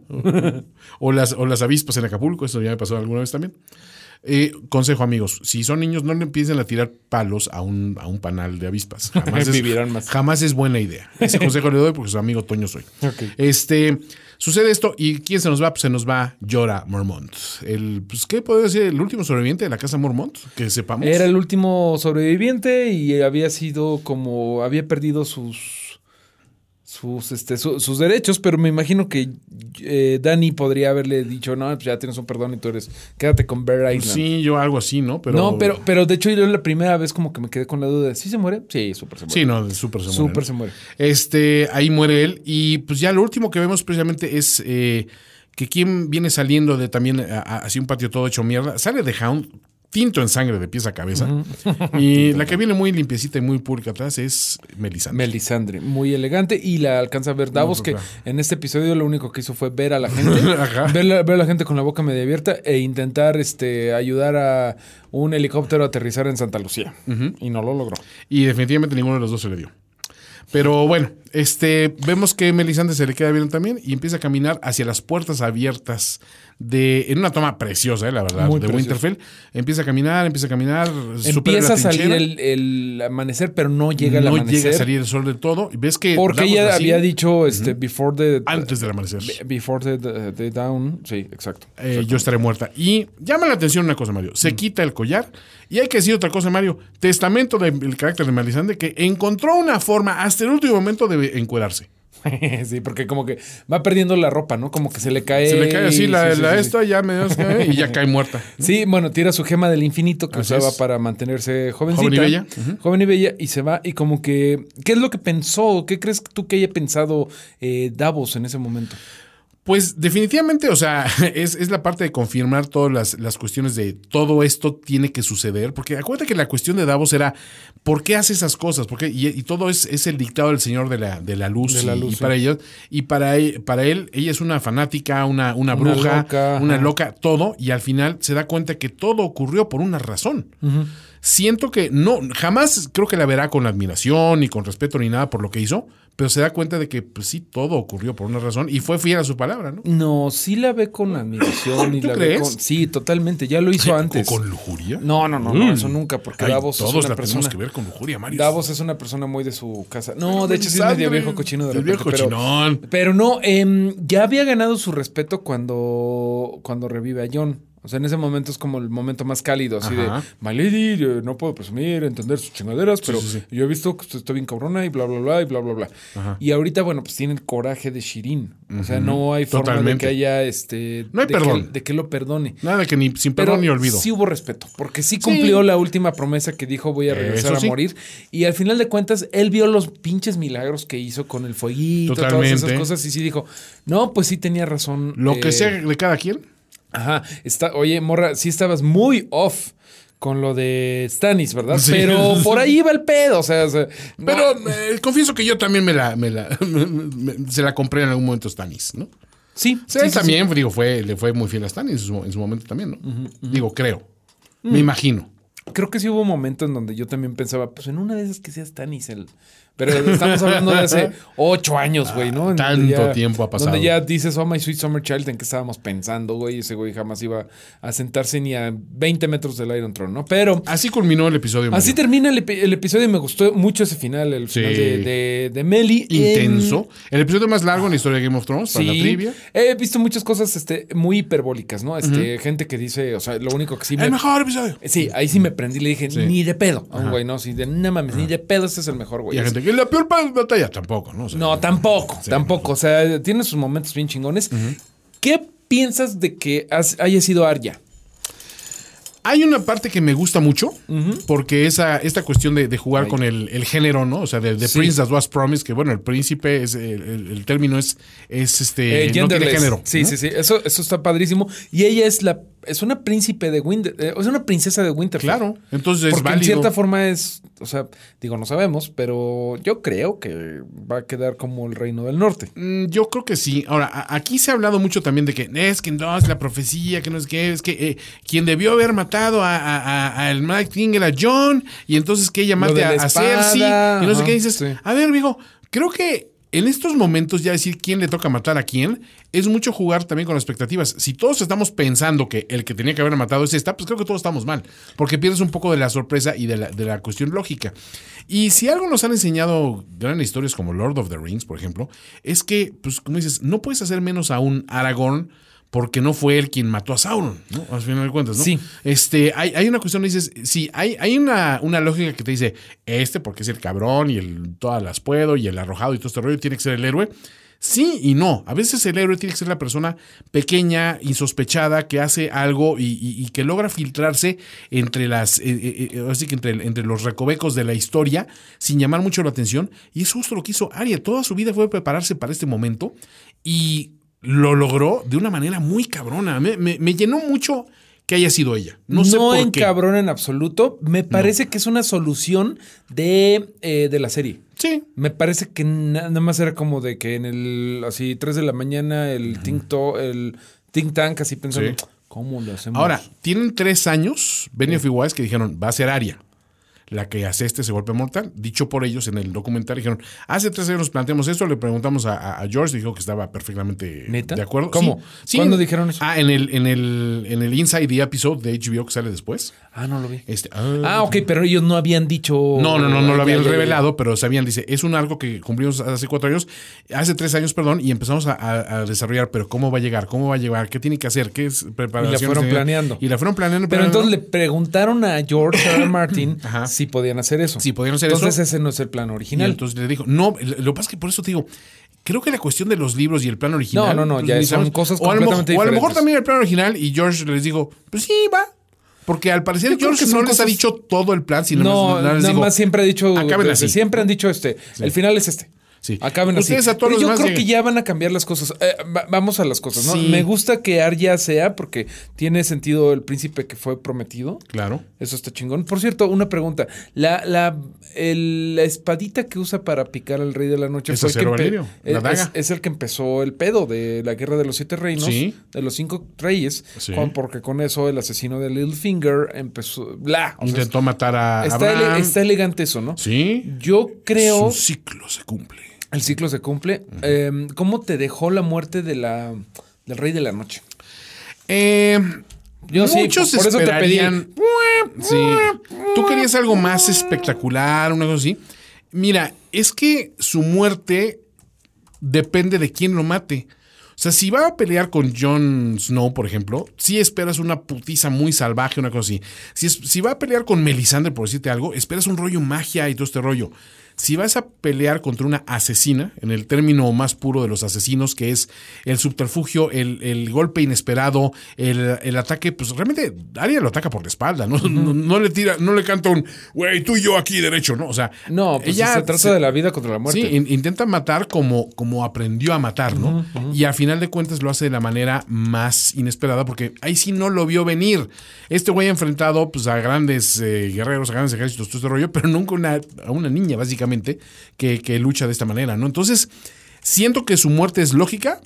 [SPEAKER 5] o, las, o las avispas en Acapulco, eso ya me pasó alguna vez también. Eh, consejo, amigos, si son niños, no le empiecen a tirar palos a un, a un panal de avispas. Jamás es,
[SPEAKER 6] Vivirán más.
[SPEAKER 5] jamás es buena idea. Ese consejo le doy porque su amigo Toño soy.
[SPEAKER 6] Ok.
[SPEAKER 5] Este, sucede esto y ¿quién se nos va? Pues se nos va Jorah Mormont. El, pues, ¿qué puede decir? El último sobreviviente de la casa Mormont, que sepamos.
[SPEAKER 6] Era el último sobreviviente y había sido como... Había perdido sus... Sus, este, su- sus derechos, pero me imagino que eh, Dani podría haberle dicho, no, pues ya tienes un perdón y tú eres, quédate con Bear Island.
[SPEAKER 5] Pues Sí, yo algo así, ¿no? Pero,
[SPEAKER 6] no, pero, pero de hecho yo la primera vez como que me quedé con la duda, ¿sí se muere? Sí, súper se muere.
[SPEAKER 5] Sí, no, súper se muere.
[SPEAKER 6] Súper se muere.
[SPEAKER 5] Este, ahí muere él. Y pues ya lo último que vemos precisamente es eh, que quien viene saliendo de también a- a- así un patio todo hecho mierda. Sale de Hound, tinto en sangre de pies a cabeza. y la que viene muy limpiecita y muy pública atrás es Melisandre.
[SPEAKER 6] Melisandre, muy elegante y la alcanza a ver Davos, que
[SPEAKER 5] pues,
[SPEAKER 6] en este episodio lo único que hizo fue ver a la gente, ver, la- ver a la gente con la boca medio abierta e intentar este, ayudar a un helicóptero a aterrizar en Santa Lucía. Y no lo logró.
[SPEAKER 5] y definitivamente ninguno de los dos se le dio. Pero bueno, este, vemos que Melisandre se le queda bien también y empieza a caminar hacia las puertas abiertas de, en una toma preciosa, eh, la verdad,
[SPEAKER 6] Muy
[SPEAKER 5] de. Winterfell. Empieza a caminar, empieza a caminar.
[SPEAKER 6] Empieza a salir el, el amanecer, pero no llega el
[SPEAKER 5] no
[SPEAKER 6] amanecer.
[SPEAKER 5] llega a salir el sol del todo. Ves que
[SPEAKER 6] porque ella había dicho este, before the...
[SPEAKER 5] antes del amanecer.
[SPEAKER 6] Before the, the- the down. Sí, exacto.
[SPEAKER 5] eh, yo estaré muerta. Y llama la atención una cosa, Mario. Se
[SPEAKER 6] Mm.
[SPEAKER 5] quita el collar. Y hay que decir otra cosa, Mario. Testamento del carácter de Melisandre que encontró una forma hasta el último momento de encuerarse.
[SPEAKER 6] sí, porque como que va perdiendo la ropa, ¿no? Como que se le cae...
[SPEAKER 5] Se le cae así la,
[SPEAKER 6] sí,
[SPEAKER 5] la
[SPEAKER 6] sí, sí.
[SPEAKER 5] esta, ya me y ya cae muerta.
[SPEAKER 6] Sí, bueno, tira su gema del infinito que
[SPEAKER 5] Así
[SPEAKER 6] usaba
[SPEAKER 5] es.
[SPEAKER 6] para mantenerse jovencita.
[SPEAKER 5] Joven y bella.
[SPEAKER 6] Joven y bella, y se va. Y como que, ¿qué es lo que pensó? ¿Qué crees tú que haya pensado eh, Davos en ese momento?
[SPEAKER 5] Pues definitivamente, o sea, es, es la parte de confirmar todas las, las cuestiones de todo esto tiene que suceder, porque acuérdate que la cuestión de Davos era, ¿por qué hace esas cosas? Porque, y, y todo es, es el dictado del Señor de la, de la luz,
[SPEAKER 6] De la
[SPEAKER 5] y-
[SPEAKER 6] luz,
[SPEAKER 5] y,
[SPEAKER 6] sí.
[SPEAKER 5] para ellos, y para él, para él, ella es una fanática, una, una
[SPEAKER 6] Una
[SPEAKER 5] bruja,
[SPEAKER 6] loca,
[SPEAKER 5] una
[SPEAKER 6] ajá.
[SPEAKER 5] loca, todo, y al final se da cuenta que todo ocurrió por una razón. Siento que no, jamás creo que la verá con admiración ni con respeto ni nada por lo que hizo, pero se da cuenta de que pues sí, todo ocurrió por una razón y fue fiel a su palabra, ¿no?
[SPEAKER 6] No, sí la ve con admiración y
[SPEAKER 5] ¿Tú
[SPEAKER 6] la
[SPEAKER 5] crees?
[SPEAKER 6] ve con. Sí, totalmente. Ya lo hizo antes.
[SPEAKER 5] ¿O con lujuria?
[SPEAKER 6] No, no, no, no, eso nunca, porque
[SPEAKER 5] Ay,
[SPEAKER 6] Davos
[SPEAKER 5] todos
[SPEAKER 6] es una
[SPEAKER 5] la
[SPEAKER 6] persona.
[SPEAKER 5] tenemos que ver con lujuria, Mario.
[SPEAKER 6] Davos es una persona muy de su casa. No,
[SPEAKER 5] Pero
[SPEAKER 6] de hecho sí es medio viejo cochino de repente,
[SPEAKER 5] viejo
[SPEAKER 6] pero-
[SPEAKER 5] cochinón.
[SPEAKER 6] Pero no, em, ya había ganado su respeto cuando, cuando revive a John. O sea, en ese momento es como el momento más cálido, así
[SPEAKER 5] Ajá.
[SPEAKER 6] de, My lady, eh, no puedo presumir, entender sus chingaderas, pero
[SPEAKER 5] sí, sí.
[SPEAKER 6] yo he visto que usted está bien cabrona y bla, bla, bla, y bla, bla, bla. Y ahorita, bueno, pues tiene el coraje de Shirin. O sea, no hay forma de que haya, este...
[SPEAKER 5] No hay
[SPEAKER 6] de que-
[SPEAKER 5] perdón.
[SPEAKER 6] de que lo perdone.
[SPEAKER 5] Nada que ni sin
[SPEAKER 6] Pero
[SPEAKER 5] perdón ni olvido.
[SPEAKER 6] sí hubo respeto, porque sí cumplió la última promesa que dijo voy a regresar
[SPEAKER 5] Eso
[SPEAKER 6] a morir. Y al final de cuentas, él vio los pinches milagros que hizo con el fueguito, todas esas cosas, y sí dijo, no, pues sí tenía razón.
[SPEAKER 5] Lo
[SPEAKER 6] eh,
[SPEAKER 5] que sea de cada quien.
[SPEAKER 6] Ajá, está, oye, morra, sí estabas muy off con lo de Stanis, ¿verdad?
[SPEAKER 5] Sí.
[SPEAKER 6] Pero por ahí va el pedo, o sea,
[SPEAKER 5] Pero eh, confieso que yo también me la, me la me- se la compré en algún momento Stanis, ¿no?
[SPEAKER 6] sí,
[SPEAKER 5] Sí,
[SPEAKER 6] sí,
[SPEAKER 5] él
[SPEAKER 6] sí, sí.
[SPEAKER 5] también, digo, fue, le fue muy fiel a Stanis en su, en su momento también, ¿no? Digo, creo.
[SPEAKER 6] Mm.
[SPEAKER 5] Me imagino.
[SPEAKER 6] Creo que sí hubo un momento en donde yo también pensaba, pues en una de esas que sea Stanis el. Pero estamos hablando de hace ocho años, güey, ¿no? En
[SPEAKER 5] Tanto tiempo ha pasado.
[SPEAKER 6] Donde ya dices, oh, my sweet summer child, ¿en qué estábamos pensando, güey? Ese güey jamás iba a sentarse ni a 20 metros del Iron Throne, ¿no? Pero
[SPEAKER 5] Así culminó el episodio.
[SPEAKER 6] así
[SPEAKER 5] Mario.
[SPEAKER 6] termina el, epi- el episodio y me gustó mucho ese final, el
[SPEAKER 5] Sí.
[SPEAKER 6] final de, de, de Meli.
[SPEAKER 5] Intenso. El episodio más largo en la historia de Game of Thrones, para la
[SPEAKER 6] Sí,
[SPEAKER 5] trivia.
[SPEAKER 6] he visto muchas cosas este, muy hiperbólicas, ¿no? Este, Gente que dice, o sea, lo único que sí me,
[SPEAKER 5] El mejor episodio.
[SPEAKER 6] Sí, ahí sí me prendí y le dije,
[SPEAKER 5] Sí.
[SPEAKER 6] ni de pedo. A un güey, ¿no? Sí, de no mames, ni de pedo, este es el mejor, güey.
[SPEAKER 5] Y hay gente que la peor batalla tampoco, ¿no? O sea,
[SPEAKER 6] No, tampoco,
[SPEAKER 5] Sí.
[SPEAKER 6] tampoco. O sea, tiene sus momentos bien chingones. ¿Qué piensas de que has- haya sido Arya?
[SPEAKER 5] Hay una parte que me gusta mucho, porque esa, esta cuestión de, de jugar
[SPEAKER 6] Ay.
[SPEAKER 5] con el, el género, ¿no? O sea, de, de
[SPEAKER 6] Sí.
[SPEAKER 5] Prince That Was Promised, que bueno, el príncipe, es el, término es, es este,
[SPEAKER 6] Eh,
[SPEAKER 5] no tiene género.
[SPEAKER 6] Sí,
[SPEAKER 5] ¿no?
[SPEAKER 6] sí, sí. Eso, eso está padrísimo. Y ella es la es una príncipe de Winter, eh, es una princesa de Winterfell.
[SPEAKER 5] Claro, entonces es
[SPEAKER 6] Porque en
[SPEAKER 5] válido.
[SPEAKER 6] cierta forma es, o sea, digo, no sabemos, pero yo creo que va a quedar como el reino del norte.
[SPEAKER 5] Mm, Yo creo que sí. Ahora, a- aquí se ha hablado mucho también de que es que no, es la profecía, que no es que es que eh, quien debió haber matado a, a- a- al Mad King era John, y entonces que ella mate a, a Cersei, y no sé qué dices.
[SPEAKER 6] sí.
[SPEAKER 5] A ver, amigo, creo que en estos momentos ya decir quién le toca matar a quién es mucho jugar también con las expectativas. Si todos estamos pensando que el que tenía que haber matado es esta, pues creo que todos estamos mal, porque pierdes un poco de la sorpresa y de la, de la cuestión lógica. Y si algo nos han enseñado grandes historias como Lord of the Rings, por ejemplo, es que, pues como dices, no puedes hacer menos a un Aragorn porque no fue él quien mató a Sauron, ¿no? Al final de cuentas, ¿no?
[SPEAKER 6] Sí.
[SPEAKER 5] Este, hay, hay una cuestión, dices, sí, hay, hay una, una lógica que te dice, este porque es el cabrón y el todas las puedo y el arrojado y todo este rollo tiene que ser el héroe. Sí y no. A veces el héroe tiene que ser la persona pequeña, insospechada, que hace algo y, y- y que logra filtrarse entre las, eh, eh, eh, así que entre, entre los recovecos de la historia, sin llamar mucho la atención. Y es justo lo que hizo Arya. Toda su vida fue prepararse para este momento y lo logró de una manera muy cabrona. Me, me- me llenó mucho que haya sido ella. No, sé por
[SPEAKER 6] en
[SPEAKER 5] qué.
[SPEAKER 6] cabrón en absoluto. Me parece que es una solución de, eh, de la serie.
[SPEAKER 5] Sí.
[SPEAKER 6] Me parece que na- nada más era como de que en el así 3 de la mañana el think, to- el think tank así pensando,
[SPEAKER 5] Sí.
[SPEAKER 6] ¿cómo lo hacemos?
[SPEAKER 5] Ahora, tienen tres años, Benioff y Weiss, que dijeron, va a ser Aria la que hace este ese golpe mortal. Dicho por ellos en el documental, dijeron, hace tres años nos planteamos esto, le preguntamos a, a- George, dijo que estaba perfectamente
[SPEAKER 6] ¿Neta?
[SPEAKER 5] de acuerdo.
[SPEAKER 6] ¿Cómo?
[SPEAKER 5] Sí.
[SPEAKER 6] ¿Cuándo dijeron eso?
[SPEAKER 5] Ah, en el, en el, en el Inside the Episode de HBO que sale después.
[SPEAKER 6] Ah, no lo vi.
[SPEAKER 5] Este,
[SPEAKER 6] Ah, ok, pero ellos no habían dicho.
[SPEAKER 5] No, no, no, no
[SPEAKER 6] Ah,
[SPEAKER 5] lo habían revelado, pero sabían, dice, es un algo que cumplimos hace cuatro años, hace tres años, perdón, y empezamos a, a- a desarrollar, pero ¿cómo va a llegar? ¿Cómo va a llegar? ¿Qué tiene que hacer? ¿Qué es preparación?
[SPEAKER 6] fueron planeando.
[SPEAKER 5] Y la fueron planeando.
[SPEAKER 6] Pero
[SPEAKER 5] planeando.
[SPEAKER 6] entonces le preguntaron a George R. Martin
[SPEAKER 5] Ajá.
[SPEAKER 6] Podían hacer eso.
[SPEAKER 5] Si podían hacer
[SPEAKER 6] entonces
[SPEAKER 5] eso.
[SPEAKER 6] ese no es el plan
[SPEAKER 5] Y
[SPEAKER 6] original.
[SPEAKER 5] entonces le dijo, no, lo que pasa es que por eso te digo, creo que la cuestión de los libros y el plan original.
[SPEAKER 6] No, no, no,
[SPEAKER 5] pues,
[SPEAKER 6] ya son cosas
[SPEAKER 5] o a lo mejor-
[SPEAKER 6] completamente
[SPEAKER 5] O a lo mejor también el plan original y George les dijo, pues sí, va. Porque al parecer
[SPEAKER 6] Yo
[SPEAKER 5] George no les ha dicho todo el plan, sino
[SPEAKER 6] no,
[SPEAKER 5] más, nada, les
[SPEAKER 6] nada
[SPEAKER 5] dijo,
[SPEAKER 6] más siempre ha dicho. Siempre han dicho este. El final es este.
[SPEAKER 5] Sí.
[SPEAKER 6] Acaben así.
[SPEAKER 5] Ustedes a todos
[SPEAKER 6] Pero
[SPEAKER 5] los
[SPEAKER 6] yo creo que ya van a cambiar las cosas. Eh, va- vamos a las cosas, ¿no?
[SPEAKER 5] Sí.
[SPEAKER 6] Me gusta que Arya sea porque tiene sentido el príncipe que fue prometido.
[SPEAKER 5] Claro.
[SPEAKER 6] Eso está chingón. Por cierto, una pregunta. La, la, el- la espadita que usa para picar al rey de la noche
[SPEAKER 5] Es
[SPEAKER 6] fue el que
[SPEAKER 5] la
[SPEAKER 6] es,
[SPEAKER 5] daga.
[SPEAKER 6] es el que empezó el pedo de la guerra de los siete reinos,
[SPEAKER 5] Sí.
[SPEAKER 6] de los cinco reyes,
[SPEAKER 5] Sí.
[SPEAKER 6] con- porque con eso el asesino de Littlefinger empezó. Bla. O sea,
[SPEAKER 5] Intentó matar a
[SPEAKER 6] está, ele- está elegante eso, ¿no?
[SPEAKER 5] Sí.
[SPEAKER 6] Yo creo.
[SPEAKER 5] Su ciclo se cumple.
[SPEAKER 6] El ciclo se cumple. Eh, ¿Cómo te dejó la muerte de la, del rey de la noche?
[SPEAKER 5] Eh,
[SPEAKER 6] Yo sí,
[SPEAKER 5] muchos
[SPEAKER 6] por eso te pedí.
[SPEAKER 5] esperarían- Sí. Tú querías algo más espectacular, una cosa así. Mira, es que su muerte depende de quién lo mate. O sea, si va a pelear con Jon Snow, por ejemplo, sí esperas una putiza muy salvaje, una cosa así. Si, es- si va a pelear con Melisandre, por decirte algo, esperas un rollo magia y todo este rollo. Si vas a pelear contra una asesina, en el término más puro de los asesinos, que es el subterfugio, el, el golpe inesperado, el, el ataque, pues realmente Arya lo ataca por la espalda, ¿no? no, no le tira, no le canta un, güey, tú y yo aquí derecho, ¿no? O sea,
[SPEAKER 6] No, pues
[SPEAKER 5] ella
[SPEAKER 6] se trata de la vida contra la muerte.
[SPEAKER 5] Sí, in- intenta matar como, como aprendió a matar, ¿no? Y al final de cuentas lo hace de la manera más inesperada porque ahí sí no lo vio venir. Este güey ha enfrentado pues, a grandes eh, guerreros, a grandes ejércitos, todo este rollo, pero nunca una, a una niña, básicamente, que, que lucha de esta manera, ¿no? Entonces, siento que su muerte es lógica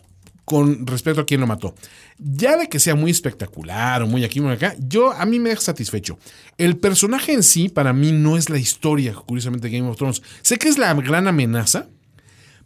[SPEAKER 5] con respecto a quién lo mató. Ya de que sea muy espectacular o muy aquí, muy acá, yo a mí me deja satisfecho. El personaje en sí, para mí, no es la historia, curiosamente, de Game of Thrones. Sé que es la gran amenaza,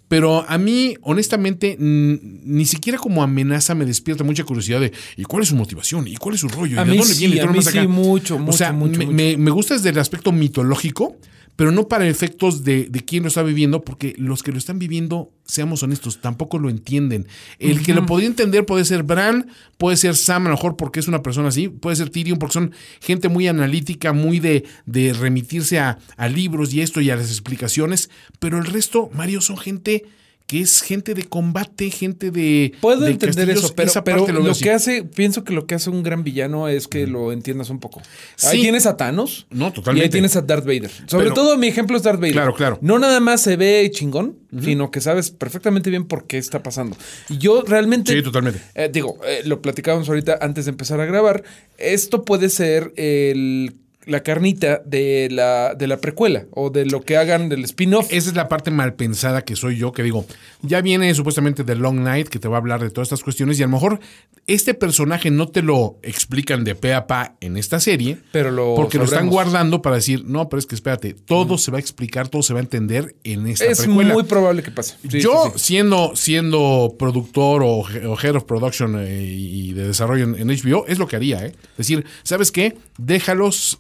[SPEAKER 5] pero a mí, honestamente, ni siquiera como amenaza me despierta mucha curiosidad de ¿y cuál es su motivación? ¿Y cuál es su rollo? ¿Y
[SPEAKER 6] A
[SPEAKER 5] de
[SPEAKER 6] mí
[SPEAKER 5] dónde
[SPEAKER 6] sí,
[SPEAKER 5] viene?
[SPEAKER 6] A mí sí,
[SPEAKER 5] acá.
[SPEAKER 6] mucho,
[SPEAKER 5] O
[SPEAKER 6] mucho,
[SPEAKER 5] sea,
[SPEAKER 6] mucho,
[SPEAKER 5] me,
[SPEAKER 6] mucho.
[SPEAKER 5] me gusta desde el aspecto mitológico, pero no para efectos de, de quién lo está viviendo, porque los que lo están viviendo, seamos honestos, tampoco lo entienden. El que lo podría entender puede ser Bran, puede ser Sam, a lo mejor porque es una persona así, puede ser Tyrion, porque son gente muy analítica, muy de, de remitirse a, a libros y esto y a las explicaciones, pero el resto, Mario, son gente que es gente de combate, gente de.
[SPEAKER 6] Puedo
[SPEAKER 5] de
[SPEAKER 6] entender
[SPEAKER 5] castillos,
[SPEAKER 6] eso, pero, lo, que hace, pienso que lo que hace un gran villano es que lo entiendas un poco. Ahí
[SPEAKER 5] Sí.
[SPEAKER 6] tienes a Thanos.
[SPEAKER 5] No, totalmente.
[SPEAKER 6] Y ahí tienes a Darth Vader. Sobre
[SPEAKER 5] Pero-
[SPEAKER 6] todo mi ejemplo es Darth Vader.
[SPEAKER 5] Claro, claro.
[SPEAKER 6] No nada más se ve chingón, sino que sabes perfectamente bien por qué está pasando. Y yo realmente.
[SPEAKER 5] Sí, totalmente.
[SPEAKER 6] eh, digo, eh, lo platicábamos ahorita antes de empezar a grabar. Esto puede ser el la carnita de la, de la precuela o de lo que hagan del spin-off.
[SPEAKER 5] Esa es la parte mal pensada que soy yo, que digo, ya viene supuestamente The Long Night, que te va a hablar de todas estas cuestiones, y a lo mejor este personaje no te lo explican de pe a pa en esta serie,
[SPEAKER 6] Pero lo
[SPEAKER 5] porque lo están guardando para decir, no, pero es que espérate, todo se va a explicar, todo se va a entender en esta
[SPEAKER 6] es
[SPEAKER 5] precuela.
[SPEAKER 6] muy probable que pase. Sí,
[SPEAKER 5] yo,
[SPEAKER 6] sí, sí.
[SPEAKER 5] siendo, siendo productor o head of production eh, y de desarrollo en, en HBO, es lo que haría, ¿eh? Es decir, ¿sabes qué? Déjalos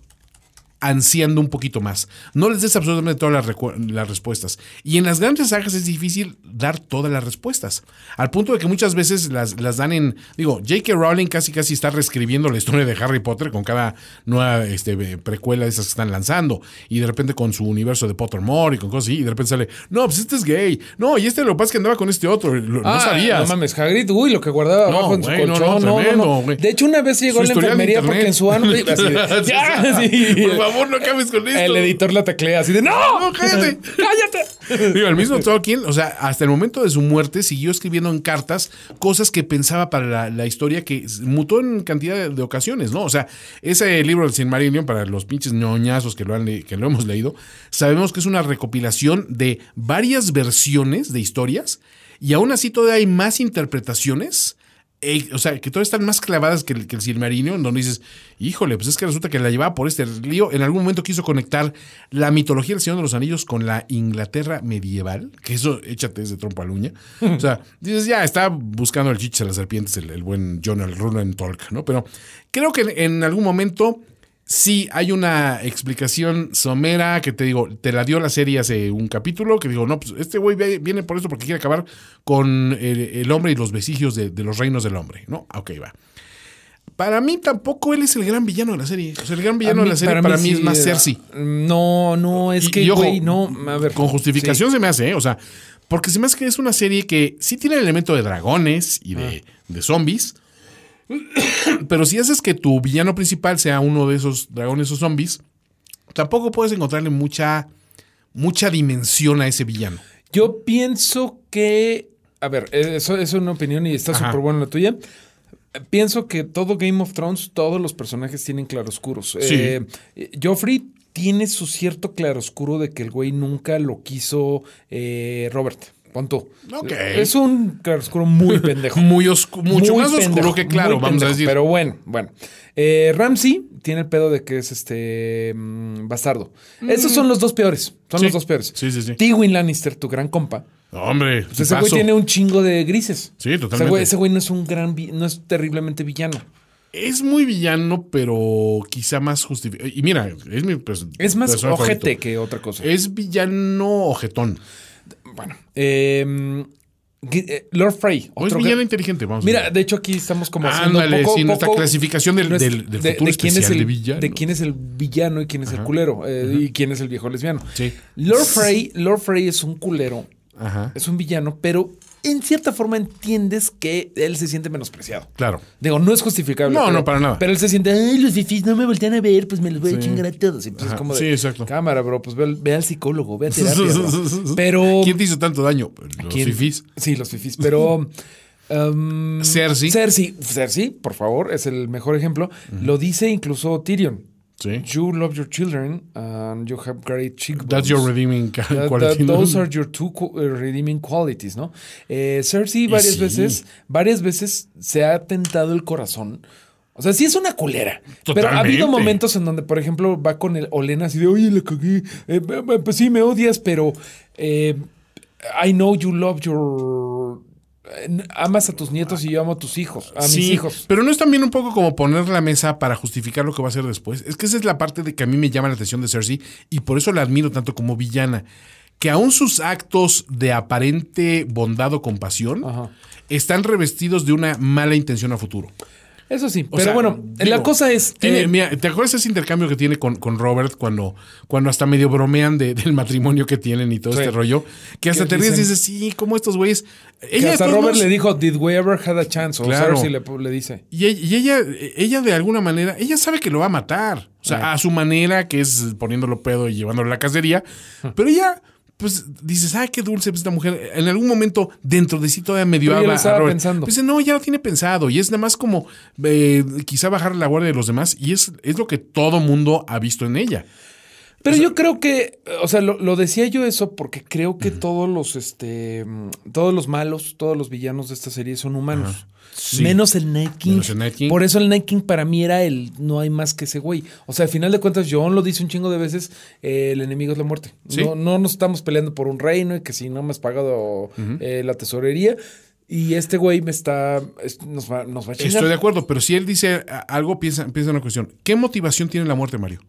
[SPEAKER 5] ansiando un poquito más. No les des absolutamente todas las, las respuestas. Y en las grandes sagas es difícil dar todas las respuestas. Al punto de que muchas veces las, las dan en... Digo, J.K. Rowling casi casi está reescribiendo la historia de Harry Potter con cada nueva este, precuela de esas que están lanzando. Y de repente con su universo de Pottermore y con cosas así. Y de repente sale, no, pues este es gay. No, y este lo que pasa es que andaba con este otro. Lo- no
[SPEAKER 6] Ah,
[SPEAKER 5] sabías.
[SPEAKER 6] No mames, Hagrid, uy, lo que guardaba
[SPEAKER 5] No,
[SPEAKER 6] abajo en su colchón.
[SPEAKER 5] no,
[SPEAKER 6] No, no,
[SPEAKER 5] tremendo,
[SPEAKER 6] no. De hecho, una vez llegó a la enfermería porque en su ano. ¡Ya! Sí.
[SPEAKER 5] Por favor, no acabes con esto.
[SPEAKER 6] El editor la teclea así de ¡No!
[SPEAKER 5] No, cállate.
[SPEAKER 6] ¡Cállate!
[SPEAKER 5] Digo, el mismo Tolkien, o sea, hasta el momento de su muerte siguió escribiendo en cartas cosas que pensaba para la, la historia que mutó en cantidad de, de ocasiones, ¿no? O sea, ese libro del Silmarillion, para los pinches ñoñazos que lo, han que lo hemos leído, sabemos que es una recopilación de varias versiones de historias y aún así todavía hay más interpretaciones. O sea, que todas están más clavadas que el, que el Silmarillion, donde dices, híjole, pues es que resulta que la llevaba por este lío. En algún momento quiso conectar la mitología del Señor de los Anillos con la Inglaterra medieval, que eso échate ese trompo a la uña. O sea, dices, ya está buscando el chiche a las serpientes, el, el buen John el Runen Tolk, ¿no? Pero creo que en, en algún momento sí hay una explicación somera que te digo, te la dio la serie hace un capítulo, que digo, no, pues este güey viene por eso porque quiere acabar con el, el hombre y los vestigios de, de los reinos del hombre, ¿no? Ah, Ok, va. Para mí tampoco él es el gran villano de la serie. O sea, el gran villano de la serie para, mí,
[SPEAKER 6] sí
[SPEAKER 5] es más Cersei.
[SPEAKER 6] No, no, es
[SPEAKER 5] Y-
[SPEAKER 6] que, güey, no. A ver.
[SPEAKER 5] Con justificación
[SPEAKER 6] sí.
[SPEAKER 5] se me hace, ¿eh? O sea, porque se me hace que es una serie que sí tiene el elemento de dragones y de,
[SPEAKER 6] Ah.
[SPEAKER 5] de zombies. Pero si haces que tu villano principal sea uno de esos dragones o zombies, tampoco puedes encontrarle mucha, mucha dimensión a ese villano.
[SPEAKER 6] Yo pienso que. A ver, eh, eso, eso es una opinión y está súper buena la tuya. Pienso que todo Game of Thrones, todos los personajes tienen claroscuros.
[SPEAKER 5] Sí.
[SPEAKER 6] Eh, Joffrey tiene su cierto claroscuro de que el güey nunca lo quiso eh, Robert. Pon tú.
[SPEAKER 5] Ok.
[SPEAKER 6] Es un claroscuro muy pendejo.
[SPEAKER 5] Muy oscu- mucho
[SPEAKER 6] Muy
[SPEAKER 5] más oscuro que claro, vamos a decir.
[SPEAKER 6] Pero bueno, bueno. Eh, Ramsey tiene el pedo de que es este mm, bastardo. Esos son los dos peores. Son
[SPEAKER 5] Sí.
[SPEAKER 6] los dos peores.
[SPEAKER 5] Sí, sí, sí.
[SPEAKER 6] Tywin Lannister, tu gran compa.
[SPEAKER 5] Hombre,
[SPEAKER 6] Pues ese güey tiene un chingo de grises.
[SPEAKER 5] Sí, totalmente.
[SPEAKER 6] Ese güey, ese güey no es un gran, no es terriblemente villano.
[SPEAKER 5] Es muy villano, pero quizá más justificado. Y mira, es mi
[SPEAKER 6] Es más ojete
[SPEAKER 5] favorito.
[SPEAKER 6] que otra cosa.
[SPEAKER 5] Es villano ojetón.
[SPEAKER 6] Bueno, eh, Gui- eh, Lord Frey.
[SPEAKER 5] O es
[SPEAKER 6] otro
[SPEAKER 5] villano inteligente, vamos a
[SPEAKER 6] Mira,
[SPEAKER 5] decir.
[SPEAKER 6] de hecho aquí estamos como haciendo
[SPEAKER 5] Ándale,
[SPEAKER 6] poco,
[SPEAKER 5] sí, nuestra
[SPEAKER 6] poco-
[SPEAKER 5] clasificación del, del, del
[SPEAKER 6] de-
[SPEAKER 5] futuro
[SPEAKER 6] de quién es el,
[SPEAKER 5] de villano.
[SPEAKER 6] de quién es el villano y quién es el culero eh, y quién es el viejo lesbiano.
[SPEAKER 5] Sí.
[SPEAKER 6] Lord Frey, Lord Frey es un culero,
[SPEAKER 5] Ajá,
[SPEAKER 6] es un villano, pero en cierta forma entiendes que él se siente menospreciado.
[SPEAKER 5] claro.
[SPEAKER 6] Digo, no es justificable.
[SPEAKER 5] No,
[SPEAKER 6] pero-
[SPEAKER 5] no, para nada.
[SPEAKER 6] Pero él se siente, ay, los fifís no me voltean a ver, pues me los voy a chingar a todos. Y pues es como de,
[SPEAKER 5] sí, exacto.
[SPEAKER 6] cámara, bro, pues ve al, ve al psicólogo, ve a terapia. bro". Pero...
[SPEAKER 5] ¿Quién te hizo tanto daño? Los
[SPEAKER 6] ¿Quién?
[SPEAKER 5] fifís.
[SPEAKER 6] Sí, los fifís. Pero. um,
[SPEAKER 5] Cersei.
[SPEAKER 6] Cersei, Cersei, por favor, es el mejor ejemplo. Lo dice incluso Tyrion.
[SPEAKER 5] Sí.
[SPEAKER 6] You love your children and you have great cheekbones.
[SPEAKER 5] That's your redeeming
[SPEAKER 6] That-
[SPEAKER 5] quality.
[SPEAKER 6] that- those are your two eh, redeeming qualities, ¿no? Eh, Cersei varias
[SPEAKER 5] sí.
[SPEAKER 6] veces, varias veces se ha tentado el corazón. O sea, sí es una culera. Pero ha habido
[SPEAKER 5] Totalmente.
[SPEAKER 6] momentos en donde, por ejemplo, va con el Olena así de, oye, le cagué. Eh, eh, pues sí, me odias, pero eh, I know you love your... Amas a tus nietos y yo amo a tus hijos, a mis
[SPEAKER 5] Sí,
[SPEAKER 6] hijos.
[SPEAKER 5] pero no es también un poco como poner la mesa para justificar lo que va a hacer después. Es que esa es la parte de que a mí me llama la atención de Cersei y por eso la admiro tanto como villana. Que aún sus actos de aparente bondad o compasión
[SPEAKER 6] Ajá.
[SPEAKER 5] están revestidos de una mala intención a futuro.
[SPEAKER 6] Eso sí,
[SPEAKER 5] O
[SPEAKER 6] pero
[SPEAKER 5] sea,
[SPEAKER 6] bueno, la cosa es...
[SPEAKER 5] tiene-
[SPEAKER 6] eh,
[SPEAKER 5] mira, ¿te acuerdas ese intercambio que tiene con, con Robert cuando, cuando hasta medio bromean de- del matrimonio que tienen y todo
[SPEAKER 6] Sí.
[SPEAKER 5] este rollo? Que hasta
[SPEAKER 6] Que
[SPEAKER 5] te ríes y dices, sí, como estos güeyes.
[SPEAKER 6] que
[SPEAKER 5] Ella de
[SPEAKER 6] hasta Robert le dijo, did we ever had a chance? O
[SPEAKER 5] Claro.
[SPEAKER 6] Cersei le, le dice.
[SPEAKER 5] Y ella, y ella, ella de alguna manera, ella sabe que lo va a matar. O sea, a su manera, que es poniéndolo pedo y llevándolo a la cacería. Pero ella, pues, dices, ay, qué dulce esta mujer. En algún momento, dentro de sí todavía medio a
[SPEAKER 6] estaba pensando.
[SPEAKER 5] Pues dice, no, ya lo tiene pensado. Y es nada más como, eh, quizá bajar la guardia de los demás. Y es, es lo que todo mundo ha visto en ella.
[SPEAKER 6] Pero yo creo que, o sea, lo, lo decía yo eso porque creo que todos los, este, todos los malos, todos los villanos de esta serie son humanos.
[SPEAKER 5] Sí.
[SPEAKER 6] Menos el Night King.
[SPEAKER 5] Menos el Night King.
[SPEAKER 6] Por eso el Night King para mí era el no hay más que ese güey. O sea, al final de cuentas, John lo dice un chingo de veces, eh, el enemigo es la muerte.
[SPEAKER 5] Sí.
[SPEAKER 6] No, no nos estamos peleando por un reino y que si no me has pagado eh, la tesorería. Y este güey me está, es- nos va, nos va a chingar.
[SPEAKER 5] Estoy de acuerdo, pero si él dice algo, piensa, piensa en una cuestión. ¿Qué motivación tiene la muerte, Mario?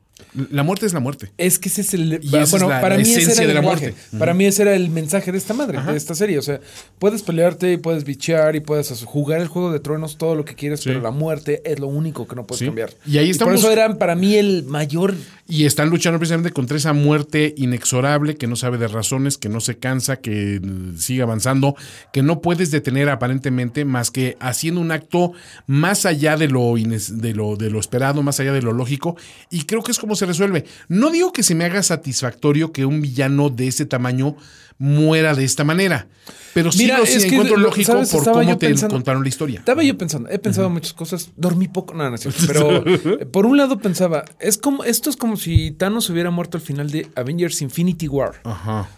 [SPEAKER 5] La muerte es la muerte.
[SPEAKER 6] Es que ese es el.
[SPEAKER 5] Y
[SPEAKER 6] bueno,
[SPEAKER 5] es la-
[SPEAKER 6] para
[SPEAKER 5] la
[SPEAKER 6] mí ese
[SPEAKER 5] esencia
[SPEAKER 6] era el
[SPEAKER 5] de la
[SPEAKER 6] lenguaje.
[SPEAKER 5] muerte.
[SPEAKER 6] Para mí ese era el mensaje de esta madre, de esta serie. O sea, puedes pelearte y puedes bichear y puedes jugar el juego de truenos, todo lo que quieras,
[SPEAKER 5] Sí.
[SPEAKER 6] pero la muerte es lo único que no puedes
[SPEAKER 5] Sí.
[SPEAKER 6] cambiar.
[SPEAKER 5] Y ahí
[SPEAKER 6] por
[SPEAKER 5] estamos-
[SPEAKER 6] eso era para mí el mayor.
[SPEAKER 5] Y están luchando precisamente contra esa muerte inexorable que no sabe de razones, que no se cansa, que mm, sigue avanzando, que no puedes detener aparentemente más que haciendo un acto más allá de lo, de lo, de lo esperado, más allá de lo lógico. Y creo que es como se resuelve. No digo que se me haga satisfactorio que un villano de ese tamaño muera de esta manera, pero sí
[SPEAKER 6] Mira,
[SPEAKER 5] lo sí
[SPEAKER 6] es
[SPEAKER 5] encuentro lógico
[SPEAKER 6] ¿sabes?
[SPEAKER 5] por
[SPEAKER 6] Estaba
[SPEAKER 5] cómo
[SPEAKER 6] yo
[SPEAKER 5] te
[SPEAKER 6] pensando-
[SPEAKER 5] contaron la historia.
[SPEAKER 6] Estaba yo pensando, he pensado muchas cosas, dormí poco, no, no es cierto, pero eh, por un lado pensaba, es como, esto es como si Thanos hubiera muerto al final de Avengers Infinity War.
[SPEAKER 5] Ajá.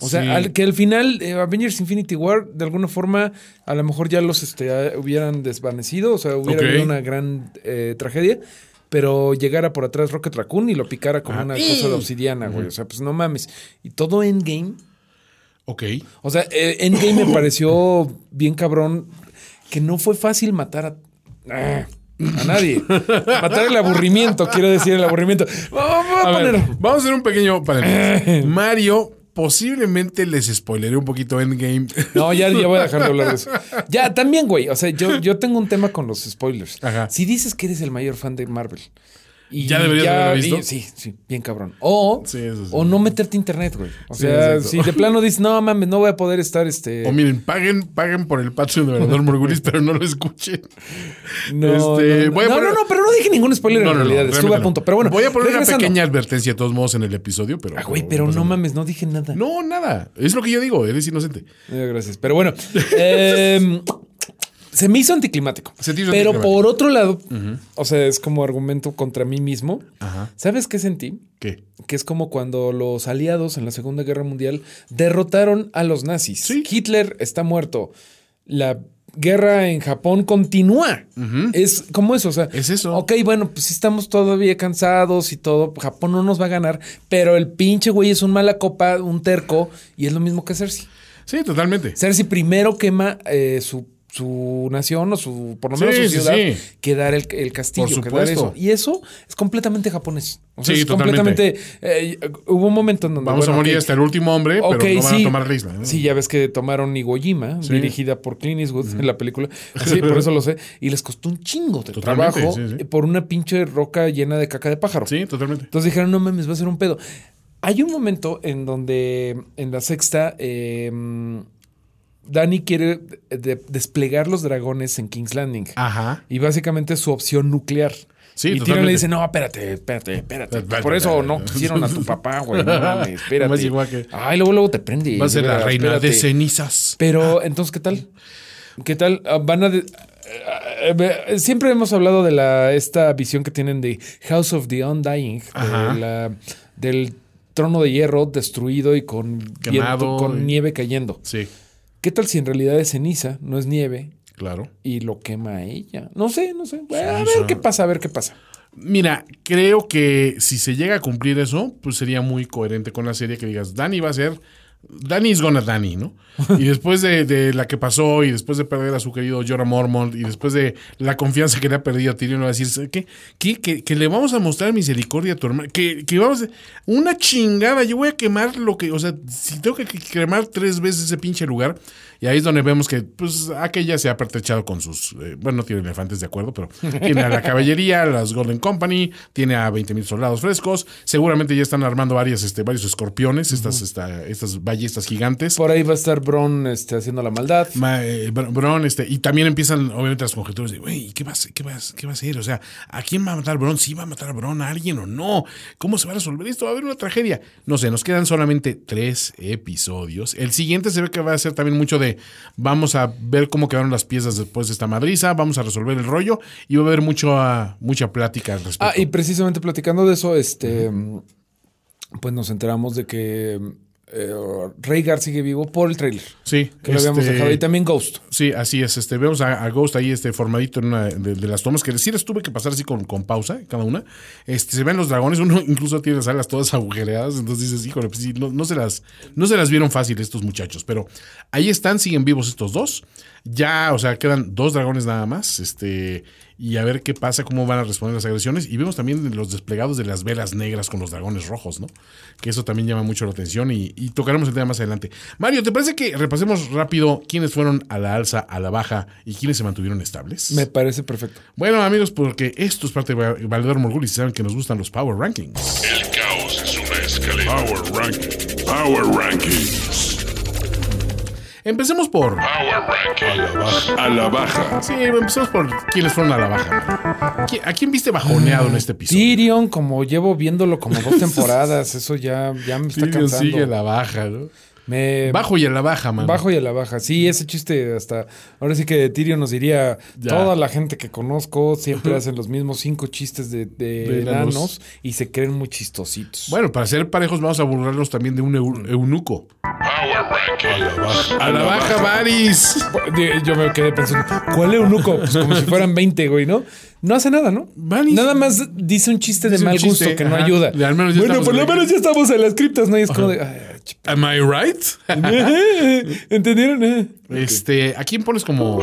[SPEAKER 6] O sea,
[SPEAKER 5] Sí.
[SPEAKER 6] al- que al final eh, Avengers Infinity War, de alguna forma, a lo mejor ya los este, hubieran desvanecido, o sea, hubiera habido una gran eh, tragedia, pero llegara por atrás Rocket Raccoon y lo picara como
[SPEAKER 5] Ah.
[SPEAKER 6] una cosa de obsidiana, güey. O sea, pues no mames. Y todo Endgame,
[SPEAKER 5] Ok.
[SPEAKER 6] o sea, eh, Endgame me pareció bien cabrón que no fue fácil matar a... ah, a nadie. Matar el aburrimiento, quiero decir, el aburrimiento. Vamos a,
[SPEAKER 5] A ver,
[SPEAKER 6] poner.
[SPEAKER 5] vamos a hacer un pequeño paréntesis. Mario, posiblemente les spoileré un poquito Endgame.
[SPEAKER 6] No, ya, ya voy a dejar de hablar de eso. Ya, también, güey. O sea, yo, yo tengo un tema con los spoilers.
[SPEAKER 5] Ajá.
[SPEAKER 6] Si dices que eres el mayor fan de Marvel, Y
[SPEAKER 5] Ya deberías haberlo visto.
[SPEAKER 6] y- sí, sí, bien cabrón. O,
[SPEAKER 5] Sí, eso sí.
[SPEAKER 6] o no meterte a internet, güey. O sea, si de plano dices, no mames, no voy a poder estar este.
[SPEAKER 5] O miren, paguen, paguen por el Patreon de Velador Morgulis, pero no lo escuchen.
[SPEAKER 6] no,
[SPEAKER 5] este,
[SPEAKER 6] no,
[SPEAKER 5] voy a
[SPEAKER 6] no,
[SPEAKER 5] poner-
[SPEAKER 6] no, no, pero no dije ningún spoiler
[SPEAKER 5] No,
[SPEAKER 6] en realidad. Estuve a punto. Pero bueno,
[SPEAKER 5] Voy a poner una pequeña advertencia de todos modos en el episodio, pero.
[SPEAKER 6] Ah, güey, pero no mames, no dije nada.
[SPEAKER 5] No, nada. Es lo que yo digo, eres inocente.
[SPEAKER 6] Eh, Gracias. Pero bueno, em, se me hizo anticlimático.
[SPEAKER 5] Se te hizo
[SPEAKER 6] pero
[SPEAKER 5] anticlimático.
[SPEAKER 6] por otro lado, o sea, es como argumento contra mí mismo.
[SPEAKER 5] Ajá.
[SPEAKER 6] ¿Sabes qué sentí?
[SPEAKER 5] ¿Qué?
[SPEAKER 6] Que es como cuando los aliados en la Segunda Guerra Mundial derrotaron a los nazis.
[SPEAKER 5] Sí.
[SPEAKER 6] Hitler está muerto. La guerra en Japón continúa. Es como eso, o sea.
[SPEAKER 5] Es eso.
[SPEAKER 6] Ok, bueno, pues estamos todavía cansados y todo. Japón no nos va a ganar, pero el pinche güey es un mala copa, un terco, y es lo mismo que Cersei.
[SPEAKER 5] Sí, totalmente.
[SPEAKER 6] Cersei primero quema eh, su, su nación o su, por lo menos
[SPEAKER 5] Sí,
[SPEAKER 6] su
[SPEAKER 5] sí,
[SPEAKER 6] ciudad,
[SPEAKER 5] sí.
[SPEAKER 6] que dar el, el castillo,
[SPEAKER 5] Por
[SPEAKER 6] que dar
[SPEAKER 5] supuesto.
[SPEAKER 6] eso. Y eso es completamente japonés. O sea,
[SPEAKER 5] Sí,
[SPEAKER 6] es
[SPEAKER 5] totalmente.
[SPEAKER 6] completamente. eh, hubo un momento en donde.
[SPEAKER 5] Vamos
[SPEAKER 6] bueno,
[SPEAKER 5] a morir hasta el último hombre, pero no van
[SPEAKER 6] sí,
[SPEAKER 5] a tomar la isla. ¿no?
[SPEAKER 6] Sí, ya ves que tomaron Iwo Jima,
[SPEAKER 5] Sí.
[SPEAKER 6] dirigida por Clint Eastwood en la película. Así, por eso lo sé. Y les costó un chingo de
[SPEAKER 5] Totalmente,
[SPEAKER 6] trabajo
[SPEAKER 5] sí, sí.
[SPEAKER 6] por una pinche roca llena de caca de pájaro.
[SPEAKER 5] Sí, totalmente.
[SPEAKER 6] Entonces dijeron, no mames, va a ser un pedo. Hay un momento en donde en la sexta eh, Dani quiere de- desplegar los dragones en King's Landing.
[SPEAKER 5] Ajá.
[SPEAKER 6] Y básicamente es su opción nuclear.
[SPEAKER 5] Sí,
[SPEAKER 6] y Tyrion le dice, no, espérate, espérate, espérate.
[SPEAKER 5] Espérate,
[SPEAKER 6] Por eso
[SPEAKER 5] espérate.
[SPEAKER 6] no quisieron a tu papá, güey. No mames, espérate.
[SPEAKER 5] A que-
[SPEAKER 6] Ay, luego, luego te prende.
[SPEAKER 5] Va a ser la reina de cenizas.
[SPEAKER 6] Pero, entonces, ¿qué tal? ¿Qué tal? Ah, Van a... de- eh, eh, siempre hemos hablado de la esta visión que tienen de House of the Undying, de la- del trono de hierro destruido y con,
[SPEAKER 5] Quemado
[SPEAKER 6] viento- con
[SPEAKER 5] y-
[SPEAKER 6] nieve cayendo.
[SPEAKER 5] Sí,
[SPEAKER 6] ¿Qué tal si en realidad es ceniza, no es nieve
[SPEAKER 5] claro.
[SPEAKER 6] y lo quema a ella? No sé, no sé. Bueno, a ver
[SPEAKER 5] sí.
[SPEAKER 6] qué pasa, a ver qué pasa.
[SPEAKER 5] Mira, creo que si se llega a cumplir eso, pues sería muy coherente con la serie que digas, Dani va a ser. Dani is gonna Dani, ¿no? Y después de, de la que pasó, y después de perder a su querido Jorah Mormont, y después de la confianza que le ha perdido a Tyrion, va a decir, ¿sabes ¿qué? ¿Qué? Que, que le vamos a mostrar misericordia a tu hermano. Que, que vamos a... Una chingada, yo voy a quemar lo que... O sea, si tengo que quemar tres veces ese pinche lugar, y ahí es donde vemos que, pues, aquella se ha pertrechado con sus... eh, bueno, no tiene elefantes de acuerdo, pero tiene a la caballería, las Golden Company, tiene a 20 mil soldados frescos, seguramente ya están armando varias, este, varios escorpiones, estas, esta- estas ballestas gigantes.
[SPEAKER 6] Por ahí va a estar Bron este, haciendo la maldad.
[SPEAKER 5] Ma- eh, Br- Bron, este, y también empiezan, obviamente, las conjeturas de, güey, ¿qué va, a ser- qué, ¿qué va a hacer? O sea, ¿a quién va a matar Bron? ¿Sí va a matar a Bron a alguien o no? ¿Cómo se va a resolver esto? Va a haber una tragedia. No sé, nos quedan solamente tres episodios. El siguiente se ve que va a ser también mucho de, vamos a ver cómo quedaron las piezas después de esta madriza, vamos a resolver el rollo, y va a haber mucho, ah, mucha plática al respecto.
[SPEAKER 6] Ah, y precisamente platicando de eso, este, pues nos enteramos de que eh, sigue vivo por el trailer.
[SPEAKER 5] sí,
[SPEAKER 6] Que lo habíamos
[SPEAKER 5] este,
[SPEAKER 6] dejado. Y también Ghost.
[SPEAKER 5] Sí, así es. Este, vemos a, a Ghost ahí este, formadito en una de, de las tomas que sí las tuve que pasar así con, con pausa, cada una. Este, se ven los dragones, uno incluso tiene las alas todas agujereadas, entonces dices, híjole, pues sí, no, no se las, no se las vieron fácil estos muchachos, pero ahí están, siguen vivos estos dos. Ya, o sea, quedan dos dragones nada más, este, y a ver qué pasa, cómo van a responder las agresiones. Y vemos también los desplegados de las velas negras con los dragones rojos, ¿no? Que eso también llama mucho la atención y, y tocaremos el tema más adelante. Mario, ¿te parece que repasemos rápido quiénes fueron a la alza, a la baja y quiénes se mantuvieron estables?
[SPEAKER 6] Me parece perfecto.
[SPEAKER 5] Bueno, amigos, porque esto es parte de Va- Valedor Morgulis y saben que nos gustan los Power Rankings.
[SPEAKER 2] El caos es una escalera. Power Ranking. Power Rankings.
[SPEAKER 5] Empecemos por.
[SPEAKER 2] Power Ranking. A la baja.
[SPEAKER 5] Sí, empecemos por quiénes fueron a la baja. ¿Qui- ¿A quién viste bajoneado en este episodio?
[SPEAKER 6] Tyrion, como llevo viéndolo como dos temporadas, eso ya, ya me está
[SPEAKER 5] Tyrion
[SPEAKER 6] cansando.
[SPEAKER 5] sigue a la baja, ¿no?
[SPEAKER 6] Me-
[SPEAKER 5] Bajo y a la baja, man.
[SPEAKER 6] Bajo y a la baja. Sí, ese chiste hasta. Ahora sí que Tyrion nos diría.
[SPEAKER 5] Ya.
[SPEAKER 6] Toda la gente que conozco siempre hacen los mismos cinco chistes de, de
[SPEAKER 5] De enanos.
[SPEAKER 6] y se creen muy chistositos.
[SPEAKER 5] Bueno, para ser parejos, vamos a burlarnos también de un eu- eunuco.
[SPEAKER 2] A la baja.
[SPEAKER 5] A la baja, Varis.
[SPEAKER 6] De- Yo me quedé pensando, ¿cuál eunuco? Pues como si fueran 20, güey, ¿no? No hace nada, ¿no?
[SPEAKER 5] Vanis.
[SPEAKER 6] Nada más dice un chiste de
[SPEAKER 5] Dice
[SPEAKER 6] mal
[SPEAKER 5] chiste,
[SPEAKER 6] gusto que no ayuda.
[SPEAKER 5] De al menos ya
[SPEAKER 6] bueno, por lo
[SPEAKER 5] en-
[SPEAKER 6] menos ya estamos en las criptas, ¿no? Y es como de. ay,
[SPEAKER 5] Am I right?
[SPEAKER 6] ¿Entendieron? eh?
[SPEAKER 5] Este, ¿a quién pones como.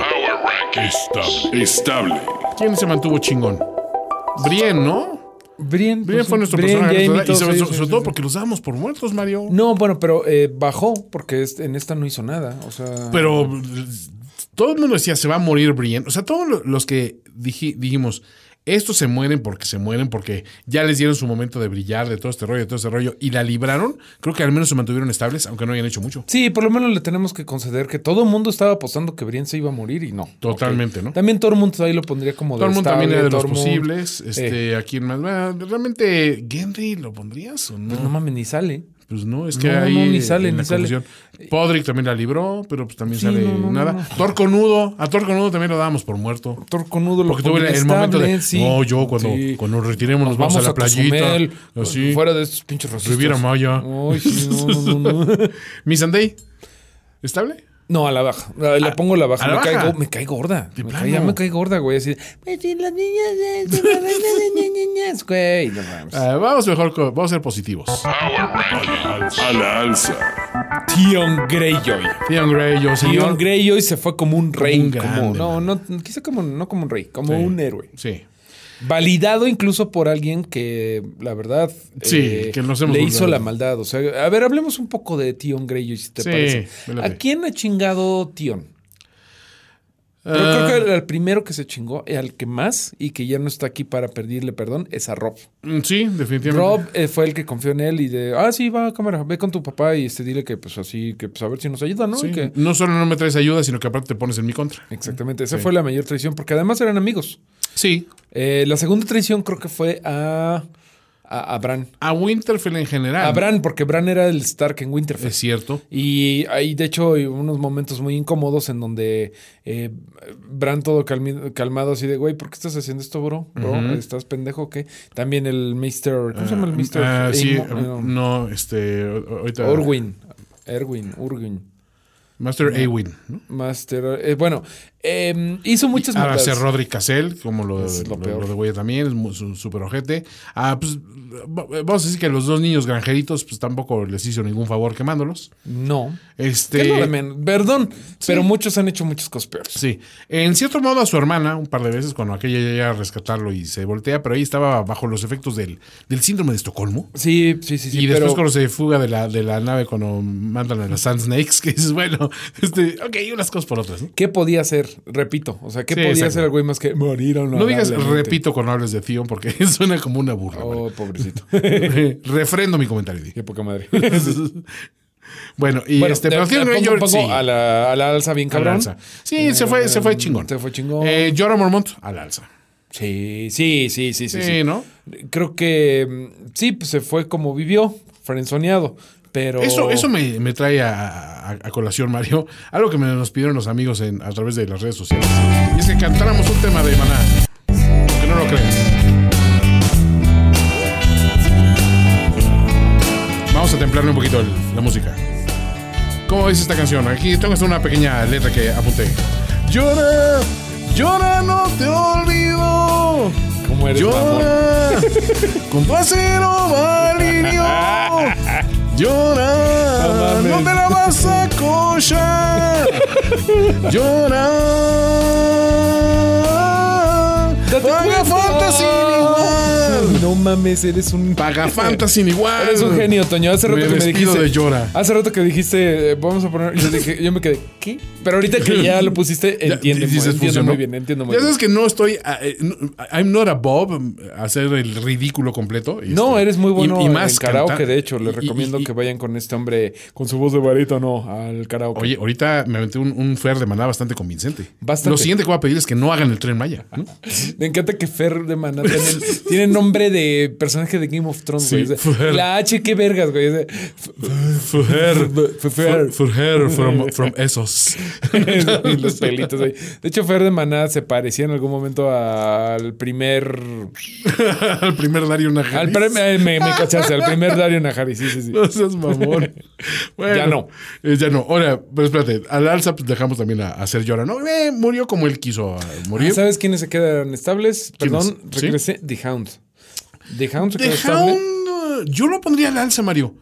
[SPEAKER 2] Estable. Estable.
[SPEAKER 5] quién se mantuvo chingón? Brien, ¿no?
[SPEAKER 6] Brian,
[SPEAKER 5] Brien
[SPEAKER 6] pues,
[SPEAKER 5] fue nuestro personaje. Y sobre,
[SPEAKER 6] ellos,
[SPEAKER 5] sobre
[SPEAKER 6] sí,
[SPEAKER 5] todo
[SPEAKER 6] sí.
[SPEAKER 5] porque los dábamos por muertos, Mario.
[SPEAKER 6] No, bueno, pero eh, bajó porque en esta no hizo nada. O sea.
[SPEAKER 5] Pero todo el mundo decía, se va a morir Brienne. O sea, todos lo- los que diji- dijimos, Estos se mueren porque se mueren, porque ya les dieron su momento de brillar, de todo este rollo, de todo este rollo, y la libraron. Creo que al menos se mantuvieron estables, aunque no hayan hecho mucho.
[SPEAKER 6] Sí, por lo menos le tenemos que conceder que todo el mundo estaba apostando que Brienne se iba a morir y no.
[SPEAKER 5] Totalmente. ¿no?
[SPEAKER 6] También Tormund ahí lo pondría como de
[SPEAKER 5] Tormund también era de los posibles. Este, ¿A quién más? Bueno, ¿Realmente Gendry lo pondrías o no?
[SPEAKER 6] Pues no mames, ni sale.
[SPEAKER 5] Pues no, es que
[SPEAKER 6] No,
[SPEAKER 5] ahí
[SPEAKER 6] no, ni sale, ni.
[SPEAKER 5] Podrick también la libró, pero pues también
[SPEAKER 6] Sí,
[SPEAKER 5] sale
[SPEAKER 6] no,
[SPEAKER 5] nada. Torconudo, a Torconudo también lo dábamos por muerto.
[SPEAKER 6] Torconudo lo
[SPEAKER 5] Porque tuve el momento de,
[SPEAKER 6] sí.
[SPEAKER 5] no, yo cuando,
[SPEAKER 6] Sí.
[SPEAKER 5] cuando nos retiremos nos, vamos, a la playita.
[SPEAKER 6] Cozumel,
[SPEAKER 5] así.
[SPEAKER 6] Fuera de estos pinches racistas.
[SPEAKER 5] Riviera Maya.
[SPEAKER 6] Ay, no, no, no.
[SPEAKER 5] ¿Mi Sunday? ¿Estable?
[SPEAKER 6] No, a la baja. A- Le pongo la baja.
[SPEAKER 5] ¿a la
[SPEAKER 6] me, cae,
[SPEAKER 5] baja?
[SPEAKER 6] go- me cae gorda.
[SPEAKER 5] De
[SPEAKER 6] Me
[SPEAKER 5] plano.
[SPEAKER 6] cae, ya me cae gorda, güey. Así. Pues si las niñas la de niñas, güey. No.
[SPEAKER 5] Ah, vamos mejor, con- vamos a ser positivos.
[SPEAKER 2] A la alza.
[SPEAKER 6] Theon Greyjoy.
[SPEAKER 5] Theon Grey, yo
[SPEAKER 6] Theon
[SPEAKER 5] señor.
[SPEAKER 6] Greyjoy se fue como un rey.
[SPEAKER 5] un
[SPEAKER 6] como- no, no, quizá como, no como un rey, como
[SPEAKER 5] Sí.
[SPEAKER 6] un héroe.
[SPEAKER 5] Sí.
[SPEAKER 6] Validado incluso por alguien que, la verdad, eh,
[SPEAKER 5] Sí, que nos hemos
[SPEAKER 6] le hizo la maldad. O sea, a ver, hablemos un poco de Theon Greyjoy, si te
[SPEAKER 5] Sí,
[SPEAKER 6] parece. ¿A quién ha chingado Theon? Pero
[SPEAKER 5] Ah.
[SPEAKER 6] creo que el primero que se chingó, y al que más, y que ya no está aquí para pedirle perdón, es a Rob.
[SPEAKER 5] Mm, Sí, definitivamente.
[SPEAKER 6] Rob eh, fue el que confió en él y de, ah, sí, va, cámara, ve con tu papá y este, dile que pues así, que pues a ver si nos ayuda, ¿no?
[SPEAKER 5] Sí.
[SPEAKER 6] Y que-
[SPEAKER 5] No solo no me traes ayuda, sino que aparte te pones en mi contra.
[SPEAKER 6] exactamente, esa
[SPEAKER 5] Sí.
[SPEAKER 6] fue la mayor traición, porque además eran amigos.
[SPEAKER 5] Sí.
[SPEAKER 6] Eh, la segunda traición creo que fue a, a, a Bran.
[SPEAKER 5] A Winterfell en general.
[SPEAKER 6] A Bran, porque Bran era el Stark en Winterfell.
[SPEAKER 5] Es cierto.
[SPEAKER 6] Y hay, de hecho, unos momentos muy incómodos en donde eh, Bran todo calmi- calmado, así de, güey, ¿por qué estás haciendo esto, bro? Bro, ¿Estás pendejo o qué? También el Mr. ¿Cómo se llama el Mr.?
[SPEAKER 5] Ah, sí, no, este. o- Ahorita.
[SPEAKER 6] Orwin. Erwin, Urwin.
[SPEAKER 5] Master Awin. ¿no?
[SPEAKER 6] Master. eh, bueno, eh, hizo muchas
[SPEAKER 5] Ahora ser Roderick Cassell, como lo,
[SPEAKER 6] Es lo
[SPEAKER 5] lo-
[SPEAKER 6] peor.
[SPEAKER 5] lo de Güey también, es su- súper ojete. Ah, pues va- vamos a decir que los dos niños granjeritos, pues tampoco les hizo ningún favor quemándolos.
[SPEAKER 6] No.
[SPEAKER 5] Este.
[SPEAKER 6] ¿Qué es lo de men- Perdón, pero muchos han hecho muchas cosas peores.
[SPEAKER 5] Sí, en cierto modo a su hermana un par de veces cuando aquella llega a rescatarlo y se voltea, pero ahí estaba bajo los efectos del, del síndrome de Estocolmo.
[SPEAKER 6] Sí, sí, sí, sí.
[SPEAKER 5] y después
[SPEAKER 6] pero-
[SPEAKER 5] cuando se fuga de la, de la nave, cuando mandan a las Sand Snakes, que dices, bueno, este, ok, unas cosas por otras. ¿no?
[SPEAKER 6] ¿Qué podía hacer? Repito. O sea, ¿qué
[SPEAKER 5] Sí,
[SPEAKER 6] podía hacer el güey más que morir o no?
[SPEAKER 5] No digas repito cuando hables de Theon porque suena como una burla.
[SPEAKER 6] Oh, pobrecito.
[SPEAKER 5] Refrendo mi comentario.
[SPEAKER 6] Qué poca madre.
[SPEAKER 5] bueno, y
[SPEAKER 6] Bueno,
[SPEAKER 5] este,
[SPEAKER 6] de-
[SPEAKER 5] pero Theon sí,
[SPEAKER 6] a, la, a la alza bien
[SPEAKER 5] a la
[SPEAKER 6] cabrón.
[SPEAKER 5] alza. Sí, se fue, se fue chingón.
[SPEAKER 6] Se fue chingón.
[SPEAKER 5] Eh, Jorah Mormont, al alza.
[SPEAKER 6] Sí, sí, sí, sí, sí.
[SPEAKER 5] Sí,
[SPEAKER 6] sí.
[SPEAKER 5] ¿no?
[SPEAKER 6] Creo que mm, sí, pues se fue como vivió, frenzoneado. Pero.
[SPEAKER 5] Eso, eso me, me trae a, a- a colación, Mario. Algo que me nos pidieron los amigos en, a través de las redes sociales. Y es que cantáramos un tema de maná. Que no lo creas. Vamos a templarle un poquito el- la música. ¿Cómo ves esta canción? Aquí tengo hasta una pequeña letra que apunté. Llora, llora, no te olvido.
[SPEAKER 6] ¿Cómo eres, mamón?
[SPEAKER 5] Llora con tu acero valirio. Llora,
[SPEAKER 6] No
[SPEAKER 5] no, te la vas a cochar. Llora.
[SPEAKER 6] Date
[SPEAKER 5] Paga sin igual.
[SPEAKER 6] No mames, eres un.
[SPEAKER 5] Paga falta sin igual.
[SPEAKER 6] Eres un genio, Toño. Hace rato
[SPEAKER 5] Me
[SPEAKER 6] que me dijiste.
[SPEAKER 5] de Llora.
[SPEAKER 6] Hace rato que dijiste, eh, vamos a poner. Yo dije, yo me quedé, ¿qué? Pero ahorita que ya lo pusiste, entiendo,
[SPEAKER 5] dices,
[SPEAKER 6] entiendo
[SPEAKER 5] funcionó.
[SPEAKER 6] muy bien, entiendo muy
[SPEAKER 5] Ya
[SPEAKER 6] bien.
[SPEAKER 5] sabes que no estoy. ah, eh, no, I'm not above um, hacer el ridículo completo.
[SPEAKER 6] No,
[SPEAKER 5] este,
[SPEAKER 6] eres muy bueno
[SPEAKER 5] y, más
[SPEAKER 6] en karaoke,
[SPEAKER 5] cantar.
[SPEAKER 6] de hecho. Les
[SPEAKER 5] Y-
[SPEAKER 6] recomiendo
[SPEAKER 5] y-
[SPEAKER 6] que vayan con este hombre con su voz de barítono al karaoke.
[SPEAKER 5] Oye, ahorita me aventé un, un Fer de maná bastante convincente.
[SPEAKER 6] Bastante.
[SPEAKER 5] Lo siguiente que voy a pedir es que no hagan el tren Maya. ¿no?
[SPEAKER 6] Me encanta que Fer de Maná tiene, tiene nombre de personaje de Game of Thrones,
[SPEAKER 5] Sí,
[SPEAKER 6] güey. O sea,
[SPEAKER 5] Fer.
[SPEAKER 6] La H, qué vergas, güey. O sea,
[SPEAKER 5] Fujer.
[SPEAKER 6] Fer.
[SPEAKER 5] Fujer from, from esos.
[SPEAKER 6] y los pelitos ahí. De hecho, Fer de Maná se parecía en algún momento al primer.
[SPEAKER 5] Al primer Dario Najaris.
[SPEAKER 6] Al pre- me, cachaste, al primer Dario Najari. Sí, sí, sí.
[SPEAKER 5] No seas mamón. Bueno,
[SPEAKER 6] Ya no.
[SPEAKER 5] eh, ya no. Ahora, pero espérate. Al alza pues, dejamos también a, a hacer llora. No, Eh, murió como él quiso ah, morir.
[SPEAKER 6] ¿Sabes quiénes se quedan Perdón,
[SPEAKER 5] ¿Sí?
[SPEAKER 6] regresé. The Hound. The Hound se
[SPEAKER 5] The
[SPEAKER 6] quedó estable.
[SPEAKER 5] Hound, yo lo pondría al alza, Mario.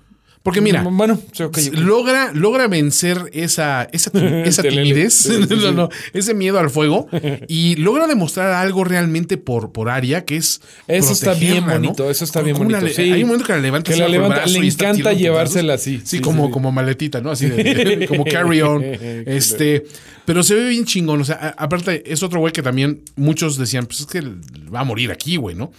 [SPEAKER 5] Porque mira,
[SPEAKER 6] Bueno, ok, ok.
[SPEAKER 5] logra, logra vencer esa, esa, esa timidez, no, no, ese miedo al fuego, y logra demostrar algo realmente por, por Aria, que es.
[SPEAKER 6] Eso está bien bonito, eso está bien bonito,
[SPEAKER 5] le-
[SPEAKER 6] sí.
[SPEAKER 5] Hay un momento que la levanta,
[SPEAKER 6] Que la levanta, le encanta llevársela así,
[SPEAKER 5] Sí,
[SPEAKER 6] sí,
[SPEAKER 5] como,
[SPEAKER 6] sí,
[SPEAKER 5] como maletita, ¿no? Así de, como carry on. este, pero se ve bien chingón. O sea, aparte, es otro güey que también muchos decían, pues es que va a morir aquí, güey, ¿no?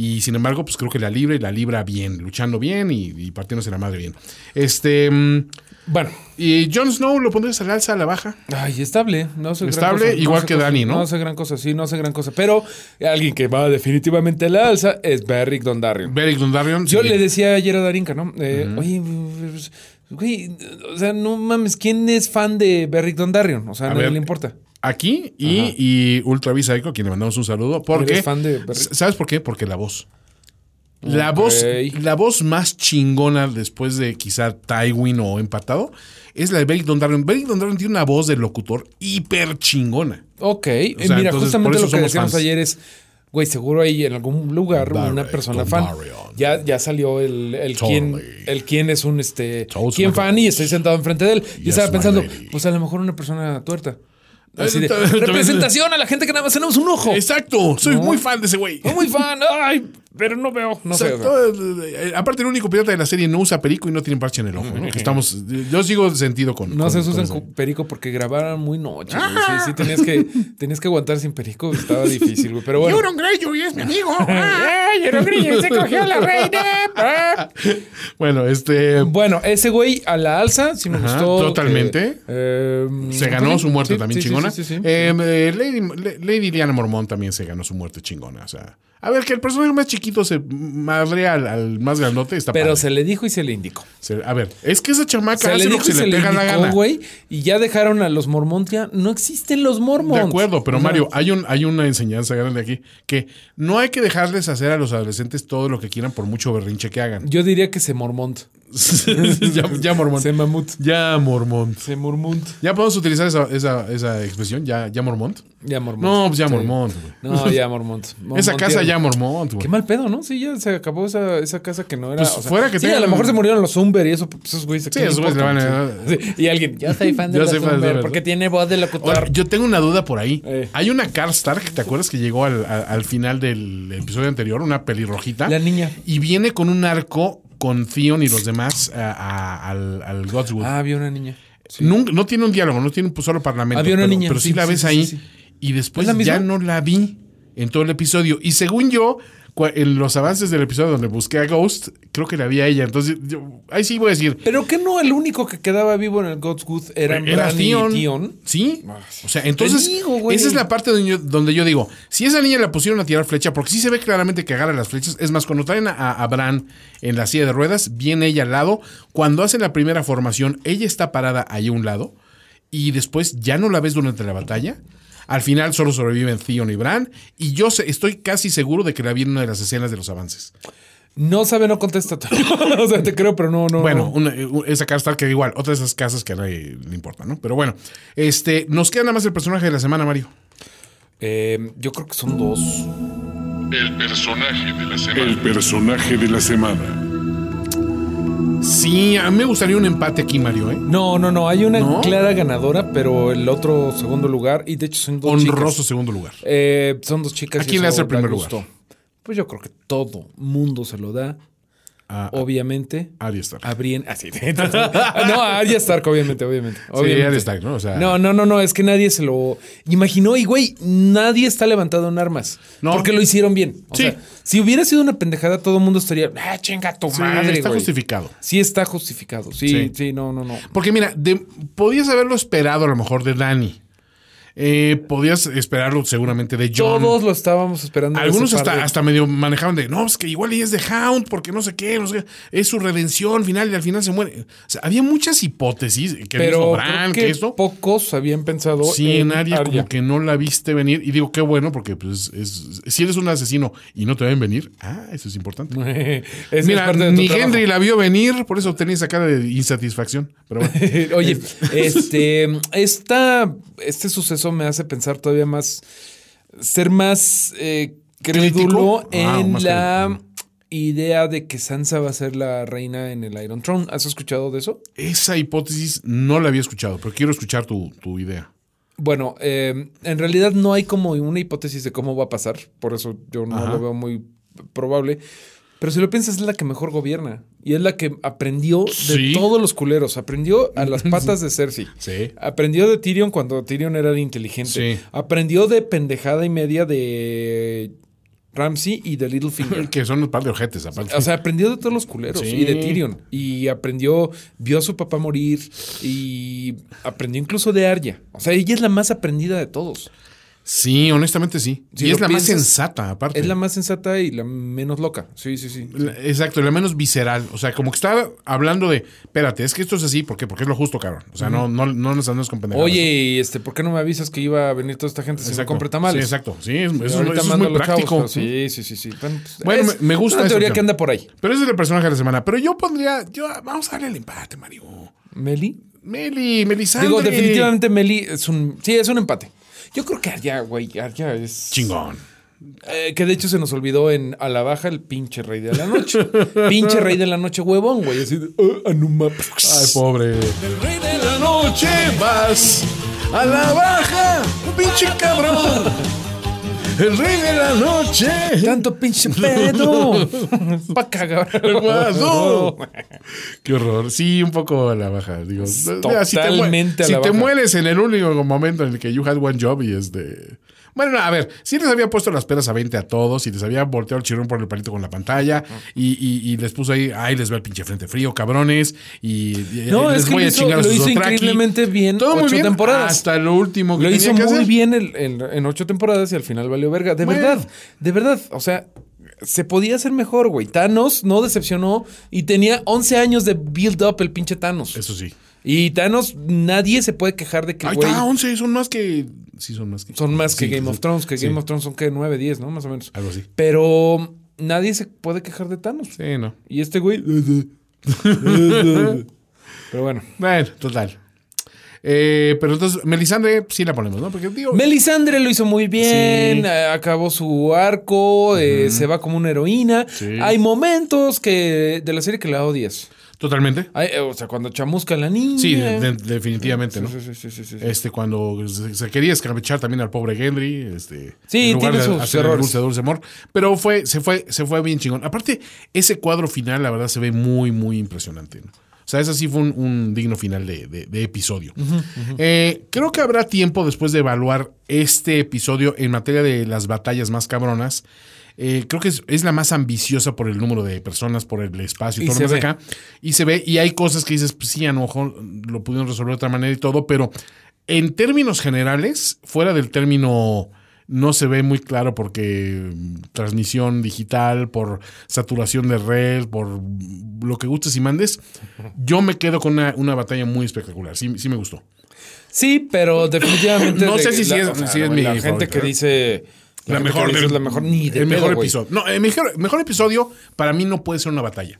[SPEAKER 5] Y sin embargo, pues creo que la libra y la libra bien, luchando bien y, y partiéndose la madre bien. Este. mm,
[SPEAKER 6] Bueno,
[SPEAKER 5] y Jon Snow lo pondrías al alza, a la baja.
[SPEAKER 6] Ay, estable, no hace gran
[SPEAKER 5] Estable,
[SPEAKER 6] cosa, no
[SPEAKER 5] igual que
[SPEAKER 6] cosa,
[SPEAKER 5] Dani, ¿no?
[SPEAKER 6] No hace gran cosa, sí, no hace gran cosa. Pero alguien que va definitivamente a la alza es Beric Dondarrion.
[SPEAKER 5] Beric Dondarrion.
[SPEAKER 6] Yo
[SPEAKER 5] sí.
[SPEAKER 6] le decía ayer a Darinka, ¿no? Eh, Oye, pues, güey, o sea, no mames, ¿quién es fan de Beric Dondarrion? O sea, a, nadie
[SPEAKER 5] ver,
[SPEAKER 6] le importa.
[SPEAKER 5] Aquí y, y Ultra Psycho, a quien le mandamos un saludo. Porque. ¿Sabes por qué? Porque la voz. La voz, la voz más chingona después de quizá Tywin o empatado es la de Beric Dondarrion. Beric Dondarrion tiene una voz de locutor hiper chingona.
[SPEAKER 6] Ok, eh,
[SPEAKER 5] O sea,
[SPEAKER 6] mira,
[SPEAKER 5] entonces, por
[SPEAKER 6] justamente lo que decíamos
[SPEAKER 5] fans.
[SPEAKER 6] ayer es, güey, seguro hay en algún lugar una persona fan. Ya, ya salió el, el quién, el quién es un este quién fan y estoy sentado enfrente de él. Y
[SPEAKER 5] Yes,
[SPEAKER 6] estaba pensando, pues a lo mejor una persona tuerta. Así de,
[SPEAKER 5] también-
[SPEAKER 6] representación a la gente que nada más tenemos un ojo.
[SPEAKER 5] Exacto, soy muy fan de ese güey.
[SPEAKER 6] Soy muy fan, ay, pero no veo, no sé. o sea.
[SPEAKER 5] Exacto, eh, aparte, el único pirata de la serie no usa perico y no tiene parche en el ojo. ¿no? Que estamos, yo sigo sentido con.
[SPEAKER 6] No
[SPEAKER 5] con-
[SPEAKER 6] se usan con perico porque grabaran muy noche. güey. Sí, sí, tenías que, tenías que aguantar sin perico. Estaba difícil, güey. Pero bueno.
[SPEAKER 5] Euron Greyjoy es mi amigo.
[SPEAKER 6] ¡Ay, Euron Greyjoy se cogió a la reina!
[SPEAKER 5] bueno, este.
[SPEAKER 6] Bueno, ese güey a la alza, sí me
[SPEAKER 5] Ajá,
[SPEAKER 6] gustó.
[SPEAKER 5] totalmente.
[SPEAKER 6] que, eh,
[SPEAKER 5] Se ganó su muerte
[SPEAKER 6] sí,
[SPEAKER 5] también
[SPEAKER 6] sí, sí,
[SPEAKER 5] chingona.
[SPEAKER 6] sí, sí, sí.
[SPEAKER 5] Eh, eh, Lady, Lady Diana Mormón también se ganó su muerte chingona. O sea, a ver, que el personaje más chiquito se madrea al, al más grandote está
[SPEAKER 6] Pero
[SPEAKER 5] padre.
[SPEAKER 6] se le dijo y se le indicó.
[SPEAKER 5] Se- a ver, es que esa chamaca
[SPEAKER 6] Se
[SPEAKER 5] hace
[SPEAKER 6] le
[SPEAKER 5] lo que
[SPEAKER 6] y
[SPEAKER 5] se, le
[SPEAKER 6] le
[SPEAKER 5] pega la gana.
[SPEAKER 6] güey. Y ya dejaron a los Mormont. Ya no existen los Mormont.
[SPEAKER 5] De acuerdo, pero Mario, hay, un, hay una enseñanza grande aquí que no hay que dejarles hacer a los adolescentes todo lo que quieran por mucho berrinche que hagan.
[SPEAKER 6] Yo diría que se Mormont.
[SPEAKER 5] ya, ya mormón.
[SPEAKER 6] Se mamut.
[SPEAKER 5] Ya mormón.
[SPEAKER 6] Se Mormont.
[SPEAKER 5] ¿Ya podemos utilizar esa, esa, esa expresión? ¿Ya, ya mormón?
[SPEAKER 6] Ya Mormont.
[SPEAKER 5] No, pues ya
[SPEAKER 6] Sí.
[SPEAKER 5] mormón. güey.
[SPEAKER 6] No, ya Mormont.
[SPEAKER 5] Esa
[SPEAKER 6] Mormont
[SPEAKER 5] casa ya mormón. güey.
[SPEAKER 6] Qué mal pedo, ¿no? Sí, ya se acabó esa, esa casa que no era.
[SPEAKER 5] Pues fuera que
[SPEAKER 6] sí,
[SPEAKER 5] tengan-
[SPEAKER 6] a lo mejor se murieron los Zumber y eso, pues esos güeyes se
[SPEAKER 5] Sí, esos güeyes van a-
[SPEAKER 6] Sí. Y alguien, yo soy fan de
[SPEAKER 5] Yo
[SPEAKER 6] los Zumber porque tiene voz de locutor.
[SPEAKER 5] Ahora, yo tengo una duda por ahí.
[SPEAKER 6] Eh.
[SPEAKER 5] Hay una Karstark, ¿te acuerdas que llegó al, a- al final del episodio anterior? Una pelirrojita.
[SPEAKER 6] La niña.
[SPEAKER 5] Y viene con un arco con Theon y los demás a- a- al, al Godswood.
[SPEAKER 6] Ah, había una niña.
[SPEAKER 5] No tiene un diálogo, no tiene un solo parlamento.
[SPEAKER 6] Había una
[SPEAKER 5] pero,
[SPEAKER 6] niña,
[SPEAKER 5] Pero sí,
[SPEAKER 6] sí,
[SPEAKER 5] la ves ahí. Y después ya no la vi en todo el episodio. Y según yo, en los avances del episodio donde busqué a Ghost, creo que la vi a ella. Entonces, yo- ahí sí voy a decir.
[SPEAKER 6] Pero que no, el único que quedaba vivo en el Godswood era,
[SPEAKER 5] Era
[SPEAKER 6] y
[SPEAKER 5] Theon.
[SPEAKER 6] Theon.
[SPEAKER 5] Sí. O sea, entonces,
[SPEAKER 6] digo,
[SPEAKER 5] esa es la parte donde yo, donde yo digo, si esa niña la pusieron a tirar flecha, porque sí se ve claramente que agarra las flechas, es más, cuando traen a, a Bran en la silla de ruedas, viene ella al lado, cuando hacen la primera formación, ella está parada ahí a un lado, y después ya no la ves durante la batalla. Al final solo sobreviven Theon y Bran, y yo sé- estoy casi seguro de que la vi en una de las escenas de los avances.
[SPEAKER 6] No sabe, no contesta. o sea, te creo, pero no, no.
[SPEAKER 5] Bueno, una- esa casa que igual, otra de esas casas que a nadie le importa, ¿no? Pero bueno, este, nos queda nada más el personaje de la semana, Mario.
[SPEAKER 6] Eh, yo creo que son dos.
[SPEAKER 2] El personaje de la semana. El personaje de la semana.
[SPEAKER 5] Sí, a mí me gustaría un empate aquí, Mario, ¿eh?
[SPEAKER 6] No, no, no. Hay una
[SPEAKER 5] ¿No?
[SPEAKER 6] clara ganadora, pero el otro segundo lugar. Y de hecho son dos
[SPEAKER 5] Honroso
[SPEAKER 6] chicas.
[SPEAKER 5] segundo lugar.
[SPEAKER 6] Eh, son dos chicas.
[SPEAKER 5] ¿A quién le hace el primer
[SPEAKER 6] gusto. Pues yo creo que todo mundo se lo da.
[SPEAKER 5] A-
[SPEAKER 6] Obviamente.
[SPEAKER 5] Arya Stark.
[SPEAKER 6] A Brienne. Ah, no, a Arya Stark, obviamente, obviamente.
[SPEAKER 5] Sí. Arya Stark, ¿no? O sea,
[SPEAKER 6] No, no, no, no, es que nadie se lo imaginó y güey, nadie está levantado en armas.
[SPEAKER 5] No.
[SPEAKER 6] Porque lo hicieron bien. O
[SPEAKER 5] Sí.
[SPEAKER 6] sea, si hubiera sido una pendejada, todo el mundo estaría, ah, chinga tu
[SPEAKER 5] sí,
[SPEAKER 6] madre,
[SPEAKER 5] está
[SPEAKER 6] güey".
[SPEAKER 5] justificado.
[SPEAKER 6] Sí está justificado. Sí,
[SPEAKER 5] Sí.
[SPEAKER 6] sí, no, no, no.
[SPEAKER 5] Porque mira, de- podías haberlo esperado a lo mejor de Dani. Eh, podías esperarlo seguramente de John.
[SPEAKER 6] Todos lo estábamos esperando.
[SPEAKER 5] Algunos hasta,
[SPEAKER 6] de-
[SPEAKER 5] hasta medio manejaban de, no, es que igual ella es de Hound, porque no sé qué, no sé qué, es su redención final y al final se muere. O sea, había muchas hipótesis que
[SPEAKER 6] pero
[SPEAKER 5] dijo
[SPEAKER 6] creo
[SPEAKER 5] Bran,
[SPEAKER 6] que,
[SPEAKER 5] que esto.
[SPEAKER 6] pocos habían pensado
[SPEAKER 5] Sí, en Aria
[SPEAKER 6] Arya.
[SPEAKER 5] como que no la viste venir. Y digo, qué bueno, porque pues es, si eres un asesino y no te ven venir, ah, eso es importante.
[SPEAKER 6] Es-
[SPEAKER 5] Mira, ni
[SPEAKER 6] trabajo.
[SPEAKER 5] Henry la vio venir, por eso tenía esa cara de insatisfacción. Pero bueno.
[SPEAKER 6] Oye, este, esta, este suceso me hace pensar todavía más, ser más eh, crédulo
[SPEAKER 5] ¿Crítico? Ah,
[SPEAKER 6] en
[SPEAKER 5] más
[SPEAKER 6] la idea de que Sansa va a ser la reina en el Iron Throne. ¿Has escuchado de eso?
[SPEAKER 5] Esa hipótesis no la había escuchado, pero quiero escuchar tu, tu idea.
[SPEAKER 6] Bueno, eh, en realidad no hay como una hipótesis de cómo va a pasar, por eso yo no
[SPEAKER 5] Ajá.
[SPEAKER 6] lo veo muy probable. Pero si lo piensas, es la que mejor gobierna. Y es la que aprendió de
[SPEAKER 5] Sí.
[SPEAKER 6] todos los culeros. Aprendió a las patas de Cersei.
[SPEAKER 5] Sí.
[SPEAKER 6] Aprendió de Tyrion cuando Tyrion era el inteligente.
[SPEAKER 5] Sí.
[SPEAKER 6] Aprendió de pendejada y media de Ramsey y de Littlefinger.
[SPEAKER 5] Que son un par de ojetes, aparte.
[SPEAKER 6] O sea, aprendió de todos los culeros
[SPEAKER 5] Sí.
[SPEAKER 6] y de Tyrion. Y aprendió, vio a su papá morir y aprendió incluso de Arya. O sea, ella es la más aprendida de todos.
[SPEAKER 5] Sí, honestamente sí. Y es la más sensata, aparte.
[SPEAKER 6] Es la más sensata y la menos loca. Sí, sí, sí.
[SPEAKER 5] La- Exacto, la menos visceral. O sea, como que está hablando de, espérate, es que esto es así, ¿por qué? Porque es lo justo, cabrón. O sea, no, no, no nos andamos con pendejadas.
[SPEAKER 6] Oye, este, ¿por qué no me avisas que iba a venir toda esta gente si me compré tamales?
[SPEAKER 5] Sí, exacto. Sí, es- eso, es muy
[SPEAKER 6] chavos,
[SPEAKER 5] práctico.
[SPEAKER 6] sí, sí, sí, sí. Bueno, pues,
[SPEAKER 5] Bueno,
[SPEAKER 6] es
[SPEAKER 5] me- gusta
[SPEAKER 6] Una
[SPEAKER 5] esa
[SPEAKER 6] teoría que anda por ahí.
[SPEAKER 5] Pero ese es el personaje de la semana. Pero yo pondría, yo, vamos a darle el empate, Mario.
[SPEAKER 6] Meli.
[SPEAKER 5] Meli, Melisandre.
[SPEAKER 6] Digo, definitivamente Meli es un. Sí, es un empate. Yo creo que Arya, güey, Arya es.
[SPEAKER 5] Chingón.
[SPEAKER 6] Eh, que de hecho se nos olvidó en A la baja el pinche rey de la noche. pinche rey de la noche, huevón, güey. Así de. "Oh, Anuma".
[SPEAKER 5] Ay, pobre. El rey de la noche vas a la baja, un pinche cabrón. El rey de la noche.
[SPEAKER 6] Tanto pinche pedo. pa' cagar.
[SPEAKER 5] Guaso. Qué horror. Sí, un poco a la baja. Digo, mira, si te, mu-
[SPEAKER 6] Totalmente
[SPEAKER 5] si te mueres en el único momento en el que you had one job y es de. Bueno, no, a ver, si les había puesto las peras a 20 a todos y les había volteado el chirrón por el palito con la pantalla y, y- y les puso ahí, ay, les va el pinche frente frío, cabrones, y, y
[SPEAKER 6] No,
[SPEAKER 5] les
[SPEAKER 6] es que
[SPEAKER 5] voy a
[SPEAKER 6] hizo-
[SPEAKER 5] chingar a
[SPEAKER 6] lo hizo
[SPEAKER 5] Dothraki.
[SPEAKER 6] increíblemente bien
[SPEAKER 5] Todo muy
[SPEAKER 6] ocho
[SPEAKER 5] bien
[SPEAKER 6] temporadas.
[SPEAKER 5] Hasta lo último que
[SPEAKER 6] Lo hizo
[SPEAKER 5] que
[SPEAKER 6] muy
[SPEAKER 5] hacer.
[SPEAKER 6] bien el- el- en ocho temporadas y al final valió verga. De
[SPEAKER 5] Bueno.
[SPEAKER 6] verdad, de verdad. O sea, se podía hacer mejor, güey. Thanos no decepcionó y tenía 11 años de build up el pinche Thanos.
[SPEAKER 5] Eso sí.
[SPEAKER 6] Y Thanos, nadie se puede quejar de que,
[SPEAKER 5] Ahí está, 11, son más que. Sí, son más que.
[SPEAKER 6] son más que
[SPEAKER 5] Sí,
[SPEAKER 6] Game
[SPEAKER 5] sí.
[SPEAKER 6] of Thrones, que
[SPEAKER 5] Sí.
[SPEAKER 6] Game of Thrones son que 9, 10, ¿no? Más o menos.
[SPEAKER 5] Algo así.
[SPEAKER 6] Pero nadie se puede quejar de Thanos.
[SPEAKER 5] Sí, no.
[SPEAKER 6] Y este güey. Pero bueno.
[SPEAKER 5] Bueno, total. Eh, pero entonces, Melisandre sí la ponemos, ¿no? Porque digo.
[SPEAKER 6] Melisandre lo hizo muy bien,
[SPEAKER 5] Sí.
[SPEAKER 6] eh, acabó su arco, eh, se va como una heroína.
[SPEAKER 5] Sí.
[SPEAKER 6] Hay momentos que de la serie que la odias.
[SPEAKER 5] Totalmente.
[SPEAKER 6] Eh, o sea, cuando chamusca a la niña.
[SPEAKER 5] Sí, de- de- definitivamente, ¿no?
[SPEAKER 6] Sí, sí, sí, sí, sí, sí.
[SPEAKER 5] Este, cuando se, se quería escabechar también al pobre Henry, este,
[SPEAKER 6] Sí,
[SPEAKER 5] en lugar
[SPEAKER 6] tiene
[SPEAKER 5] de
[SPEAKER 6] sus
[SPEAKER 5] hacer
[SPEAKER 6] errores.
[SPEAKER 5] dulce, dulce amor. Pero fue, se fue, se fue bien chingón. Aparte, ese cuadro final, la verdad, se ve muy, muy impresionante. ¿no? O sea, ese sí fue un, un digno final de, de- de episodio. Eh, creo que habrá tiempo después de evaluar este episodio en materia de las batallas más cabronas. Eh, creo que es, es la más ambiciosa por el número de personas, por el espacio y,
[SPEAKER 6] Y
[SPEAKER 5] todo lo
[SPEAKER 6] ve.
[SPEAKER 5] acá. Y se ve, y hay cosas que dices, pues sí, a lo mejor lo pudieron resolver de otra manera y todo, pero en términos generales, fuera del término no se ve muy claro porque mm, transmisión digital, por saturación de red, por lo que gustes y mandes, yo me quedo con una, una batalla muy espectacular. Sí, sí me gustó.
[SPEAKER 6] Sí, pero definitivamente.
[SPEAKER 5] No sé si
[SPEAKER 6] la-
[SPEAKER 5] es-
[SPEAKER 6] o sea,
[SPEAKER 5] si es
[SPEAKER 6] la
[SPEAKER 5] mi
[SPEAKER 6] gente
[SPEAKER 5] favorita,
[SPEAKER 6] que dice.
[SPEAKER 5] La mejor del-
[SPEAKER 6] es la mejor ni de
[SPEAKER 5] el mejor episodio. No, el mejor, mejor episodio para mí no puede ser una batalla.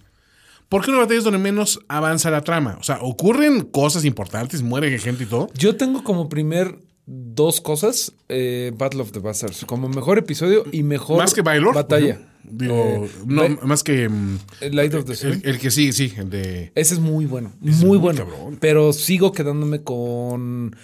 [SPEAKER 5] Porque una batalla es donde menos avanza la trama. O sea, ocurren cosas importantes, muere gente y todo.
[SPEAKER 6] Yo tengo como primer dos cosas: eh, Battle of the Bastards. Como mejor episodio y mejor
[SPEAKER 5] Más que Baylor.
[SPEAKER 6] batalla.
[SPEAKER 5] Digo,
[SPEAKER 6] Eh,
[SPEAKER 5] no, más que. mm,
[SPEAKER 6] Light of the Sea.
[SPEAKER 5] El, el que sí, sí, el de.
[SPEAKER 6] Ese es muy bueno, muy,
[SPEAKER 5] muy
[SPEAKER 6] bueno.
[SPEAKER 5] cabrón.
[SPEAKER 6] Pero sigo quedándome con,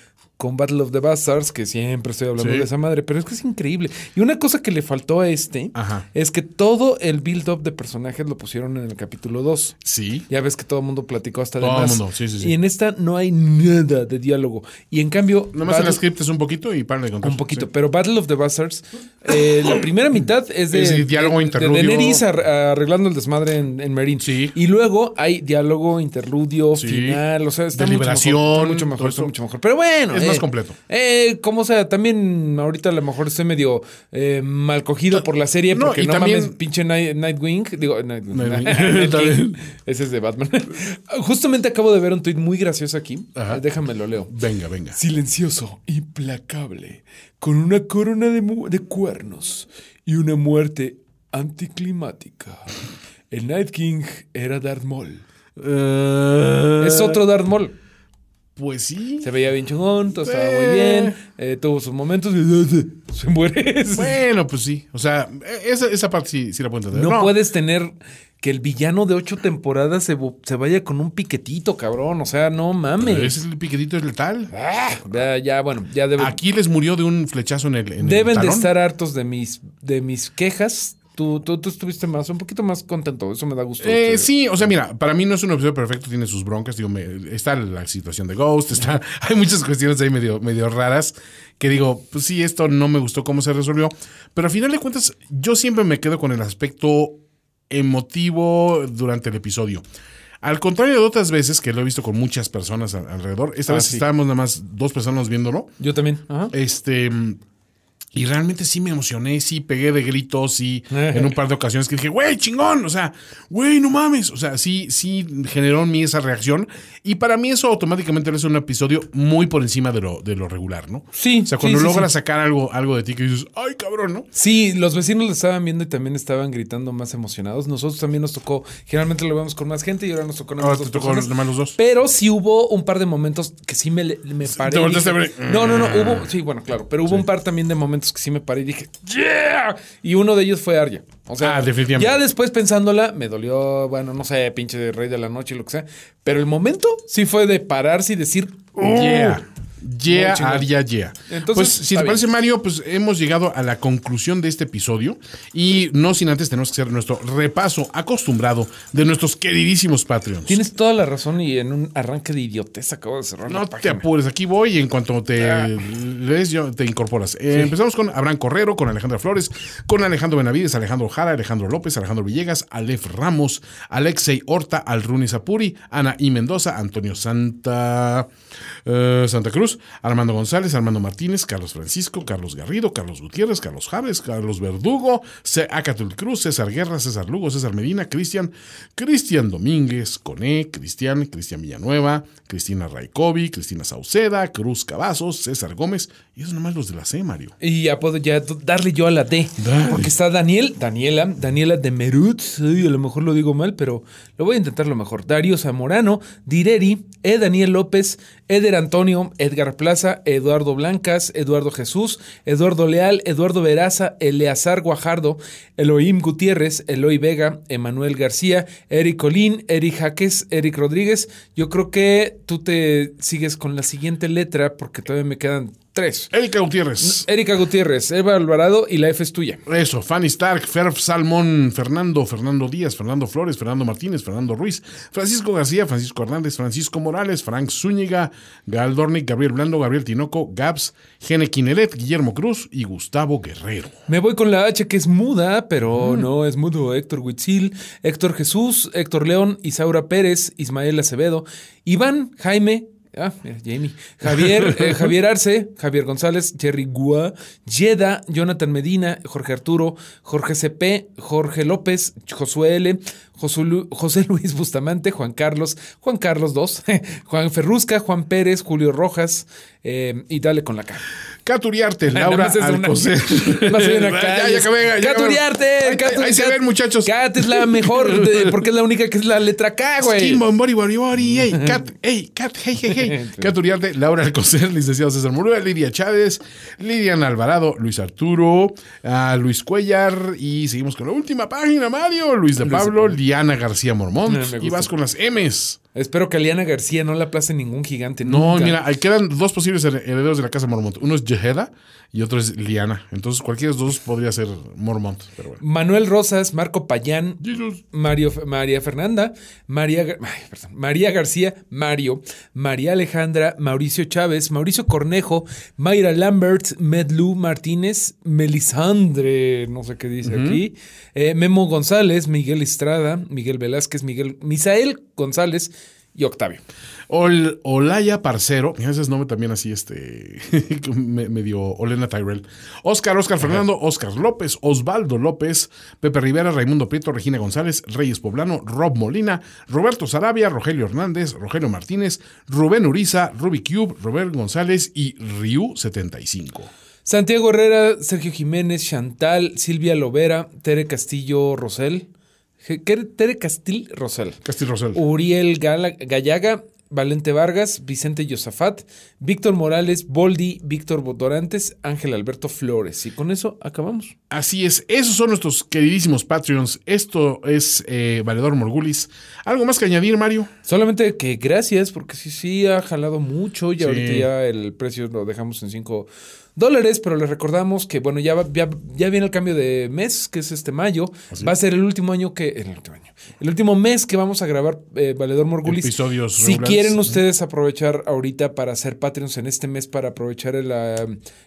[SPEAKER 6] con Battle of the Bastards, que siempre estoy hablando
[SPEAKER 5] Sí.
[SPEAKER 6] de esa madre, pero es que es increíble. Y una cosa que le faltó a este
[SPEAKER 5] Ajá.
[SPEAKER 6] es que todo el build-up de personajes lo pusieron en el capítulo 2.
[SPEAKER 5] Sí.
[SPEAKER 6] Ya ves que todo el mundo platicó hasta de
[SPEAKER 5] Todo el
[SPEAKER 6] más.
[SPEAKER 5] mundo, sí, sí, sí.
[SPEAKER 6] Y en esta no hay nada de diálogo. Y en cambio.
[SPEAKER 5] Nomás en
[SPEAKER 6] Battle-
[SPEAKER 5] la script es un poquito y para de contar.
[SPEAKER 6] un poquito,
[SPEAKER 5] Sí.
[SPEAKER 6] pero Battle of the Bastards, eh, la primera mitad es de,
[SPEAKER 5] Es el diálogo
[SPEAKER 6] de-
[SPEAKER 5] interludio.
[SPEAKER 6] de Daenerys ar- arreglando el desmadre en, en.
[SPEAKER 5] Sí.
[SPEAKER 6] Y luego hay diálogo, interludio,
[SPEAKER 5] Sí.
[SPEAKER 6] final, o sea, está
[SPEAKER 5] De
[SPEAKER 6] mucho mejor,
[SPEAKER 5] liberación,
[SPEAKER 6] está mucho mejor, está mucho mejor. Pero bueno,
[SPEAKER 5] Es más completo.
[SPEAKER 6] Eh, como sea, también ahorita a lo mejor estoy medio eh, mal cogido por la serie
[SPEAKER 5] No,
[SPEAKER 6] porque
[SPEAKER 5] y
[SPEAKER 6] no
[SPEAKER 5] también-
[SPEAKER 6] mames, pinche Night- Nightwing, digo, Nightwing, ese es de Batman. Justamente acabo de ver un tuit muy gracioso aquí,
[SPEAKER 5] Ajá.
[SPEAKER 6] Déjame lo leo.
[SPEAKER 5] Venga, venga.
[SPEAKER 6] Silencioso, implacable, con una corona de, mu- de cuernos y una muerte anticlimática. El Night King era Darth Maul.
[SPEAKER 5] Eh,
[SPEAKER 6] Es otro Darth Maul.
[SPEAKER 5] Pues sí.
[SPEAKER 6] Se veía bien chingón, todo estaba muy bien, eh, tuvo sus momentos y se muere.
[SPEAKER 5] Bueno, pues sí. O sea, esa, esa parte sí, sí la puedo entender.
[SPEAKER 6] No, puedes tener que el villano de ocho temporadas se, se vaya con un piquetito, cabrón. O sea, no mames.
[SPEAKER 5] Ese es el piquetito es letal.
[SPEAKER 6] Ya, ya, bueno, ya deben,
[SPEAKER 5] Aquí les murió de un flechazo en el. en el
[SPEAKER 6] deben de estar hartos de mis, de mis quejas. Tú, tú, tú estuviste más, un poquito más contento. Eso me da gusto.
[SPEAKER 5] Eh, sí, o sea, mira, para mí no es un episodio perfecto, tiene sus broncas. Digo, me- está la situación de Ghost, está, hay muchas cuestiones ahí medio, medio raras que digo, pues sí, esto no me gustó cómo se resolvió. Pero al final de cuentas, yo siempre me quedo con el aspecto emotivo durante el episodio. Al contrario de otras veces que lo he visto con muchas personas alrededor, esta
[SPEAKER 6] Ah,
[SPEAKER 5] vez
[SPEAKER 6] sí.
[SPEAKER 5] estábamos nada más dos personas viéndolo.
[SPEAKER 6] Yo también. Ajá.
[SPEAKER 5] Este. Y realmente sí me emocioné, sí pegué de gritos, sí, en un par de ocasiones que dije, güey, chingón, o sea, güey, no mames. O sea, sí, sí generó en mí esa reacción. Y para mí eso automáticamente es un episodio muy por encima de lo, de lo regular, ¿no?
[SPEAKER 6] Sí,
[SPEAKER 5] O sea, cuando
[SPEAKER 6] sí,
[SPEAKER 5] logras
[SPEAKER 6] sí.
[SPEAKER 5] sacar algo, algo de ti que dices, ay, cabrón, ¿no?
[SPEAKER 6] Sí, los vecinos lo estaban viendo y también estaban gritando más emocionados. Nosotros también nos tocó, generalmente lo vemos con más gente y ahora nos tocó nada
[SPEAKER 5] Ahora
[SPEAKER 6] más
[SPEAKER 5] te
[SPEAKER 6] dos
[SPEAKER 5] tocó
[SPEAKER 6] personas.
[SPEAKER 5] nomás los dos.
[SPEAKER 6] Pero sí hubo un par de momentos que sí me, me paré.
[SPEAKER 5] te
[SPEAKER 6] dije-
[SPEAKER 5] a ver.
[SPEAKER 6] No, no, no, hubo, sí, bueno, claro, pero hubo un par también de momentos que sí me paré y dije, ¡Yeah! Y uno de ellos fue Arya. O sea,
[SPEAKER 5] Ah, definitivamente.
[SPEAKER 6] ya después pensándola, me dolió, bueno, no sé, pinche rey de la noche y lo que sea. Pero el momento sí fue de pararse y decir,
[SPEAKER 5] Yeah. Yeah. Aria, yeah.
[SPEAKER 6] Entonces,
[SPEAKER 5] pues, si te
[SPEAKER 6] bien.
[SPEAKER 5] parece, Mario, pues hemos llegado a la conclusión de este episodio. Y no sin antes tenemos que hacer nuestro repaso acostumbrado de nuestros queridísimos Patreons.
[SPEAKER 6] tienes toda la razón y en un arranque de idiotez acabo de cerrar
[SPEAKER 5] No
[SPEAKER 6] la
[SPEAKER 5] te
[SPEAKER 6] página.
[SPEAKER 5] apures, aquí voy y en cuanto te
[SPEAKER 6] Ah.
[SPEAKER 5] lees, yo te incorporas. Eh, Empezamos con Abraham Correro, con Alejandra Flores, con Alejandro Benavides, Alejandro Jara, Alejandro López, Alejandro Villegas, Alef Ramos, Alexei Horta, Alruni Sapuri, Ana I. Mendoza, Antonio Santa, eh, Santa Cruz, Armando González, Armando Martínez, Carlos Francisco, Carlos Garrido, Carlos Gutiérrez, Carlos Javes, Carlos Verdugo. Acatul Cruz, César Guerra, César Lugo, César Medina, Cristian, Cristian Domínguez, Coné, Cristian, Cristian Villanueva, Cristina Raicovi, Cristina Sauceda, Cruz Cavazos, César Gómez, y esos nomás los de la C, Mario.
[SPEAKER 6] Y ya puedo ya darle yo a la D.
[SPEAKER 5] Dale.
[SPEAKER 6] Porque está Daniel, Daniela, Daniela de Merut. A lo mejor lo digo mal, pero lo voy a intentar lo mejor. Darío Zamorano, Direri, E. Daniel López, Eder Antonio, Edgar Plaza, Eduardo Blancas, Eduardo Jesús, Eduardo Leal, Eduardo Veraza, Eleazar Guajardo, Elohim Gutiérrez, Eloy Vega, Emanuel García, Eric Colín, Eric Jaques, Eric Rodríguez. Yo creo que tú te sigues con la siguiente letra porque todavía me quedan tres.
[SPEAKER 5] Erika Gutiérrez.
[SPEAKER 6] Erika Gutiérrez, Eva Alvarado y la F es tuya.
[SPEAKER 5] Eso, Fanny Stark, Ferf Salmón, Fernando, Fernando Díaz, Fernando Flores, Fernando Martínez, Fernando Ruiz, Francisco García, Francisco Hernández, Francisco Morales, Frank Zúñiga, Gal Dornick, Gabriel Blando, Gabriel Tinoco, Gabs, Gene Quineret, Guillermo Cruz y Gustavo Guerrero.
[SPEAKER 6] Me voy con la H que es muda, pero no es mudo. Héctor Huitzil, Héctor Jesús, Héctor León, Isaura Pérez, Ismael Acevedo, Iván, Jaime. Ah, mira, Jamie. Javier, eh, Javier Arce, Javier González, Jerry Gua, Yeda, Jonathan Medina, Jorge Arturo, Jorge CP, Jorge López, Josué L, José Luis Bustamante, Juan Carlos, Juan Carlos II, Juan Ferrusca, Juan Pérez, Julio Rojas, eh, y dale con la cara.
[SPEAKER 5] Caturiarte, Laura
[SPEAKER 6] una-
[SPEAKER 5] Alcocer.
[SPEAKER 6] Una
[SPEAKER 5] Ya, ya acabé, ya.
[SPEAKER 6] Caturiarte.
[SPEAKER 5] Ahí- se ven, muchachos.
[SPEAKER 6] Cat es la mejor, de- porque es la única que es la letra K, güey.
[SPEAKER 5] Skin, bombori, bori, bori, hey, Cat, hey, Cat, hey, hey, hey. Cat Uriarte, Laura Alcocer, licenciado César Murúa, Lidia Chávez, Lidian Alvarado, Luis Arturo, ah, Luis Cuellar, y seguimos con la última página, Mario, Luis de Pablo, Liana García Mormont,
[SPEAKER 6] me
[SPEAKER 5] y vas con las M's.
[SPEAKER 6] Espero que a Liana García no la aplace ningún gigante.
[SPEAKER 5] No,
[SPEAKER 6] nunca.
[SPEAKER 5] mira, ahí quedan dos posibles her- herederos de la casa Mormont. Uno es Yeheda y otro es Liana. Entonces cualquiera de los dos podría ser Mormont, pero bueno.
[SPEAKER 6] Manuel Rosas, Marco Payán,
[SPEAKER 5] Jesus.
[SPEAKER 6] Mario, María Fernanda, María, Gar- ay, perdón, María García, Mario, María Alejandra, Mauricio Chávez, Mauricio Cornejo, Mayra Lambert, Medlu Martínez, Melisandre, no sé qué dice aquí, eh, Memo González, Miguel Estrada, Miguel Velázquez, Miguel, Misael González y Octavio.
[SPEAKER 5] Ol- Olaya Parcero, mira ese es nombre también así, este, me- medio Olena Tyrell. Oscar, Oscar Fernando, Oscar López, Osvaldo López, Pepe Rivera, Raimundo Prieto, Regina González, Reyes Poblano, Rob Molina, Roberto Sarabia, Rogelio Hernández, Rogelio Martínez, Rubén Uriza, Ruby Cube, Robert González y Ryu 75.
[SPEAKER 6] Santiago Herrera, Sergio Jiménez, Chantal, Silvia Lovera, Tere Castillo Rosel, Je- ¿qué- Tere Castil Rosel,
[SPEAKER 5] Castil Rosel.
[SPEAKER 6] Uriel Gala- Gallaga, Valente Vargas, Vicente Yosafat, Víctor Morales, Boldi, Víctor Bodorantes, Ángel Alberto Flores. Y con eso acabamos.
[SPEAKER 5] Así es, esos son nuestros queridísimos Patreons. Esto es eh, Valedor Morgulis. ¿Algo más que añadir, Mario?
[SPEAKER 6] Solamente que gracias, porque sí, sí ha jalado mucho y ahorita ya el precio lo dejamos en 5 dólares, pero les recordamos que, bueno, ya, va- ya, ya viene el cambio de mes, que es este mayo. Va a ser el último año que. El último año. El último mes que vamos a grabar eh, Valedor Morgulis.
[SPEAKER 5] Episodios
[SPEAKER 6] Si
[SPEAKER 5] regulares.
[SPEAKER 6] quieren ustedes aprovechar ahorita para hacer Patreons en este mes, para aprovechar el,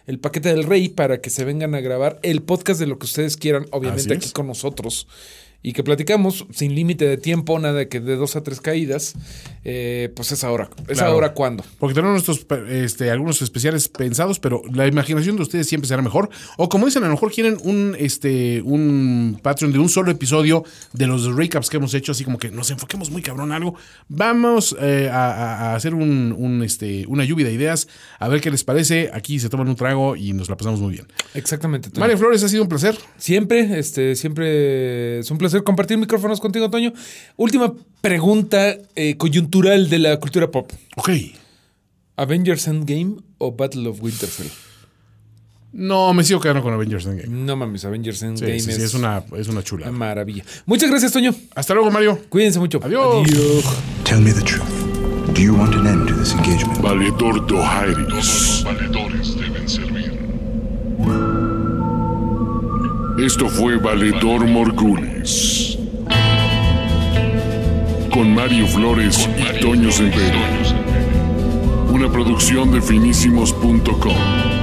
[SPEAKER 6] el paquete del rey, para que se vengan a grabar el podcast de lo que ustedes quieran, obviamente aquí con nosotros. Y que platicamos sin límite de tiempo, nada de que de dos a tres caídas. eh, pues es ahora. ¿Es
[SPEAKER 5] Claro.
[SPEAKER 6] ahora cuándo?
[SPEAKER 5] Porque tenemos nuestros, este, algunos especiales pensados, pero la imaginación de ustedes siempre será mejor. O como dicen, a lo mejor quieren un, este, un Patreon de un solo episodio de los recaps que hemos hecho, así como que nos enfoquemos muy cabrón en algo. Vamos eh, a, a- a hacer un, un, este, una lluvia de ideas, a ver qué les parece. Aquí se toman un trago y nos la pasamos muy bien.
[SPEAKER 6] Exactamente.
[SPEAKER 5] Mario Flores, ha sido un placer.
[SPEAKER 6] Siempre, este, siempre es un placer compartir micrófonos contigo, Toño. Última pregunta eh, coyuntural de la cultura pop.
[SPEAKER 5] Ok.
[SPEAKER 6] ¿Avengers Endgame o Battle of Winterfell?
[SPEAKER 5] No, me sigo quedando con Avengers Endgame.
[SPEAKER 6] No mames, Avengers Endgame
[SPEAKER 5] sí, sí, es una, es una chula.
[SPEAKER 6] maravilla. Muchas gracias, Toño.
[SPEAKER 5] Hasta luego, Mario.
[SPEAKER 6] Cuídense mucho.
[SPEAKER 5] Adiós.
[SPEAKER 3] Tell me the truth. Do you want an end to this engagement?
[SPEAKER 2] Valedor Dohairis.
[SPEAKER 7] Los valedores deben servir.
[SPEAKER 2] Esto fue Valedor Con Mario Flores y Toño Severo. Una producción de finísimos.com.